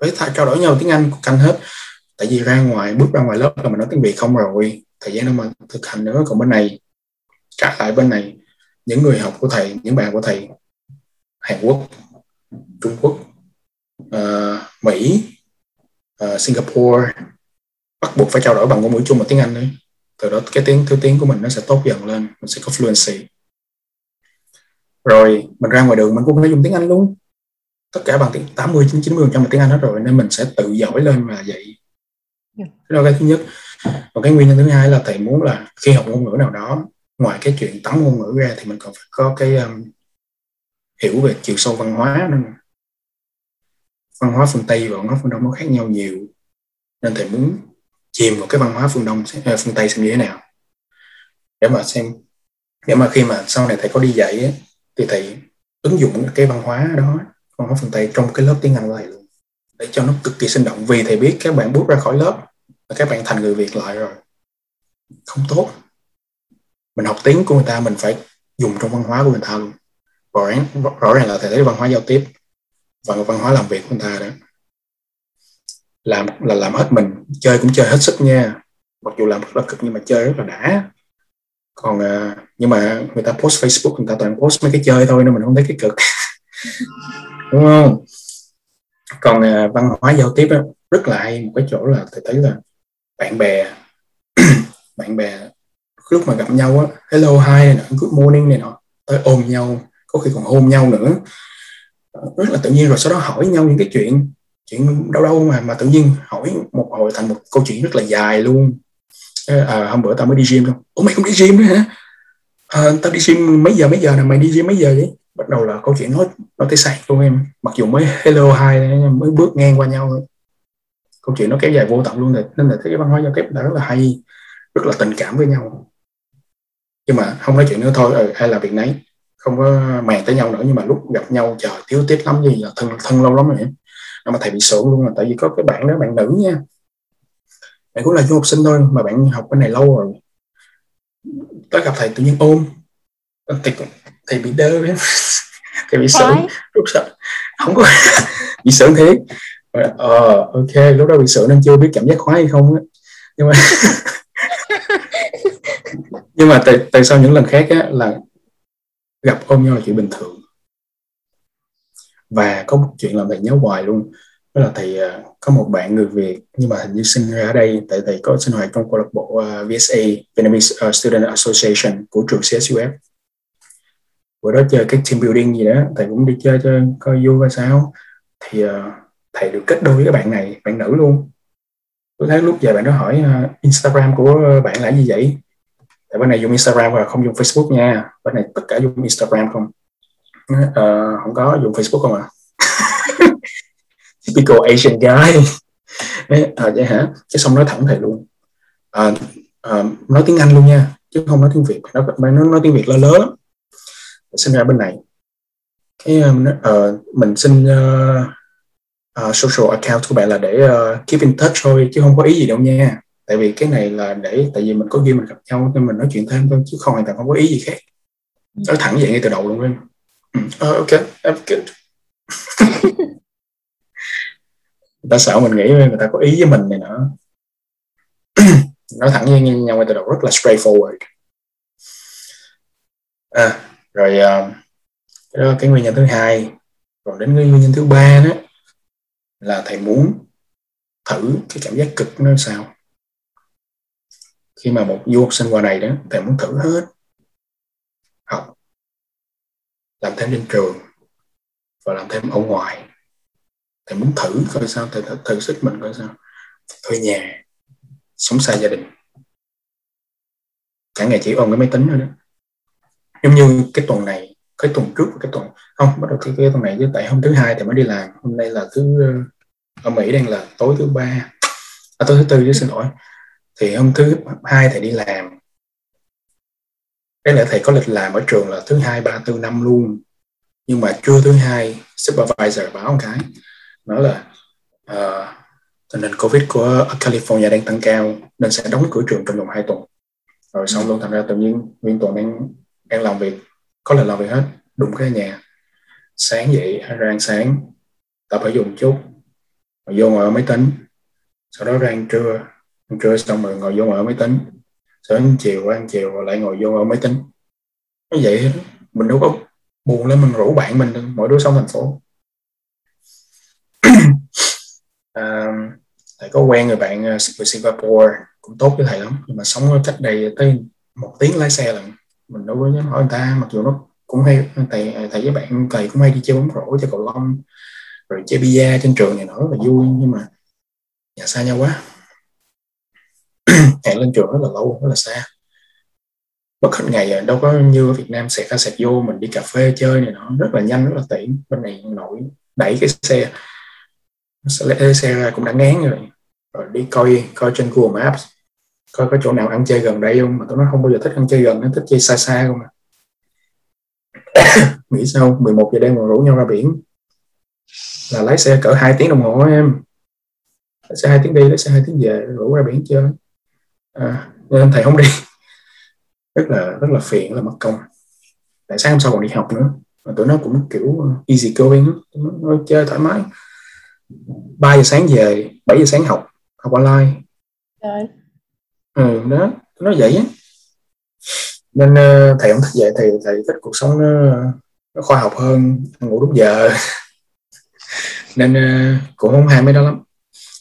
Phải trao đổi nhau tiếng Anh canh hết. Tại vì ra ngoài, bước ra ngoài lớp là mình nói tiếng Việt không rồi. Thời gian đâu mà thực hành nữa, còn bên này, trả lại bên này, những người học của thầy, những bạn của thầy Hàn Quốc Trung Quốc uh, Mỹ uh, Singapore. Bắt buộc phải trao đổi bằng ngôn ngữ chung và tiếng Anh đấy. Từ đó cái tiếng thứ tiếng của mình nó sẽ tốt dần lên mình sẽ có fluency. Rồi mình ra ngoài đường mình cũng phải dùng tiếng Anh luôn. Tất cả bằng tiếng 80 90 phần trăm là tiếng Anh hết rồi nên mình sẽ tự giỏi lên và vậy. Dạ. đó là cái thứ nhất. Còn cái nguyên nhân thứ hai là thầy muốn là khi học ngôn ngữ nào đó ngoài cái chuyện tắm ngôn ngữ ra thì mình còn phải có cái um, hiểu về chiều sâu văn hóa nên văn hóa phương tây và văn hóa phương đông nó khác nhau nhiều. Nên thầy muốn chìm vào cái văn hóa phương đông à, phương tây xem như thế nào. Để mà xem để mà khi mà sau này thầy có đi dạy ấy, thì thầy ứng dụng cái văn hóa đó văn hóa phương tây trong cái lớp tiếng anh của thầy luôn. Để cho nó cực kỳ sinh động. Vì thầy biết các bạn bước ra khỏi lớp và các bạn thành người việt lại rồi. Không tốt. Mình học tiếng của người ta mình phải dùng trong văn hóa của người ta luôn rõ ràng, rõ ràng là thầy thấy văn hóa giao tiếp và văn hóa làm việc của người ta đó. Làm là làm hết mình chơi cũng chơi hết sức nha. Mặc dù làm rất là cực nhưng mà chơi rất là đã. Còn à, nhưng mà người ta post Facebook người ta toàn post mấy cái chơi thôi nên mình không thấy cái cực. Đúng không? Còn à, văn hóa giao tiếp đó, rất là hay. Một cái chỗ là thầy thấy là bạn bè bạn bè lúc mà gặp nhau á hello hi này nọ good morning này nọ tới ôm nhau có khi còn hôn nhau nữa. Ờ, rất là tự nhiên rồi sau đó hỏi nhau những cái chuyện chuyện đâu đâu mà mà tự nhiên hỏi một hồi thành một câu chuyện rất là dài luôn. À, hôm bữa tao mới đi gym không ủa mày không đi gym nữa hả? À, tao đi gym mấy giờ mấy giờ nào mày đi gym mấy giờ vậy? Bắt đầu là câu chuyện nói nói tới say luôn em. Mặc dù mới hello hai mới bước ngang qua nhau thôi. Câu chuyện nó kéo dài vô tận luôn rồi nên là cái văn hóa giao tiếp là rất là hay rất là tình cảm với nhau. Nhưng mà không nói chuyện nữa thôi ừ, hay là việc nấy không có màng tới nhau nữa nhưng mà lúc gặp nhau trời thiếu tiếp lắm gì là thân thân lâu lắm rồi mà thầy bị sượng luôn là tại vì có cái bạn đó bạn nữ nha. Bạn cũng là du học sinh thôi mà bạn học cái này lâu rồi. Tới gặp thầy tự nhiên ôm. Thầy thầy bị đơ thầy bị sợ rất sợ. Không có. Bị sượng thiệt. Ờ ok lúc đó bị sượng nên chưa biết cảm giác khoái hay không á. Nhưng mà nhưng mà từ, từ sau những lần khác á là gặp ôm nhau là chuyện bình thường. Và có một chuyện làm thầy nhớ hoài luôn. Đó là thầy à, có một bạn người Việt nhưng mà hình như sinh ra ở đây tại thầy có sinh hoạt trong câu lạc bộ à, VSA Vietnamese à, Student Association của trường CSUF bữa đó chơi cái team building gì đó thầy cũng đi chơi chơi coi vui coi sao. Thì uh, thầy được kết đôi với các bạn này bạn nữ luôn. Tôi thấy lúc về bạn đó hỏi uh, Instagram của bạn là gì vậy? Tại bên này dùng Instagram và không dùng Facebook nha. Bên này tất cả dùng Instagram không? Uh, không có dùng Facebook không à? Typical Asian guy. À, vậy hả? Cái xong nói thẳng thầy luôn. À, à, nói tiếng Anh luôn nha chứ không nói tiếng Việt. Nó nó nói tiếng Việt là lớn sinh ra bên này. Cái uh, mình xin uh, uh, social account của bạn là để uh, keep in touch thôi chứ không có ý gì đâu nha tại vì cái này là để tại vì mình có duyên mình gặp nhau nên mình nói chuyện thêm thôi chứ không hoàn toàn không có ý gì khác. Nói thẳng vậy ngay từ đầu luôn em uh, ok. I'm good người ta sợ mình nghĩ người ta có ý với mình này nữa nói thẳng với nhau ngay từ đầu rất là straightforward. À, rồi uh, cái đó cái nguyên nhân thứ hai. Còn đến cái nguyên nhân thứ ba đó là thầy muốn thử cái cảm giác cực nó sao khi mà một du học sinh qua này đó thầy muốn thử hết. Học làm thêm trên trường và làm thêm ở ngoài. Thầy muốn thử coi sao thầy thử, thử sức mình coi sao. Thuê nhà sống xa gia đình. Cả ngày chỉ ôm cái máy tính thôi đó. Giống như cái tuần này cái tuần trước cái tuần không bắt đầu cái, cái tuần này chứ tại hôm thứ hai thì mới đi làm. Hôm nay là thứ ờ, ở Mỹ đang là tối thứ ba. À, tối thứ tư chứ xin lỗi thì hôm thứ hai thầy đi làm. Cái là thầy có lịch làm ở trường là thứ hai ba tư năm luôn. Nhưng mà trưa thứ hai supervisor báo một cái. Nói là uh, tình hình covid của California đang tăng cao nên sẽ đóng cửa trường trong vòng 2 tuần. Rồi xong luôn thành ra tự nhiên nguyên tuần đang đang làm việc. Có lần làm việc hết đụng cái nhà. Sáng dậy ra ăn sáng tập phải dùng chút. Rồi vô ngồi ở máy tính. Sau đó ra ăn trưa ăn trưa xong rồi ngồi vô ngồi ở máy tính. Sáng chiều ăn chiều rồi lại ngồi vô ngồi ở máy tính. Nó vậy mình đâu có buồn lên mình rủ bạn mình mỗi đứa sống thành phố. À, thầy có quen người bạn à, người Singapore cũng tốt với thầy lắm. Nhưng mà sống cách đây tới một tiếng lái xe lần mình đâu có dám hỏi người ta mặc dù nó cũng hay thầy à, thầy với bạn thầy cũng hay đi chơi bóng rổ chơi cầu lông rồi chơi bia trên trường này nọ rất là vui. Nhưng mà nhà xa nhau quá. hẹn lên trường rất là lâu, rất là xa. Bất hết ngày đâu có như ở Việt Nam xẹt ra xẹt vô, mình đi cà phê chơi này nó rất là nhanh, rất là tiện. Bên này nổi đẩy cái xe sẽ lấy xe ra cũng đã ngán rồi. Rồi đi coi coi trên Google Maps, coi có chỗ nào ăn chơi gần đây không, mà tụi nó không bao giờ thích ăn chơi gần, nó thích chơi xa xa không à. Nghĩ sao? 11 giờ đêm còn rủ nhau ra biển. Là lái xe cỡ 2 tiếng đồng hồ em. Lái xe 2 tiếng đi, lái xe 2 tiếng về, rủ ra biển chơi à, nên thầy không đi. Rất là rất là phiền là mất công. Tại sáng hôm sau còn đi học nữa. Mà tụi nó cũng kiểu easy going nó chơi thoải mái. 3 giờ sáng về 7 giờ sáng học học online. Rồi. ừ đó nó vậy á. Nên uh, thầy không thích vậy thì thầy thích cuộc sống nó, nó khoa học hơn ngủ đúng giờ. Nên uh, cũng không ham mấy đó lắm.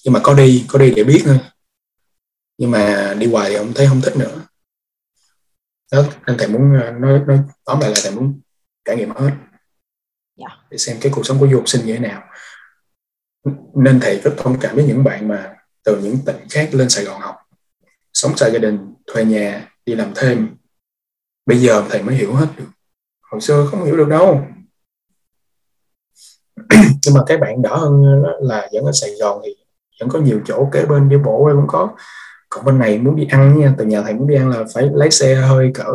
Nhưng mà có đi có đi để biết thôi nhưng mà đi hoài thì ông thấy không thích nữa. Đó nên thầy muốn uh, nói nói tóm lại là thầy muốn trải nghiệm hết. Yeah. Dạ. để xem cái cuộc sống của du học sinh như thế nào. Nên thầy rất thông cảm với những bạn mà từ những tỉnh khác lên Sài Gòn học. Sống xa gia đình thuê nhà đi làm thêm. Bây giờ thầy mới hiểu hết được. Hồi xưa không hiểu được đâu. Nhưng mà cái bạn đỡ hơn là vẫn ở Sài Gòn thì vẫn có nhiều chỗ kế bên đi bộ cũng có còn bên này muốn đi ăn nha từ nhà thầy muốn đi ăn là phải lấy xe hơi cỡ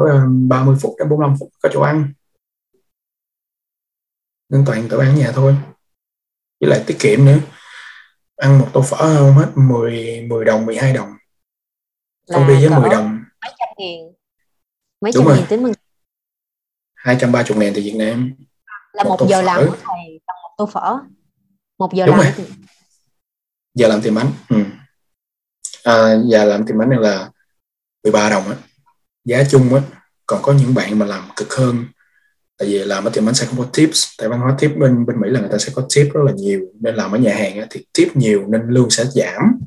30 phút đến 45 phút có chỗ ăn. Nên toàn tự ăn nhà thôi. Với lại tiết kiệm nữa. Ăn một tô phở không hết 10 10 đồng 12 đồng. Công ty với 10 đồng. mấy trăm nghìn? Mấy trăm nghìn tính mừng 230 ngàn từ Việt Nam. Là một, một giờ làm của thầy một tô phở. Một giờ Đúng làm rồi. giờ làm tiền bánh. Ừ à, và làm tiền bánh này là 13 đồng á. Giá chung á còn có những bạn mà làm cực hơn. Tại vì làm ở tiệm bánh sẽ không có tips. Tại văn hóa tip bên bên Mỹ là người ta sẽ có tip rất là nhiều. Nên làm ở nhà hàng á, thì tip nhiều nên lương sẽ giảm.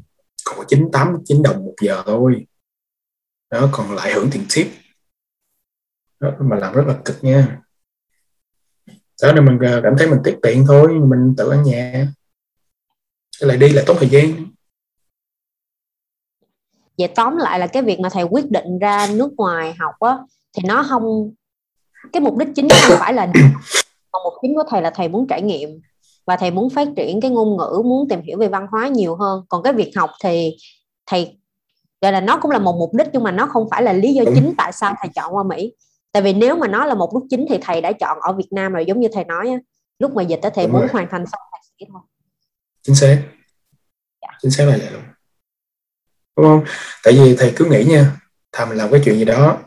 Còn có chín tám chín đồng một giờ thôi. Đó còn lại hưởng tiền tip. Đó, mà làm rất là cực nha. Đó nên mình à, cảm thấy mình tiết tiện thôi. Mình tự ăn nhà. Cái lại đi lại tốn thời gian vậy tóm lại là cái việc mà thầy quyết định ra nước ngoài học á thì nó không cái mục đích chính không phải là còn mục chính của thầy là thầy muốn trải nghiệm và thầy muốn phát triển cái ngôn ngữ muốn tìm hiểu về văn hóa nhiều hơn. Còn cái việc học thì thầy gọi là nó cũng là một mục đích nhưng mà nó không phải là lý do chính tại sao thầy chọn qua Mỹ. Tại vì nếu mà nó là một đích chính thì thầy đã chọn ở Việt Nam rồi giống như thầy nói á, lúc mà dịch á thầy Đúng muốn rồi. hoàn thành xong thạc sĩ thôi. Chính xác. Chính xác là vậy luôn đúng không? Tại vì thầy cứ nghĩ nha thà mình làm cái chuyện gì đó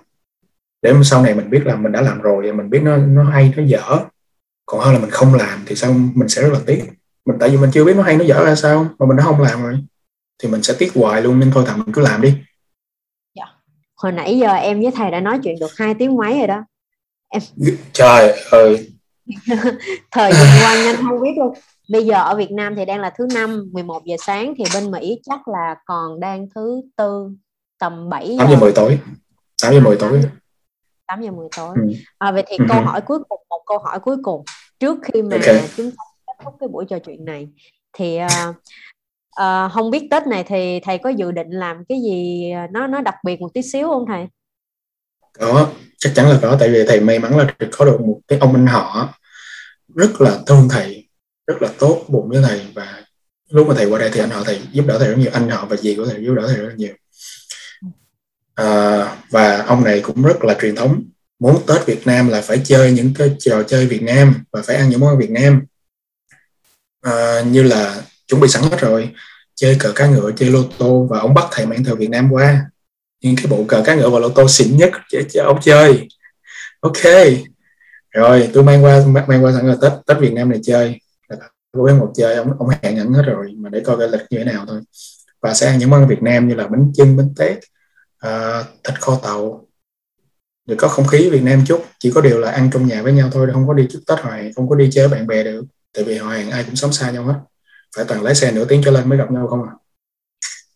để mà sau này mình biết là mình đã làm rồi mình biết nó nó hay nó dở. Còn hơn là mình không làm thì sao mình sẽ rất là tiếc. Mình tại vì mình chưa biết nó hay nó dở ra sao mà mình đã không làm rồi thì mình sẽ tiếc hoài luôn. Nên thôi thà mình cứ làm đi. Hồi nãy giờ em với thầy đã nói chuyện được hai tiếng mấy rồi đó. Trời ơi. Thời gian qua nhanh không biết luôn bây giờ ở Việt Nam thì đang là thứ năm 11 giờ sáng thì bên Mỹ chắc là còn đang thứ tư tầm 7 8 giờ giờ. 10 tối. 8 giờ 10 tối. 8 giờ 10 tối. Ừ. à, vậy thì Ừ. câu hỏi cuối cùng một câu hỏi cuối cùng. Trước khi mà Ok. chúng ta kết thúc cái buổi trò chuyện này thì à, à, không biết Tết này thì thầy có dự định làm cái gì nó nó đặc biệt một tí xíu không thầy? Có chắc chắn là có. Tại vì thầy may mắn là được có được một cái ông anh họ rất là thương thầy rất là tốt bụng với thầy và lúc mà thầy qua đây thì anh họ thầy giúp đỡ thầy rất nhiều anh họ và dì của thầy giúp đỡ thầy rất nhiều. À, và ông này cũng rất là truyền thống. Muốn Tết Việt Nam là phải chơi những cái trò chơi Việt Nam và phải ăn những món ăn Việt Nam. À, như là chuẩn bị sẵn hết rồi chơi cờ cá ngựa chơi lô tô và ông bắt thầy mang theo Việt Nam qua. Những cái bộ cờ cá ngựa và lô tô xịn nhất để cho ông chơi. Ok. Rồi tôi mang qua mang qua sẵn rồi tết tết việt nam này chơi cô một chơi ông ông hẹn ẩn hết rồi mà để coi cái lịch như thế nào thôi. Và sẽ ăn những món việt nam như là bánh chưng bánh tét à, thịt kho tàu. Để có không khí việt nam chút chỉ có điều là ăn trong nhà với nhau thôi không có đi chúc tết hoài không có đi chơi với bạn bè được. Tại vì họ hàng ai cũng sống xa nhau hết. Phải toàn lái xe nửa tiếng trở lên mới gặp nhau không à?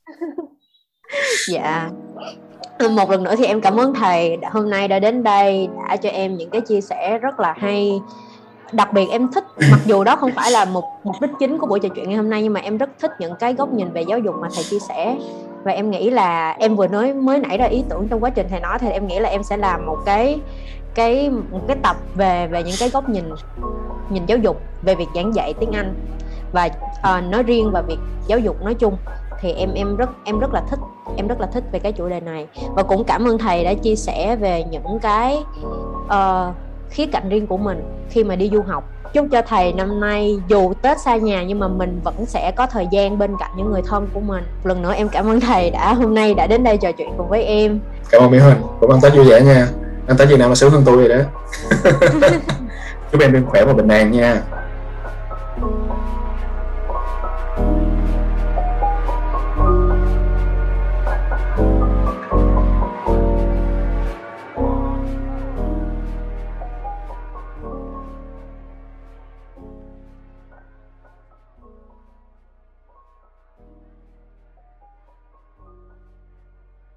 Dạ. Một lần nữa thì em cảm ơn thầy đã, hôm nay đã đến đây đã cho em những cái chia sẻ rất là hay đặc biệt em thích mặc dù đó không phải là một mục đích chính của buổi trò chuyện ngày hôm nay nhưng mà em rất thích những cái góc nhìn về giáo dục mà thầy chia sẻ. Và em nghĩ là em vừa nói mới nảy ra ý tưởng trong quá trình thầy nói thì em nghĩ là em sẽ làm một cái cái một cái tập về về những cái góc nhìn nhìn giáo dục về việc giảng dạy tiếng Anh. Và uh, nói riêng và việc giáo dục nói chung thì em em rất em rất là thích em rất là thích về cái chủ đề này. Và cũng cảm ơn thầy đã chia sẻ về những cái uh, khía cạnh riêng của mình khi mà đi du học. Chúc cho thầy năm nay dù tết xa nhà nhưng mà mình vẫn sẽ có thời gian bên cạnh những người thân của mình. Lần nữa em cảm ơn thầy đã hôm nay đã đến đây trò chuyện cùng với em. Cảm ơn mỹ huỳnh. Cũng ăn tết vui vẻ nha. Ăn tết việt nam là sướng hơn tôi rồi đó. Chúc em đừng khỏe và bình an nha